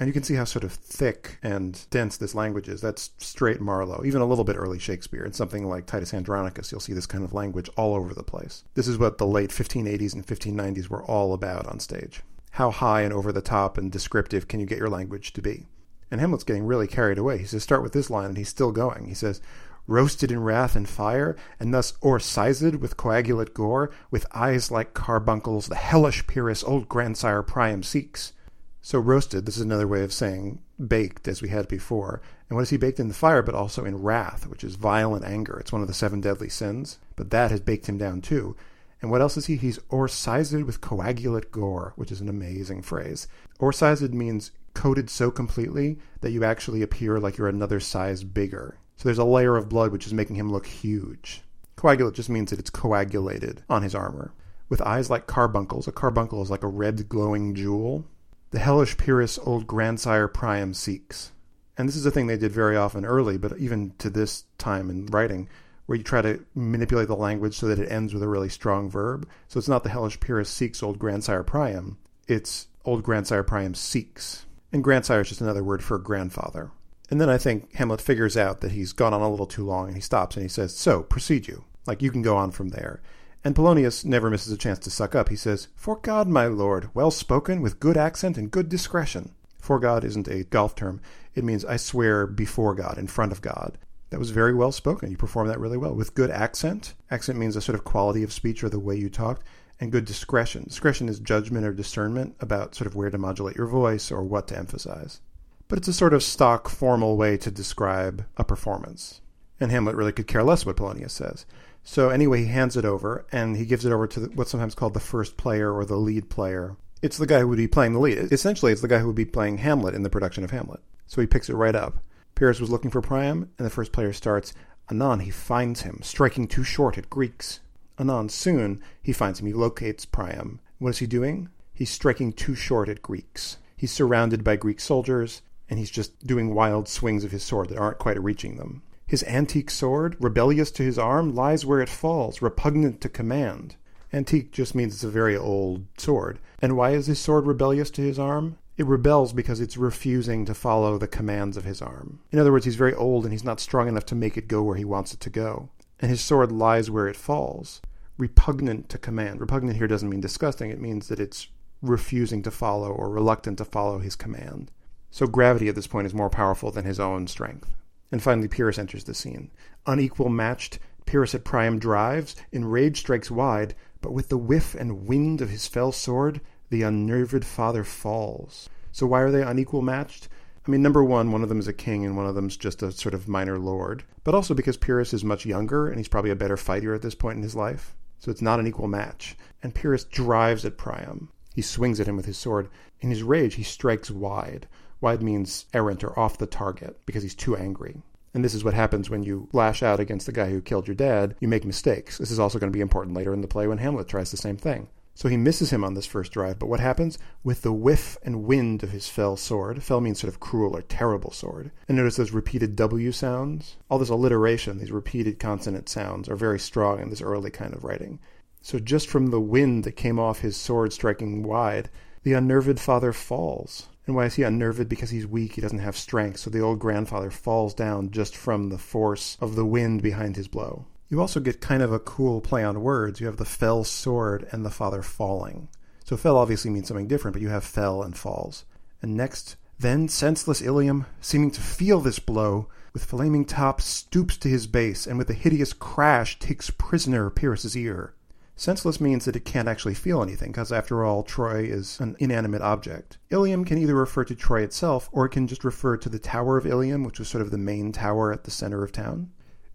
And you can see how sort of thick and dense this language is. That's straight Marlowe, even a little bit early Shakespeare. In something like Titus Andronicus, you'll see this kind of language all over the place. This is what the late 1580s and 1590s were all about on stage how high and over the top and descriptive can you get your language to be? And Hamlet's getting really carried away. He says, start with this line, and he's still going. He says, roasted in wrath and fire, and thus o'ersized with coagulate gore, with eyes like carbuncles, the hellish Pyrrhus old grandsire Priam seeks. So roasted, this is another way of saying baked, as we had before. And what is he baked in the fire, but also in wrath, which is violent anger? It's one of the seven deadly sins. But that has baked him down too. And what else is he? He's o'ersized with coagulate gore, which is an amazing phrase. O'ersized means coated so completely that you actually appear like you're another size bigger. So there's a layer of blood which is making him look huge. Coagulate just means that it's coagulated on his armor. With eyes like carbuncles, a carbuncle is like a red glowing jewel. the hellish Pyrrhus old grandsire Priam seeks. And this is a thing they did very often early, but even to this time in writing, where you try to manipulate the language so that it ends with a really strong verb. So it's not the hellish Pyrrhus seeks old grandsire Priam, it's old grandsire Priam seeks. And grandsire is just another word for grandfather. And then I think Hamlet figures out that he's gone on a little too long and he stops and he says, So, proceed you. Like, you can go on from there. And Polonius never misses a chance to suck up. He says, Fore God, my lord, well spoken, with good accent and good discretion. Fore God isn't a golf term. It means I swear before God, in front of God. That was very well spoken. You performed that really well. With good accent. Accent means a sort of quality of speech or the way you talked. And good discretion. Discretion is judgment or discernment about sort of where to modulate your voice or what to emphasize. But it's a sort of stock formal way to describe a performance. And Hamlet really could care less what Polonius says. So anyway, he hands it over, and he gives it over to the, what's sometimes called the first player or the lead player. It's the guy who would be playing the lead. Essentially, it's the guy who would be playing Hamlet in the production of Hamlet. So he picks it right up. Pyrrhus was looking for Priam, and the first player starts. Anon he finds him, striking too short at Greeks. Anon soon he finds him. He locates Priam. What is he doing? He's striking too short at Greeks. He's surrounded by Greek soldiers, and he's just doing wild swings of his sword that aren't quite reaching them. His antique sword, rebellious to his arm, lies where it falls, repugnant to command. Antique just means it's a very old sword. And why is his sword rebellious to his arm? It rebels because it's refusing to follow the commands of his arm. In other words, he's very old and he's not strong enough to make it go where he wants it to go. And his sword lies where it falls, repugnant to command. Repugnant here doesn't mean disgusting, it means that it's refusing to follow or reluctant to follow his command. So gravity at this point is more powerful than his own strength. And finally, Pyrrhus enters the scene. Unequal matched, Pyrrhus at Priam drives, in rage strikes wide, but with the whiff and wind of his fell sword, the unnerved father falls. So why are they unequal matched? I mean, number one, one of them is a king and one of them's just a sort of minor lord. But also because Pyrrhus is much younger and he's probably a better fighter at this point in his life. So it's not an equal match. And Pyrrhus drives at Priam. He swings at him with his sword. In his rage, he strikes wide. Wide means errant or off the target because he's too angry. And this is what happens when you lash out against the guy who killed your dad. You make mistakes. This is also going to be important later in the play when Hamlet tries the same thing. So he misses him on this first drive, but what happens? With the whiff and wind of his fell sword, fell means sort of cruel or terrible sword. And notice those repeated W sounds? All this alliteration, these repeated consonant sounds, are very strong in this early kind of writing. So just from the wind that came off his sword striking wide, the unnerved father falls. And why is he unnerved? Because he's weak, he doesn't have strength, so the old grandfather falls down just from the force of the wind behind his blow. You also get kind of a cool play on words. You have the fell sword and the father falling. So fell obviously means something different, but you have fell and falls. And next, then senseless Ilium, seeming to feel this blow, with flaming top stoops to his base, and with a hideous crash takes prisoner Pyrrhus's ear. Senseless means that it can't actually feel anything, because after all, Troy is an inanimate object. Ilium can either refer to Troy itself, or it can just refer to the Tower of Ilium, which was sort of the main tower at the center of town.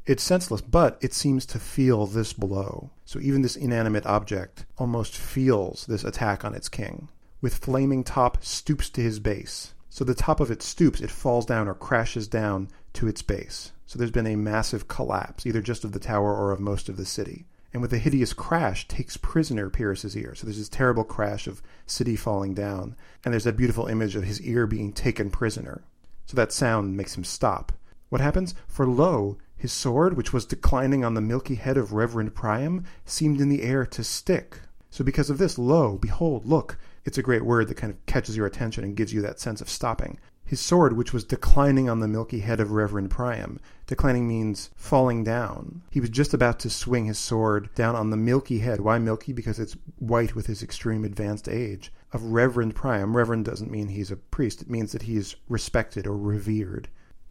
It's senseless, but it seems to feel this blow. So even this inanimate object almost feels this attack on its king. With flaming top stoops to his base. So the top of it stoops, it falls down or crashes down to its base. So there's been a massive collapse, either just of the tower or of most of the city and with a hideous crash takes prisoner Pyrrhus's ear. So there's this terrible crash of city falling down, and there's that beautiful image of his ear being taken prisoner. So that sound makes him stop. What happens? For lo, his sword, which was declining on the milky head of Reverend Priam, seemed in the air to stick. So because of this, lo, behold, look, it's a great word that kind of catches your attention and gives you that sense of stopping his sword, which was declining on the milky head of Reverend Priam. Declining means falling down. He was just about to swing his sword down on the milky head. Why milky? Because it's white with his extreme advanced age. Of Reverend Priam. Reverend doesn't mean he's a priest, it means that he is respected or revered.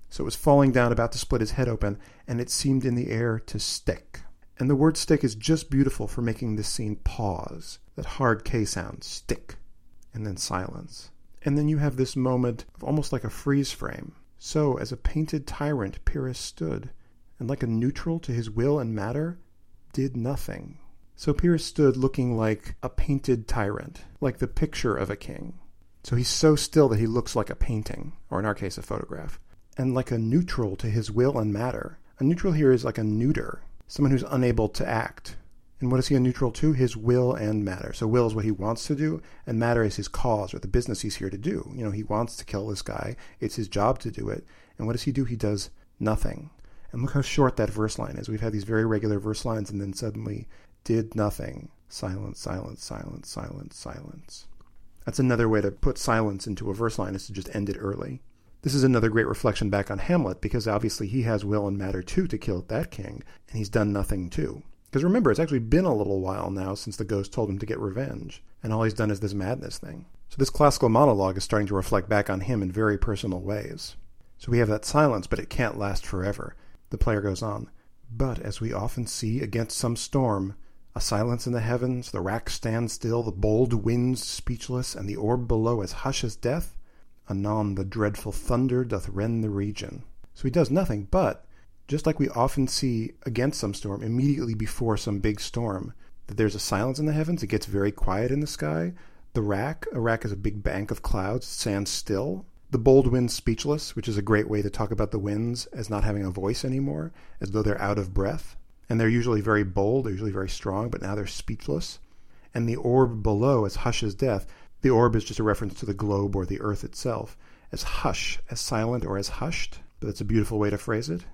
So it was falling down, about to split his head open, and it seemed in the air to stick. And the word stick is just beautiful for making this scene pause. That hard K sound, stick, and then silence. And then you have this moment of almost like a freeze frame. So, as a painted tyrant, Pyrrhus stood, and like a neutral to his will and matter, did nothing. So Pyrrhus stood looking like a painted tyrant, like the picture of a king. So he's so still that he looks like a painting, or in our case, a photograph. And like a neutral to his will and matter. A neutral here is like a neuter, someone who's unable to act. And what is he a neutral to? His will and matter. So will is what he wants to do, and matter is his cause or the business he's here to do. You know, he wants to kill this guy. It's his job to do it. And what does he do? He does nothing. And look how short that verse line is. We've had these very regular verse lines, and then suddenly did nothing. Silence, silence, silence, silence, silence. That's another way to put silence into a verse line is to just end it early. This is another great reflection back on Hamlet because obviously he has will and matter too to kill that king, and he's done nothing too. Because remember, it's actually been a little while now since the ghost told him to get revenge, and all he's done is this madness thing. So this classical monologue is starting to reflect back on him in very personal ways. So we have that silence, but it can't last forever. The player goes on. But as we often see against some storm, a silence in the heavens, the rack stands still, the bold winds speechless, and the orb below as hush as death, anon the dreadful thunder doth rend the region. So he does nothing, but just like we often see against some storm, immediately before some big storm, that there's a silence in the heavens, it gets very quiet in the sky. The rack, a rack is a big bank of clouds, stands still. The bold winds speechless, which is a great way to talk about the winds as not having a voice anymore, as though they're out of breath. And they're usually very bold, they're usually very strong, but now they're speechless. And the orb below as hush as death. The orb is just a reference to the globe or the earth itself, as hush, as silent or as hushed. But that's a beautiful way to phrase it.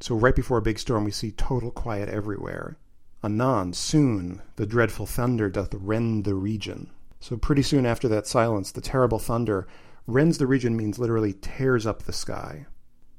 So right before a big storm, we see total quiet everywhere. Anon, soon, the dreadful thunder doth rend the region. So pretty soon after that silence, the terrible thunder rends the region means literally tears up the sky.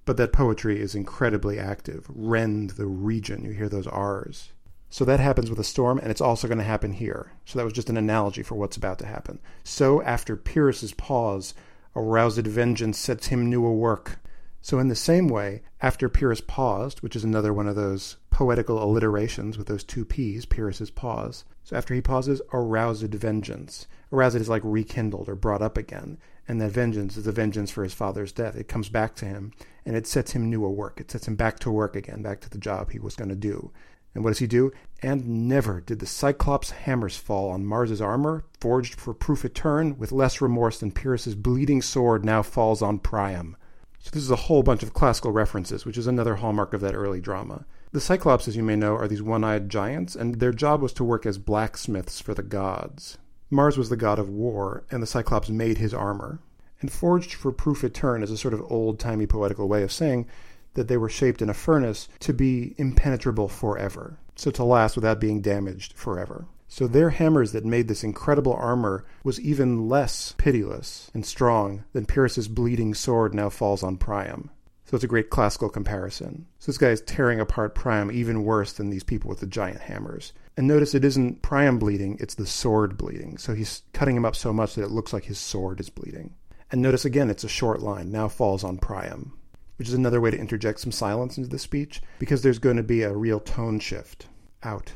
But that poetry is incredibly active. Rend the region. You hear those R's. So that happens with a storm, and it's also going to happen here. So that was just an analogy for what's about to happen. So after Pyrrhus's pause, aroused vengeance sets him new a work. So, in the same way, after Pyrrhus paused, which is another one of those poetical alliterations with those two P's, Pyrrhus's pause. So, after he pauses, aroused vengeance. Aroused is like rekindled or brought up again. And that vengeance is the vengeance for his father's death. It comes back to him and it sets him new a work. It sets him back to work again, back to the job he was going to do. And what does he do? And never did the Cyclops' hammers fall on Mars's armor, forged for proof etern, with less remorse than Pyrrhus's bleeding sword now falls on Priam. So this is a whole bunch of classical references, which is another hallmark of that early drama. The Cyclops, as you may know, are these one-eyed giants, and their job was to work as blacksmiths for the gods. Mars was the god of war, and the Cyclops made his armor. And forged for proof etern is a sort of old-timey poetical way of saying that they were shaped in a furnace to be impenetrable forever, so to last without being damaged forever. So their hammers that made this incredible armor was even less pitiless and strong than Pyrrhus's bleeding sword now falls on Priam. So it's a great classical comparison. So this guy is tearing apart Priam even worse than these people with the giant hammers. And notice it isn't Priam bleeding, it's the sword bleeding. So he's cutting him up so much that it looks like his sword is bleeding. And notice again, it's a short line, now falls on Priam, which is another way to interject some silence into the speech, because there's going to be a real tone shift. Out.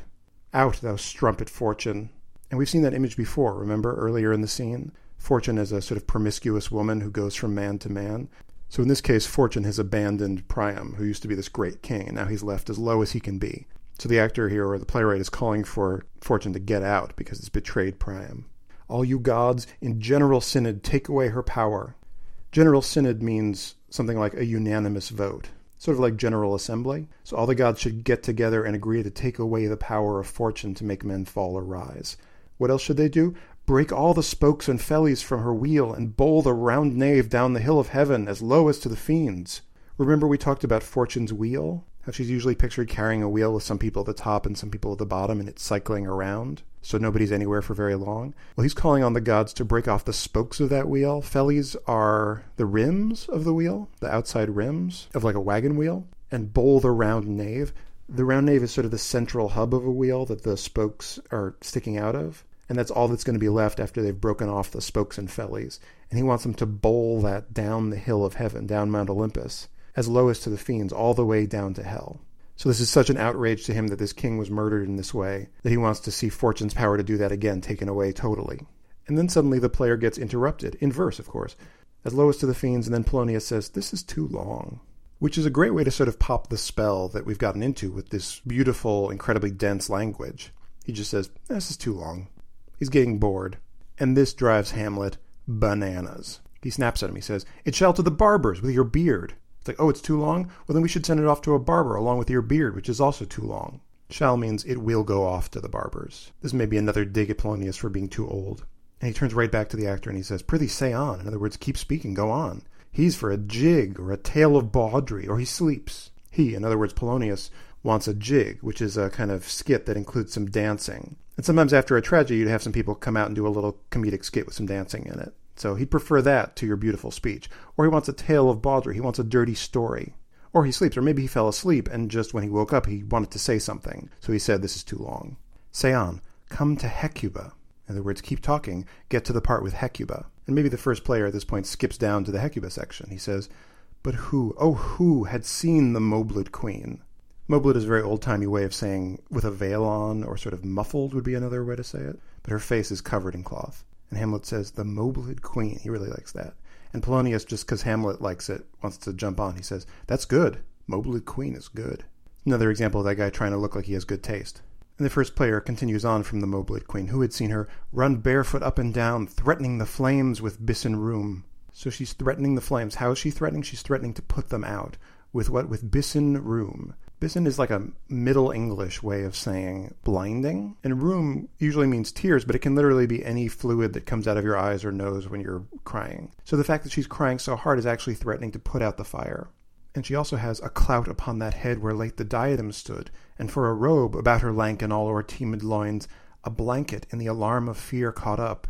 Out, thou strumpet fortune. And we've seen that image before, remember, earlier in the scene? Fortune as a sort of promiscuous woman who goes from man to man. So in this case, Fortune has abandoned Priam, who used to be this great king, and now he's left as low as he can be. So the actor here, or the playwright, is calling for Fortune to get out because it's betrayed Priam. All you gods, in general synod, take away her power. General synod means something like a unanimous vote sort of like General Assembly. So all the gods should get together and agree to take away the power of fortune to make men fall or rise. What else should they do? Break all the spokes and fellies from her wheel and bowl the round nave down the hill of heaven as low as to the fiends. Remember we talked about Fortune's wheel? How she's usually pictured carrying a wheel with some people at the top and some people at the bottom and it's cycling around, so nobody's anywhere for very long. Well, he's calling on the gods to break off the spokes of that wheel. Fellies are the rims of the wheel, the outside rims of like a wagon wheel, and bowl the round nave. The round nave is sort of the central hub of a wheel that the spokes are sticking out of. And that's all that's going to be left after they've broken off the spokes and fellies. And he wants them to bowl that down the hill of heaven, down Mount Olympus as low as to the fiends, all the way down to hell. So this is such an outrage to him that this king was murdered in this way that he wants to see Fortune's power to do that again taken away totally. And then suddenly the player gets interrupted, in verse, of course, as low as to the fiends, and then Polonius says, This is too long. Which is a great way to sort of pop the spell that we've gotten into with this beautiful, incredibly dense language. He just says, eh, This is too long. He's getting bored. And this drives Hamlet bananas. He snaps at him. He says, It shall to the barbers with your beard. It's like, oh, it's too long? Well, then we should send it off to a barber along with your beard, which is also too long. Shall means it will go off to the barbers. This may be another dig at Polonius for being too old. And he turns right back to the actor and he says, Prithee, say on. In other words, keep speaking, go on. He's for a jig or a tale of bawdry, or he sleeps. He, in other words, Polonius, wants a jig, which is a kind of skit that includes some dancing. And sometimes after a tragedy, you'd have some people come out and do a little comedic skit with some dancing in it. So he'd prefer that to your beautiful speech. Or he wants a tale of bawdry. He wants a dirty story. Or he sleeps, or maybe he fell asleep, and just when he woke up, he wanted to say something. So he said, This is too long. Say on. Come to Hecuba. In other words, keep talking. Get to the part with Hecuba. And maybe the first player at this point skips down to the Hecuba section. He says, But who, oh, who had seen the mobled Queen? Mobled is a very old timey way of saying with a veil on, or sort of muffled would be another way to say it. But her face is covered in cloth. And Hamlet says, The Mobled Queen. He really likes that. And Polonius, just because Hamlet likes it, wants to jump on. He says, That's good. Mobled Queen is good. Another example of that guy trying to look like he has good taste. And the first player continues on from the mobled Queen, who had seen her run barefoot up and down, threatening the flames with bisson rheum. So she's threatening the flames. How is she threatening? She's threatening to put them out. With what? With bisson rheum. Bisson is like a Middle English way of saying blinding. And rheum usually means tears, but it can literally be any fluid that comes out of your eyes or nose when you're crying. So the fact that she's crying so hard is actually threatening to put out the fire. And she also has a clout upon that head where late the diadem stood, and for a robe about her lank and all o'erteemed loins, a blanket in the alarm of fear caught up.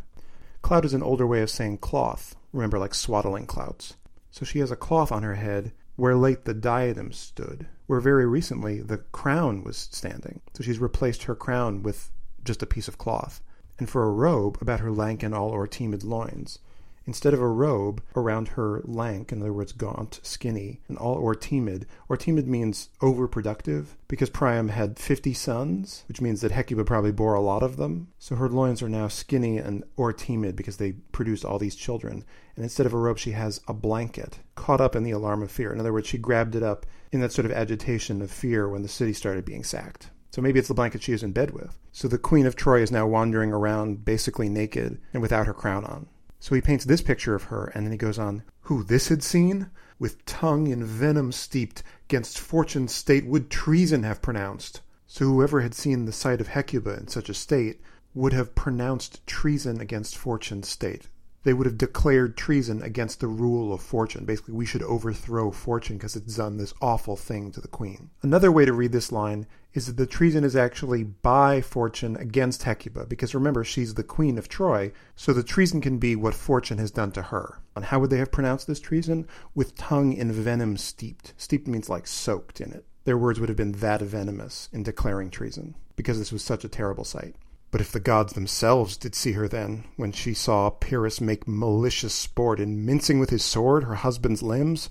Clout is an older way of saying cloth, remember like swaddling clouts. So she has a cloth on her head where late the diadem stood, where very recently the crown was standing. So she's replaced her crown with just a piece of cloth. And for a robe about her lank and all o'erteemed loins. Instead of a robe around her lank, in other words, gaunt, skinny, and all o'erteemed. O'erteemed means overproductive, because Priam had 50 sons, which means that Hecuba probably bore a lot of them. So her loins are now skinny and o'erteemed because they produced all these children. And instead of a robe, she has a blanket caught up in the alarm of fear. In other words, she grabbed it up in that sort of agitation of fear when the city started being sacked. So maybe it's the blanket she is in bed with. So the Queen of Troy is now wandering around basically naked and without her crown on. So he paints this picture of her, and then he goes on, Who this had seen? With tongue in venom steeped, gainst fortune's state would treason have pronounced. So whoever had seen the sight of Hecuba in such a state would have pronounced treason against fortune's state. They would have declared treason against the rule of fortune. Basically, we should overthrow fortune because it's done this awful thing to the queen. Another way to read this line is that the treason is actually by fortune against Hecuba, because remember, she's the queen of Troy, so the treason can be what fortune has done to her. And how would they have pronounced this treason? With tongue in venom steeped. Steeped means like soaked in it. Their words would have been that venomous in declaring treason, because this was such a terrible sight. But if the gods themselves did see her then, when she saw Pyrrhus make malicious sport in mincing with his sword her husband's limbs,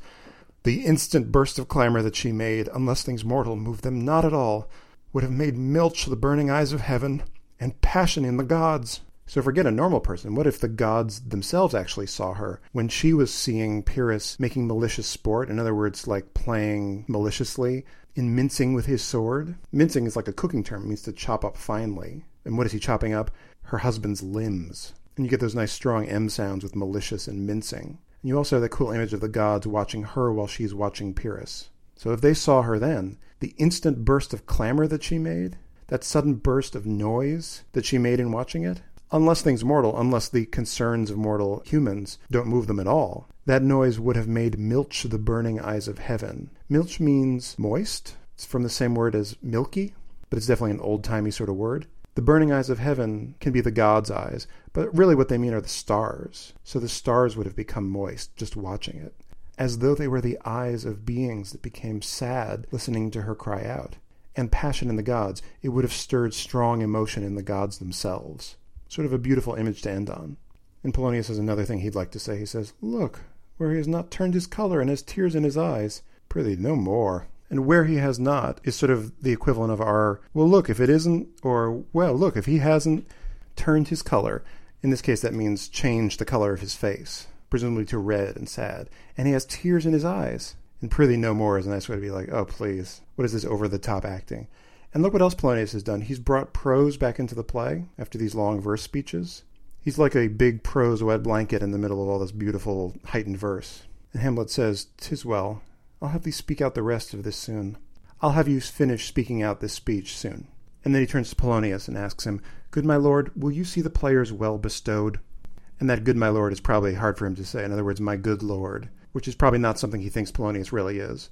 the instant burst of clamor that she made, unless things mortal moved them not at all, would have made milch the burning eyes of heaven, and passion in the gods. So forget a normal person. What if the gods themselves actually saw her when she was seeing Pyrrhus making malicious sport? In other words, like playing maliciously in mincing with his sword. Mincing is like a cooking term, it means to chop up finely. And what is he chopping up? Her husband's limbs. And you get those nice strong M sounds with malicious and mincing. And you also have that cool image of the gods watching her while she's watching Pyrrhus. So if they saw her then, the instant burst of clamor that she made, that sudden burst of noise that she made in watching it, unless things mortal, unless the concerns of mortal humans don't move them at all, that noise would have made milch the burning eyes of heaven. Milch means moist. It's from the same word as milky, but it's definitely an old timey sort of word. The burning eyes of heaven can be the God's eyes, but really what they mean are the stars. So the stars would have become moist just watching it, as though they were the eyes of beings that became sad listening to her cry out. And passion in the gods, it would have stirred strong emotion in the gods themselves. Sort of a beautiful image to end on. And Polonius has another thing he'd like to say. He says, Look, where he has not turned his color and has tears in his eyes. Prithee, no more. And where he has not is sort of the equivalent of our, well, look, if it isn't, or, well, look, if he hasn't turned his color, in this case, that means changed the color of his face, presumably to red and sad, and he has tears in his eyes. And prithee no more is a nice way to be like, oh, please, what is this over the top acting? And look what else Polonius has done. He's brought prose back into the play after these long verse speeches. He's like a big prose wet blanket in the middle of all this beautiful heightened verse. And Hamlet says, "'Tis well. I'll have thee speak out the rest of this soon. I'll have you finish speaking out this speech soon. And then he turns to Polonius and asks him, Good my lord, will you see the players well bestowed? And that good my lord is probably hard for him to say. In other words, my good lord, which is probably not something he thinks Polonius really is.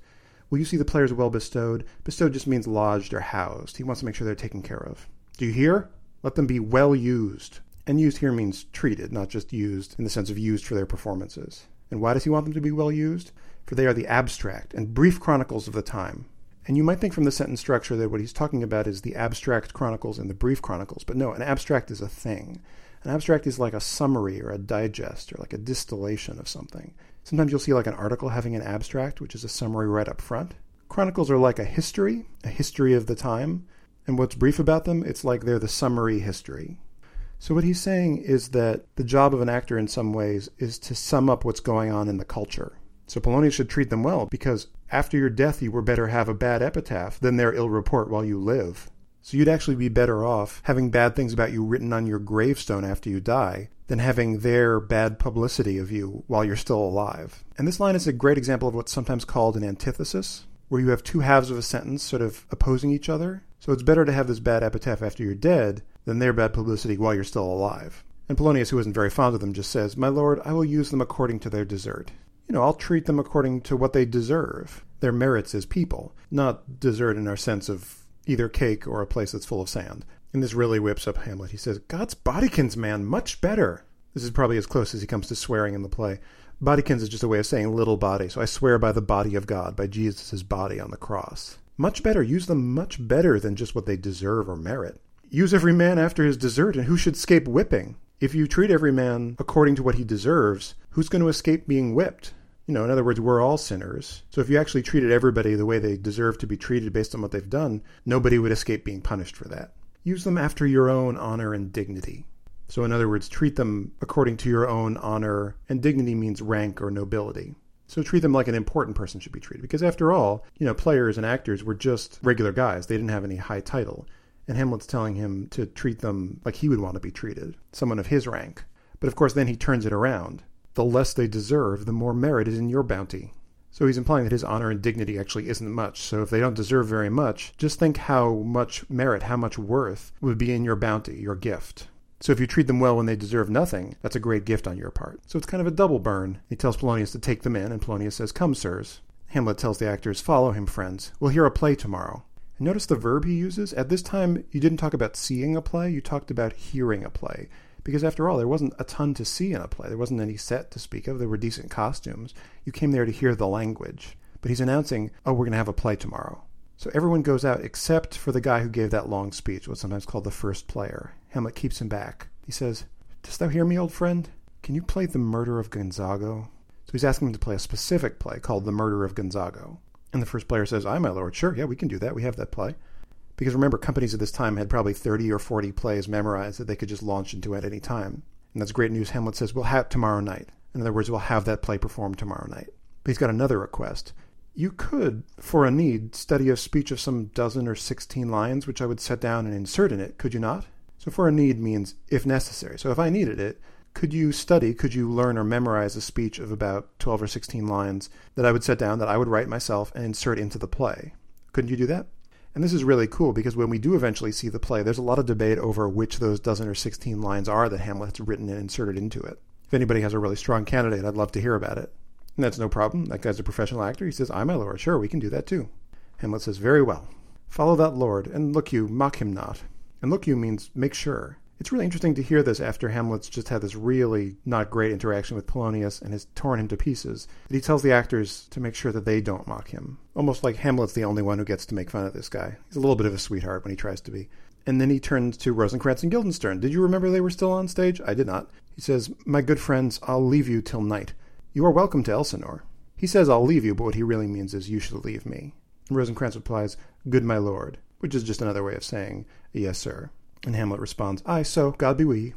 Will you see the players well bestowed? Bestowed just means lodged or housed. He wants to make sure they're taken care of. Do you hear? Let them be well used. And used here means treated, not just used in the sense of used for their performances. And why does he want them to be well used? For they are the abstract and brief chronicles of the time, and you might think from the sentence structure that what he's talking about is the abstract chronicles and the brief chronicles, but no, an abstract is a thing. An abstract is like a summary or a digest or like a distillation of something. Sometimes you'll see like an article having an abstract, which is a summary right up front. Chronicles are like a history, a history of the time. And what's brief about them, it's like they're the summary history. So what he's saying is that the job of an actor in some ways is to sum up what's going on in the culture. So Polonius should treat them well, because after your death you were better have a bad epitaph than their ill report while you live. So you'd actually be better off having bad things about you written on your gravestone after you die than having their bad publicity of you while you're still alive. And this line is a great example of what's sometimes called an antithesis, where you have two halves of a sentence sort of opposing each other. So it's better to have this bad epitaph after you're dead than their bad publicity while you're still alive. And Polonius, who isn't very fond of them, just says, My lord, I will use them according to their desert you know, I'll treat them according to what they deserve, their merits as people, not desert in our sense of either cake or a place that's full of sand. And this really whips up Hamlet. He says, God's bodykins, man, much better. This is probably as close as he comes to swearing in the play. Bodykins is just a way of saying little body, so I swear by the body of God, by Jesus' body on the cross. Much better. Use them much better than just what they deserve or merit. Use every man after his desert, and who should escape whipping? If you treat every man according to what he deserves, who's going to escape being whipped? You know, in other words, we're all sinners. So if you actually treated everybody the way they deserve to be treated based on what they've done, nobody would escape being punished for that. Use them after your own honor and dignity. So, in other words, treat them according to your own honor, and dignity means rank or nobility. So treat them like an important person should be treated. Because after all, you know, players and actors were just regular guys. They didn't have any high title. And Hamlet's telling him to treat them like he would want to be treated, someone of his rank. But of course, then he turns it around. The less they deserve, the more merit is in your bounty. So he's implying that his honor and dignity actually isn't much. So if they don't deserve very much, just think how much merit, how much worth would be in your bounty, your gift. So if you treat them well when they deserve nothing, that's a great gift on your part. So it's kind of a double burn. He tells Polonius to take them in, and Polonius says, Come, sirs. Hamlet tells the actors, Follow him, friends. We'll hear a play tomorrow. Notice the verb he uses. At this time, you didn't talk about seeing a play, you talked about hearing a play. Because after all, there wasn't a ton to see in a play. There wasn't any set to speak of. There were decent costumes. You came there to hear the language. But he's announcing, oh, we're going to have a play tomorrow. So everyone goes out except for the guy who gave that long speech, what's sometimes called the first player. Hamlet keeps him back. He says, Dost thou hear me, old friend? Can you play The Murder of Gonzago? So he's asking him to play a specific play called The Murder of Gonzago. And the first player says, Aye, my lord. Sure, yeah, we can do that. We have that play. Because remember, companies at this time had probably 30 or 40 plays memorized that they could just launch into at any time. And that's great news. Hamlet says, We'll have tomorrow night. In other words, we'll have that play performed tomorrow night. But he's got another request. You could, for a need, study a speech of some dozen or 16 lines, which I would set down and insert in it, could you not? So for a need means if necessary. So if I needed it, could you study, could you learn or memorize a speech of about 12 or 16 lines that I would set down, that I would write myself and insert into the play? Couldn't you do that? And this is really cool because when we do eventually see the play, there's a lot of debate over which those dozen or 16 lines are that Hamlet's written and inserted into it. If anybody has a really strong candidate, I'd love to hear about it. And that's no problem. That guy's a professional actor. He says, "I'm my lord, sure, we can do that too. Hamlet says, Very well. Follow that lord, and look you, mock him not. And look you means make sure. It's really interesting to hear this after Hamlet's just had this really not great interaction with Polonius and has torn him to pieces. That he tells the actors to make sure that they don't mock him. Almost like Hamlet's the only one who gets to make fun of this guy. He's a little bit of a sweetheart when he tries to be. And then he turns to Rosencrantz and Guildenstern. Did you remember they were still on stage? I did not. He says, My good friends, I'll leave you till night. You are welcome to Elsinore. He says, I'll leave you, but what he really means is, You should leave me. And Rosencrantz replies, Good my lord, which is just another way of saying, Yes, sir. And Hamlet responds, Aye, so, God be we.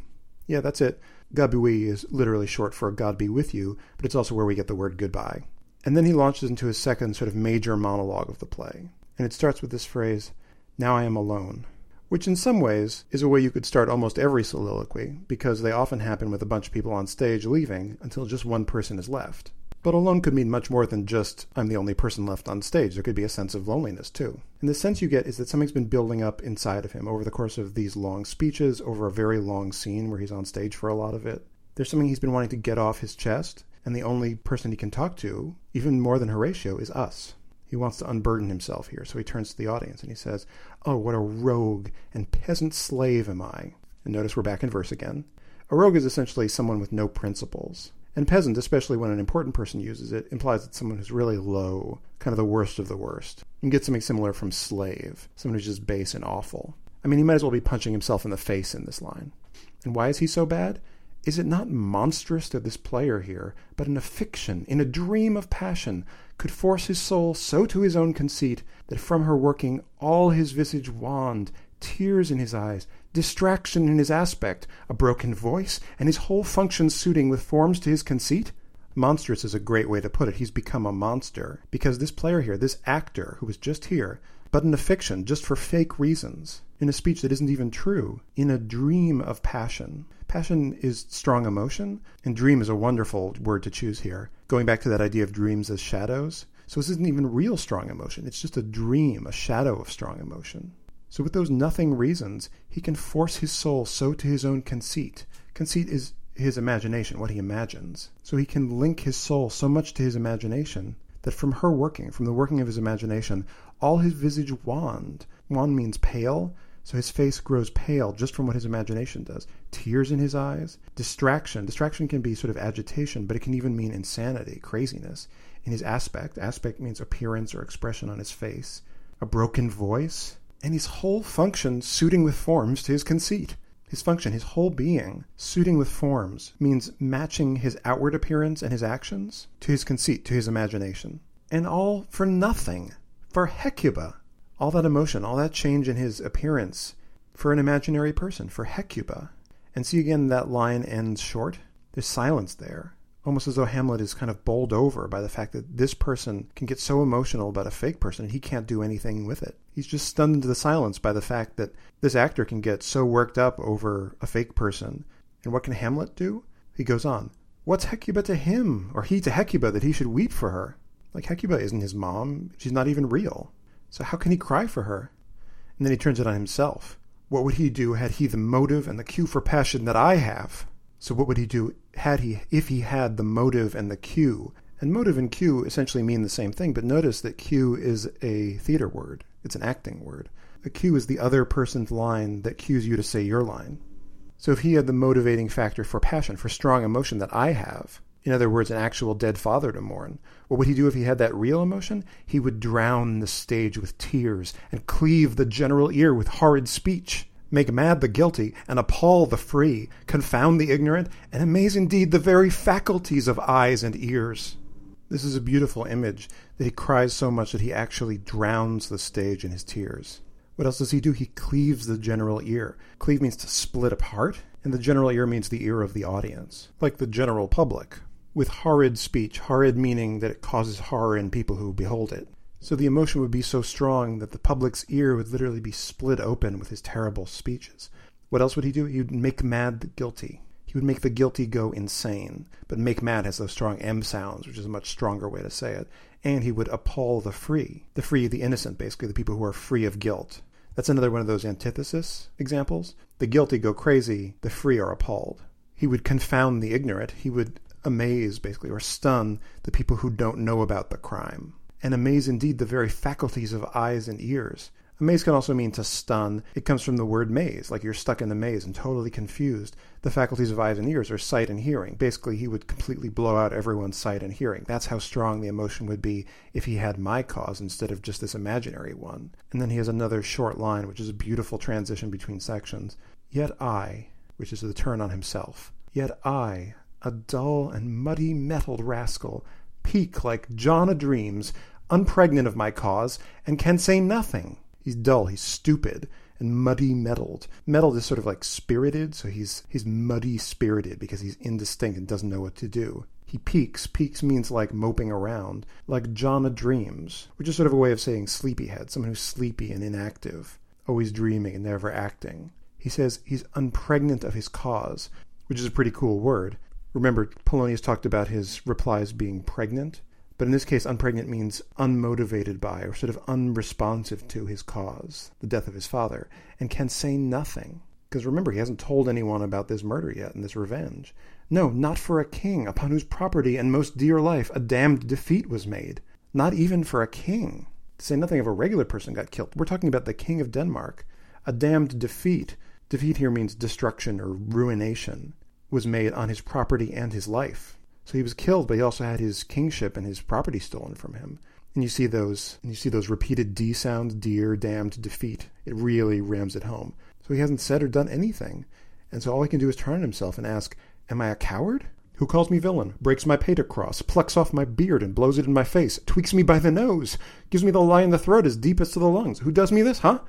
Yeah, that's it. God be we is literally short for God be with you, but it's also where we get the word goodbye. And then he launches into his second sort of major monologue of the play. And it starts with this phrase, Now I am alone. Which in some ways is a way you could start almost every soliloquy, because they often happen with a bunch of people on stage leaving until just one person is left. But alone could mean much more than just, I'm the only person left on stage. There could be a sense of loneliness too. And the sense you get is that something's been building up inside of him over the course of these long speeches, over a very long scene where he's on stage for a lot of it. There's something he's been wanting to get off his chest, and the only person he can talk to, even more than Horatio, is us. He wants to unburden himself here, so he turns to the audience and he says, Oh, what a rogue and peasant slave am I. And notice we're back in verse again. A rogue is essentially someone with no principles. And peasant, especially when an important person uses it, implies that someone who's really low, kind of the worst of the worst. You can get something similar from slave, someone who's just base and awful. I mean, he might as well be punching himself in the face in this line. And why is he so bad? Is it not monstrous that this player here, but in a fiction, in a dream of passion, could force his soul so to his own conceit that from her working all his visage wanned, tears in his eyes, distraction in his aspect, a broken voice, and his whole function suiting with forms to his conceit? Monstrous is a great way to put it. He's become a monster because this player here, this actor who was just here, but in a fiction, just for fake reasons, in a speech that isn't even true, in a dream of passion. Passion is strong emotion, and dream is a wonderful word to choose here, going back to that idea of dreams as shadows. So this isn't even real strong emotion, it's just a dream, a shadow of strong emotion. So, with those nothing reasons, he can force his soul so to his own conceit. Conceit is his imagination, what he imagines. So, he can link his soul so much to his imagination that from her working, from the working of his imagination, all his visage wanned. Wanned means pale, so his face grows pale just from what his imagination does. Tears in his eyes, distraction. Distraction can be sort of agitation, but it can even mean insanity, craziness. In his aspect, aspect means appearance or expression on his face. A broken voice, and his whole function suiting with forms to his conceit. His function, his whole being, suiting with forms, means matching his outward appearance and his actions to his conceit, to his imagination. And all for nothing. For Hecuba. All that emotion, all that change in his appearance for an imaginary person, for Hecuba. And see again, that line ends short. There's silence there almost as though Hamlet is kind of bowled over by the fact that this person can get so emotional about a fake person and he can't do anything with it. He's just stunned into the silence by the fact that this actor can get so worked up over a fake person. And what can Hamlet do? He goes on, What's Hecuba to him, or he to Hecuba, that he should weep for her? Like, Hecuba isn't his mom. She's not even real. So how can he cry for her? And then he turns it on himself. What would he do had he the motive and the cue for passion that I have? So what would he do had he if he had the motive and the cue? And motive and cue essentially mean the same thing, but notice that cue is a theater word. It's an acting word. A cue is the other person's line that cues you to say your line. So if he had the motivating factor for passion, for strong emotion that I have, in other words, an actual dead father to mourn, what would he do if he had that real emotion? He would drown the stage with tears and cleave the general ear with horrid speech make mad the guilty, and appall the free, confound the ignorant, and amaze indeed the very faculties of eyes and ears. This is a beautiful image that he cries so much that he actually drowns the stage in his tears. What else does he do? He cleaves the general ear. Cleave means to split apart, and the general ear means the ear of the audience, like the general public, with horrid speech, horrid meaning that it causes horror in people who behold it. So the emotion would be so strong that the public's ear would literally be split open with his terrible speeches. What else would he do? He would make mad the guilty. He would make the guilty go insane. But make mad has those strong M sounds, which is a much stronger way to say it. And he would appall the free. The free, the innocent, basically, the people who are free of guilt. That's another one of those antithesis examples. The guilty go crazy, the free are appalled. He would confound the ignorant. He would amaze, basically, or stun the people who don't know about the crime and amaze indeed the very faculties of eyes and ears. Amaze can also mean to stun. It comes from the word maze, like you're stuck in the maze and totally confused. The faculties of eyes and ears are sight and hearing. Basically, he would completely blow out everyone's sight and hearing. That's how strong the emotion would be if he had my cause instead of just this imaginary one. And then he has another short line, which is a beautiful transition between sections. Yet I, which is the turn on himself, yet I, a dull and muddy mettled rascal, peak like John o' Dreams, unpregnant of my cause, and can say nothing. He's dull, he's stupid, and muddy mettled. Mettled is sort of like spirited, so he's he's muddy spirited because he's indistinct and doesn't know what to do. He peaks. Peaks means like moping around, like John o' Dreams, which is sort of a way of saying sleepyhead, someone who's sleepy and inactive, always dreaming and never acting. He says he's unpregnant of his cause, which is a pretty cool word. Remember, Polonius talked about his replies being pregnant, but in this case, unpregnant means unmotivated by or sort of unresponsive to his cause, the death of his father, and can say nothing. Because remember, he hasn't told anyone about this murder yet and this revenge. No, not for a king upon whose property and most dear life a damned defeat was made. Not even for a king. To say nothing of a regular person got killed. We're talking about the king of Denmark. A damned defeat. Defeat here means destruction or ruination. Was made on his property and his life. So he was killed, but he also had his kingship and his property stolen from him. And you see those, and you see those repeated D sounds, dear, damned, defeat. It really rams it home. So he hasn't said or done anything. And so all he can do is turn on himself and ask, Am I a coward? Who calls me villain, breaks my pate across, plucks off my beard and blows it in my face, tweaks me by the nose, gives me the lie in the throat as deep as to the lungs. Who does me this, huh?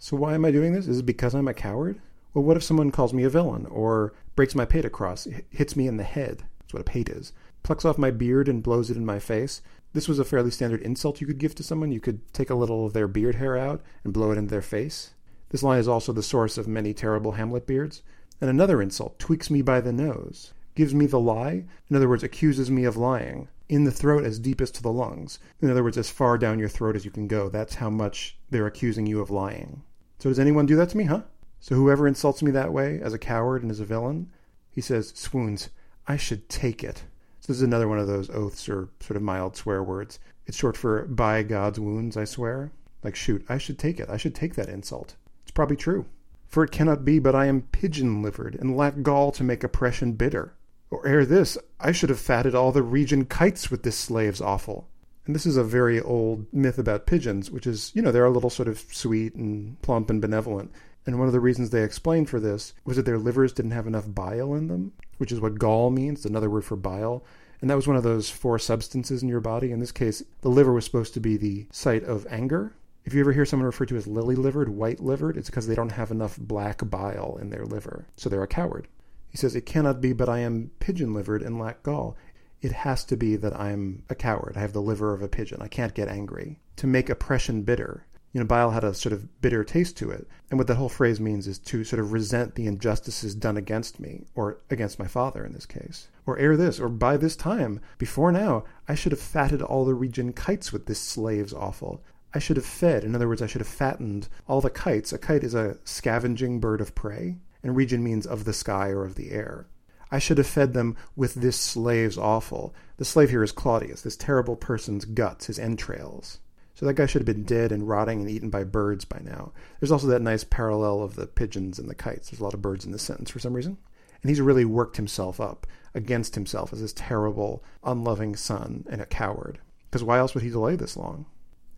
So why am I doing this? Is it because I'm a coward? Well, what if someone calls me a villain, or breaks my pate across, hits me in the head? That's what a pate is. Plucks off my beard and blows it in my face. This was a fairly standard insult you could give to someone. You could take a little of their beard hair out and blow it into their face. This line is also the source of many terrible Hamlet beards. And another insult, tweaks me by the nose gives me the lie, in other words, accuses me of lying, in the throat as deep as to the lungs. In other words, as far down your throat as you can go. That's how much they're accusing you of lying. So does anyone do that to me, huh? So whoever insults me that way, as a coward and as a villain, he says, 'Swounds, I should take it. So this is another one of those oaths or sort of mild swear words. It's short for by God's wounds, I swear. Like, shoot, I should take it. I should take that insult. It's probably true. For it cannot be but I am pigeon livered, and lack gall to make oppression bitter. Or ere this, I should have fatted all the region kites with this slave's offal. And this is a very old myth about pigeons, which is, you know, they're a little sort of sweet and plump and benevolent. And one of the reasons they explained for this was that their livers didn't have enough bile in them, which is what gall means, another word for bile. And that was one of those four substances in your body. In this case, the liver was supposed to be the site of anger. If you ever hear someone referred to as lily livered, white livered, it's because they don't have enough black bile in their liver. So they're a coward. He says, It cannot be but I am pigeon livered and lack gall. It has to be that I'm a coward. I have the liver of a pigeon. I can't get angry. To make oppression bitter. You know, bile had a sort of bitter taste to it. And what that whole phrase means is to sort of resent the injustices done against me, or against my father in this case. Or ere this, or by this time, before now, I should have fatted all the region kites with this slave's offal. I should have fed, in other words, I should have fattened all the kites. A kite is a scavenging bird of prey and region means of the sky or of the air. I should have fed them with this slave's offal. The slave here is Claudius, this terrible person's guts, his entrails. So that guy should have been dead and rotting and eaten by birds by now. There's also that nice parallel of the pigeons and the kites. There's a lot of birds in this sentence for some reason. And he's really worked himself up against himself as this terrible, unloving son and a coward. Because why else would he delay this long?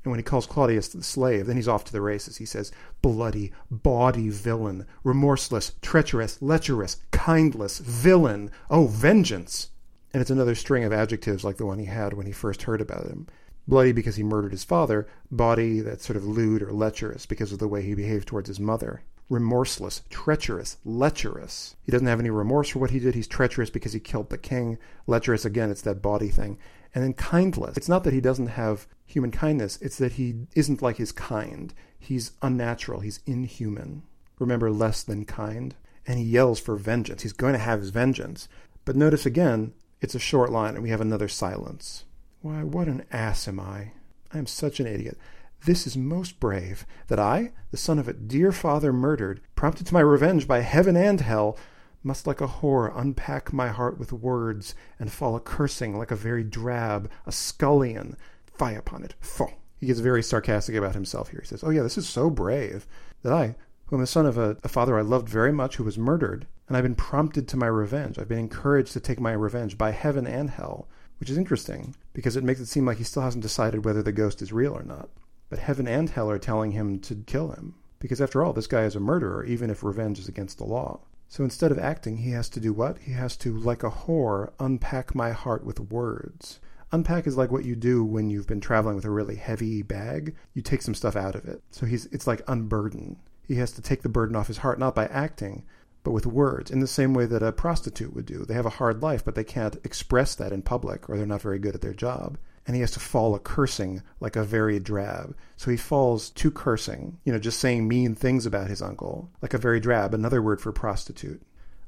And when he calls Claudius the slave, then he's off to the races. He says, bloody, bawdy villain, remorseless, treacherous, lecherous, kindless, villain, oh, vengeance. And it's another string of adjectives like the one he had when he first heard about him. Bloody because he murdered his father, bawdy that's sort of lewd or lecherous because of the way he behaved towards his mother. Remorseless, treacherous, lecherous. He doesn't have any remorse for what he did. He's treacherous because he killed the king. Lecherous, again, it's that bawdy thing. And then kindless. It's not that he doesn't have human kindness, it's that he isn't like his kind. He's unnatural, he's inhuman. Remember, less than kind? And he yells for vengeance. He's going to have his vengeance. But notice again, it's a short line and we have another silence. Why, what an ass am I! I am such an idiot. This is most brave, that I, the son of a dear father murdered, prompted to my revenge by heaven and hell, must like a whore unpack my heart with words, and fall a cursing like a very drab, a scullion. Fie upon it. Faugh. He gets very sarcastic about himself here. He says, Oh, yeah, this is so brave that I, who am the son of a, a father I loved very much, who was murdered, and I've been prompted to my revenge. I've been encouraged to take my revenge by heaven and hell, which is interesting because it makes it seem like he still hasn't decided whether the ghost is real or not. But heaven and hell are telling him to kill him. Because after all, this guy is a murderer, even if revenge is against the law. So instead of acting, he has to do what? He has to, like a whore, unpack my heart with words. Unpack is like what you do when you've been traveling with a really heavy bag. You take some stuff out of it. So he's it's like unburden. He has to take the burden off his heart, not by acting, but with words, in the same way that a prostitute would do. They have a hard life, but they can't express that in public, or they're not very good at their job and he has to fall a cursing like a very drab. So he falls to cursing, you know, just saying mean things about his uncle, like a very drab, another word for prostitute.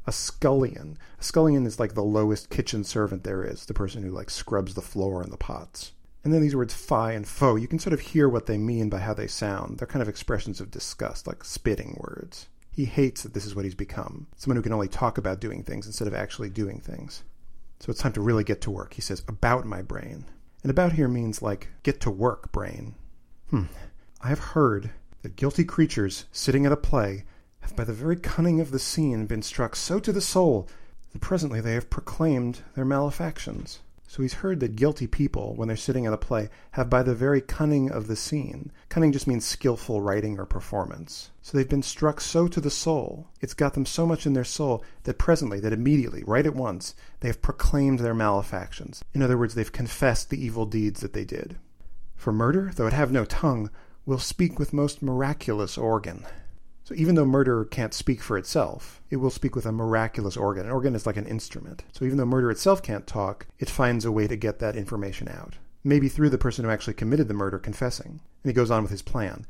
A scullion. A scullion is like the lowest kitchen servant there is, the person who like scrubs the floor and the pots. And then these words fie and fo, you can sort of hear what they mean by how they sound. They're kind of expressions of disgust, like spitting words. He hates that this is what he's become someone who can only talk about doing things instead of actually doing things. So it's time to really get to work. He says, about my brain. And about here means like, get to work, brain. Hmm. I have heard that guilty creatures sitting at a play have by the very cunning of the scene been struck so to the soul that presently they have proclaimed their malefactions. So he's heard that guilty people, when they're sitting at a play, have by the very cunning of the scene. Cunning just means skillful writing or performance. So they've been struck so to the soul, it's got them so much in their soul, that presently, that immediately, right at once, they have proclaimed their malefactions. In other words, they've confessed the evil deeds that they did. For murder, though it have no tongue, will speak with most miraculous organ. So even though murder can't speak for itself, it will speak with a miraculous organ. An organ is like an instrument. So even though murder itself can't talk, it finds a way to get that information out. Maybe through the person who actually committed the murder confessing. And he goes on with his plan.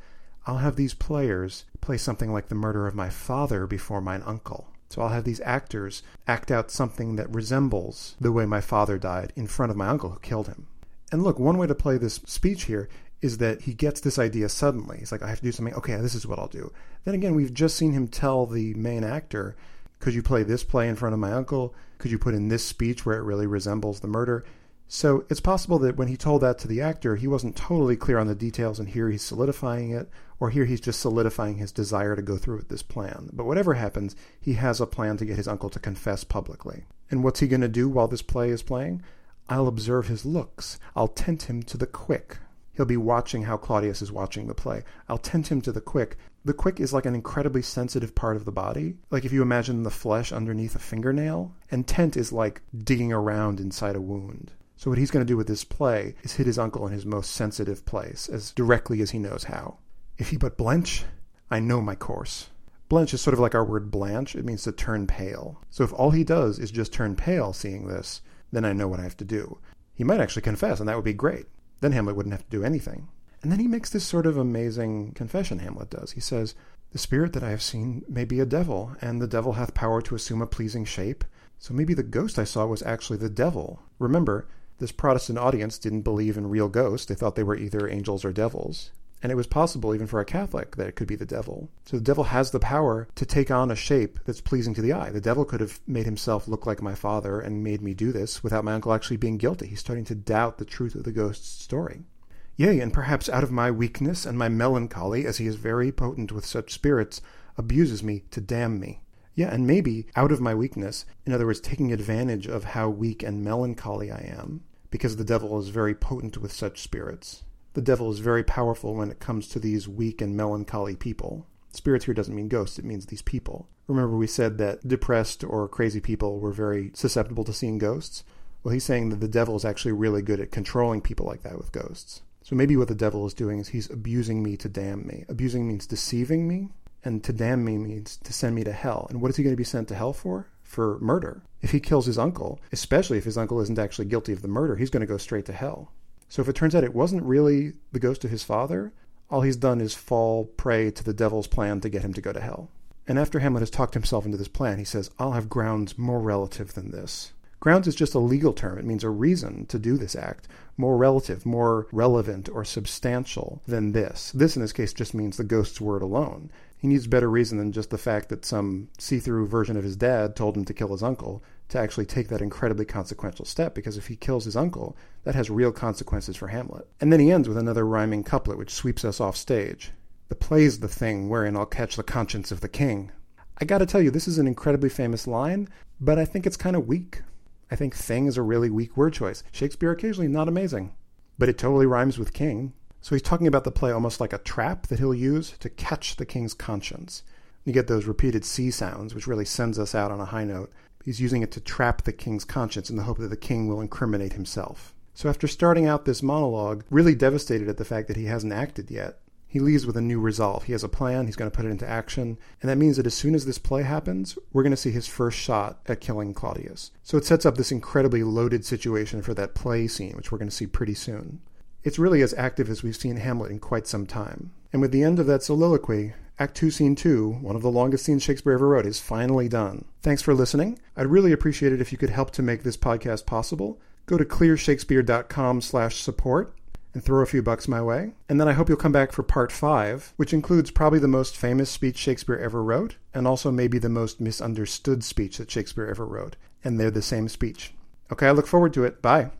I'll have these players play something like the murder of my father before mine uncle. So I'll have these actors act out something that resembles the way my father died in front of my uncle who killed him. And look, one way to play this speech here is that he gets this idea suddenly. He's like, I have to do something. Okay, this is what I'll do. Then again, we've just seen him tell the main actor, Could you play this play in front of my uncle? Could you put in this speech where it really resembles the murder? So it's possible that when he told that to the actor, he wasn't totally clear on the details, and here he's solidifying it, or here he's just solidifying his desire to go through with this plan. But whatever happens, he has a plan to get his uncle to confess publicly. And what's he going to do while this play is playing? I'll observe his looks. I'll tent him to the quick. He'll be watching how Claudius is watching the play. I'll tent him to the quick. The quick is like an incredibly sensitive part of the body. Like if you imagine the flesh underneath a fingernail, and tent is like digging around inside a wound. So what he's going to do with this play is hit his uncle in his most sensitive place, as directly as he knows how. If he but blench, I know my course. Blench is sort of like our word blanch. It means to turn pale. So if all he does is just turn pale seeing this, then I know what I have to do. He might actually confess, and that would be great. Then Hamlet wouldn't have to do anything. And then he makes this sort of amazing confession, Hamlet does. He says, The spirit that I have seen may be a devil, and the devil hath power to assume a pleasing shape. So maybe the ghost I saw was actually the devil. Remember, this Protestant audience didn't believe in real ghosts. They thought they were either angels or devils. And it was possible, even for a Catholic, that it could be the devil. So the devil has the power to take on a shape that's pleasing to the eye. The devil could have made himself look like my father and made me do this without my uncle actually being guilty. He's starting to doubt the truth of the ghost's story. Yea, and perhaps out of my weakness and my melancholy, as he is very potent with such spirits, abuses me to damn me. Yeah, and maybe out of my weakness, in other words, taking advantage of how weak and melancholy I am, because the devil is very potent with such spirits. The devil is very powerful when it comes to these weak and melancholy people. Spirits here doesn't mean ghosts, it means these people. Remember, we said that depressed or crazy people were very susceptible to seeing ghosts? Well, he's saying that the devil is actually really good at controlling people like that with ghosts. So maybe what the devil is doing is he's abusing me to damn me. Abusing means deceiving me, and to damn me means to send me to hell. And what is he going to be sent to hell for? For murder. If he kills his uncle, especially if his uncle isn't actually guilty of the murder, he's going to go straight to hell. So if it turns out it wasn't really the ghost of his father, all he's done is fall prey to the devil's plan to get him to go to hell. And after Hamlet has talked himself into this plan, he says, I'll have grounds more relative than this. Grounds is just a legal term. It means a reason to do this act, more relative, more relevant, or substantial than this. This, in this case, just means the ghost's word alone. He needs better reason than just the fact that some see through version of his dad told him to kill his uncle to actually take that incredibly consequential step, because if he kills his uncle, that has real consequences for Hamlet. And then he ends with another rhyming couplet which sweeps us off stage. The play's the thing wherein I'll catch the conscience of the king. I gotta tell you, this is an incredibly famous line, but I think it's kind of weak. I think thing is a really weak word choice. Shakespeare occasionally not amazing, but it totally rhymes with king. So he's talking about the play almost like a trap that he'll use to catch the king's conscience. You get those repeated C sounds, which really sends us out on a high note. He's using it to trap the king's conscience in the hope that the king will incriminate himself. So after starting out this monologue, really devastated at the fact that he hasn't acted yet, he leaves with a new resolve. He has a plan, he's going to put it into action, and that means that as soon as this play happens, we're going to see his first shot at killing Claudius. So it sets up this incredibly loaded situation for that play scene, which we're going to see pretty soon. It's really as active as we've seen Hamlet in quite some time. And with the end of that soliloquy, Act 2, Scene 2, one of the longest scenes Shakespeare ever wrote, is finally done. Thanks for listening. I'd really appreciate it if you could help to make this podcast possible. Go to clearshakespeare.com slash support and throw a few bucks my way. And then I hope you'll come back for part five, which includes probably the most famous speech Shakespeare ever wrote, and also maybe the most misunderstood speech that Shakespeare ever wrote. And they're the same speech. Okay, I look forward to it. Bye.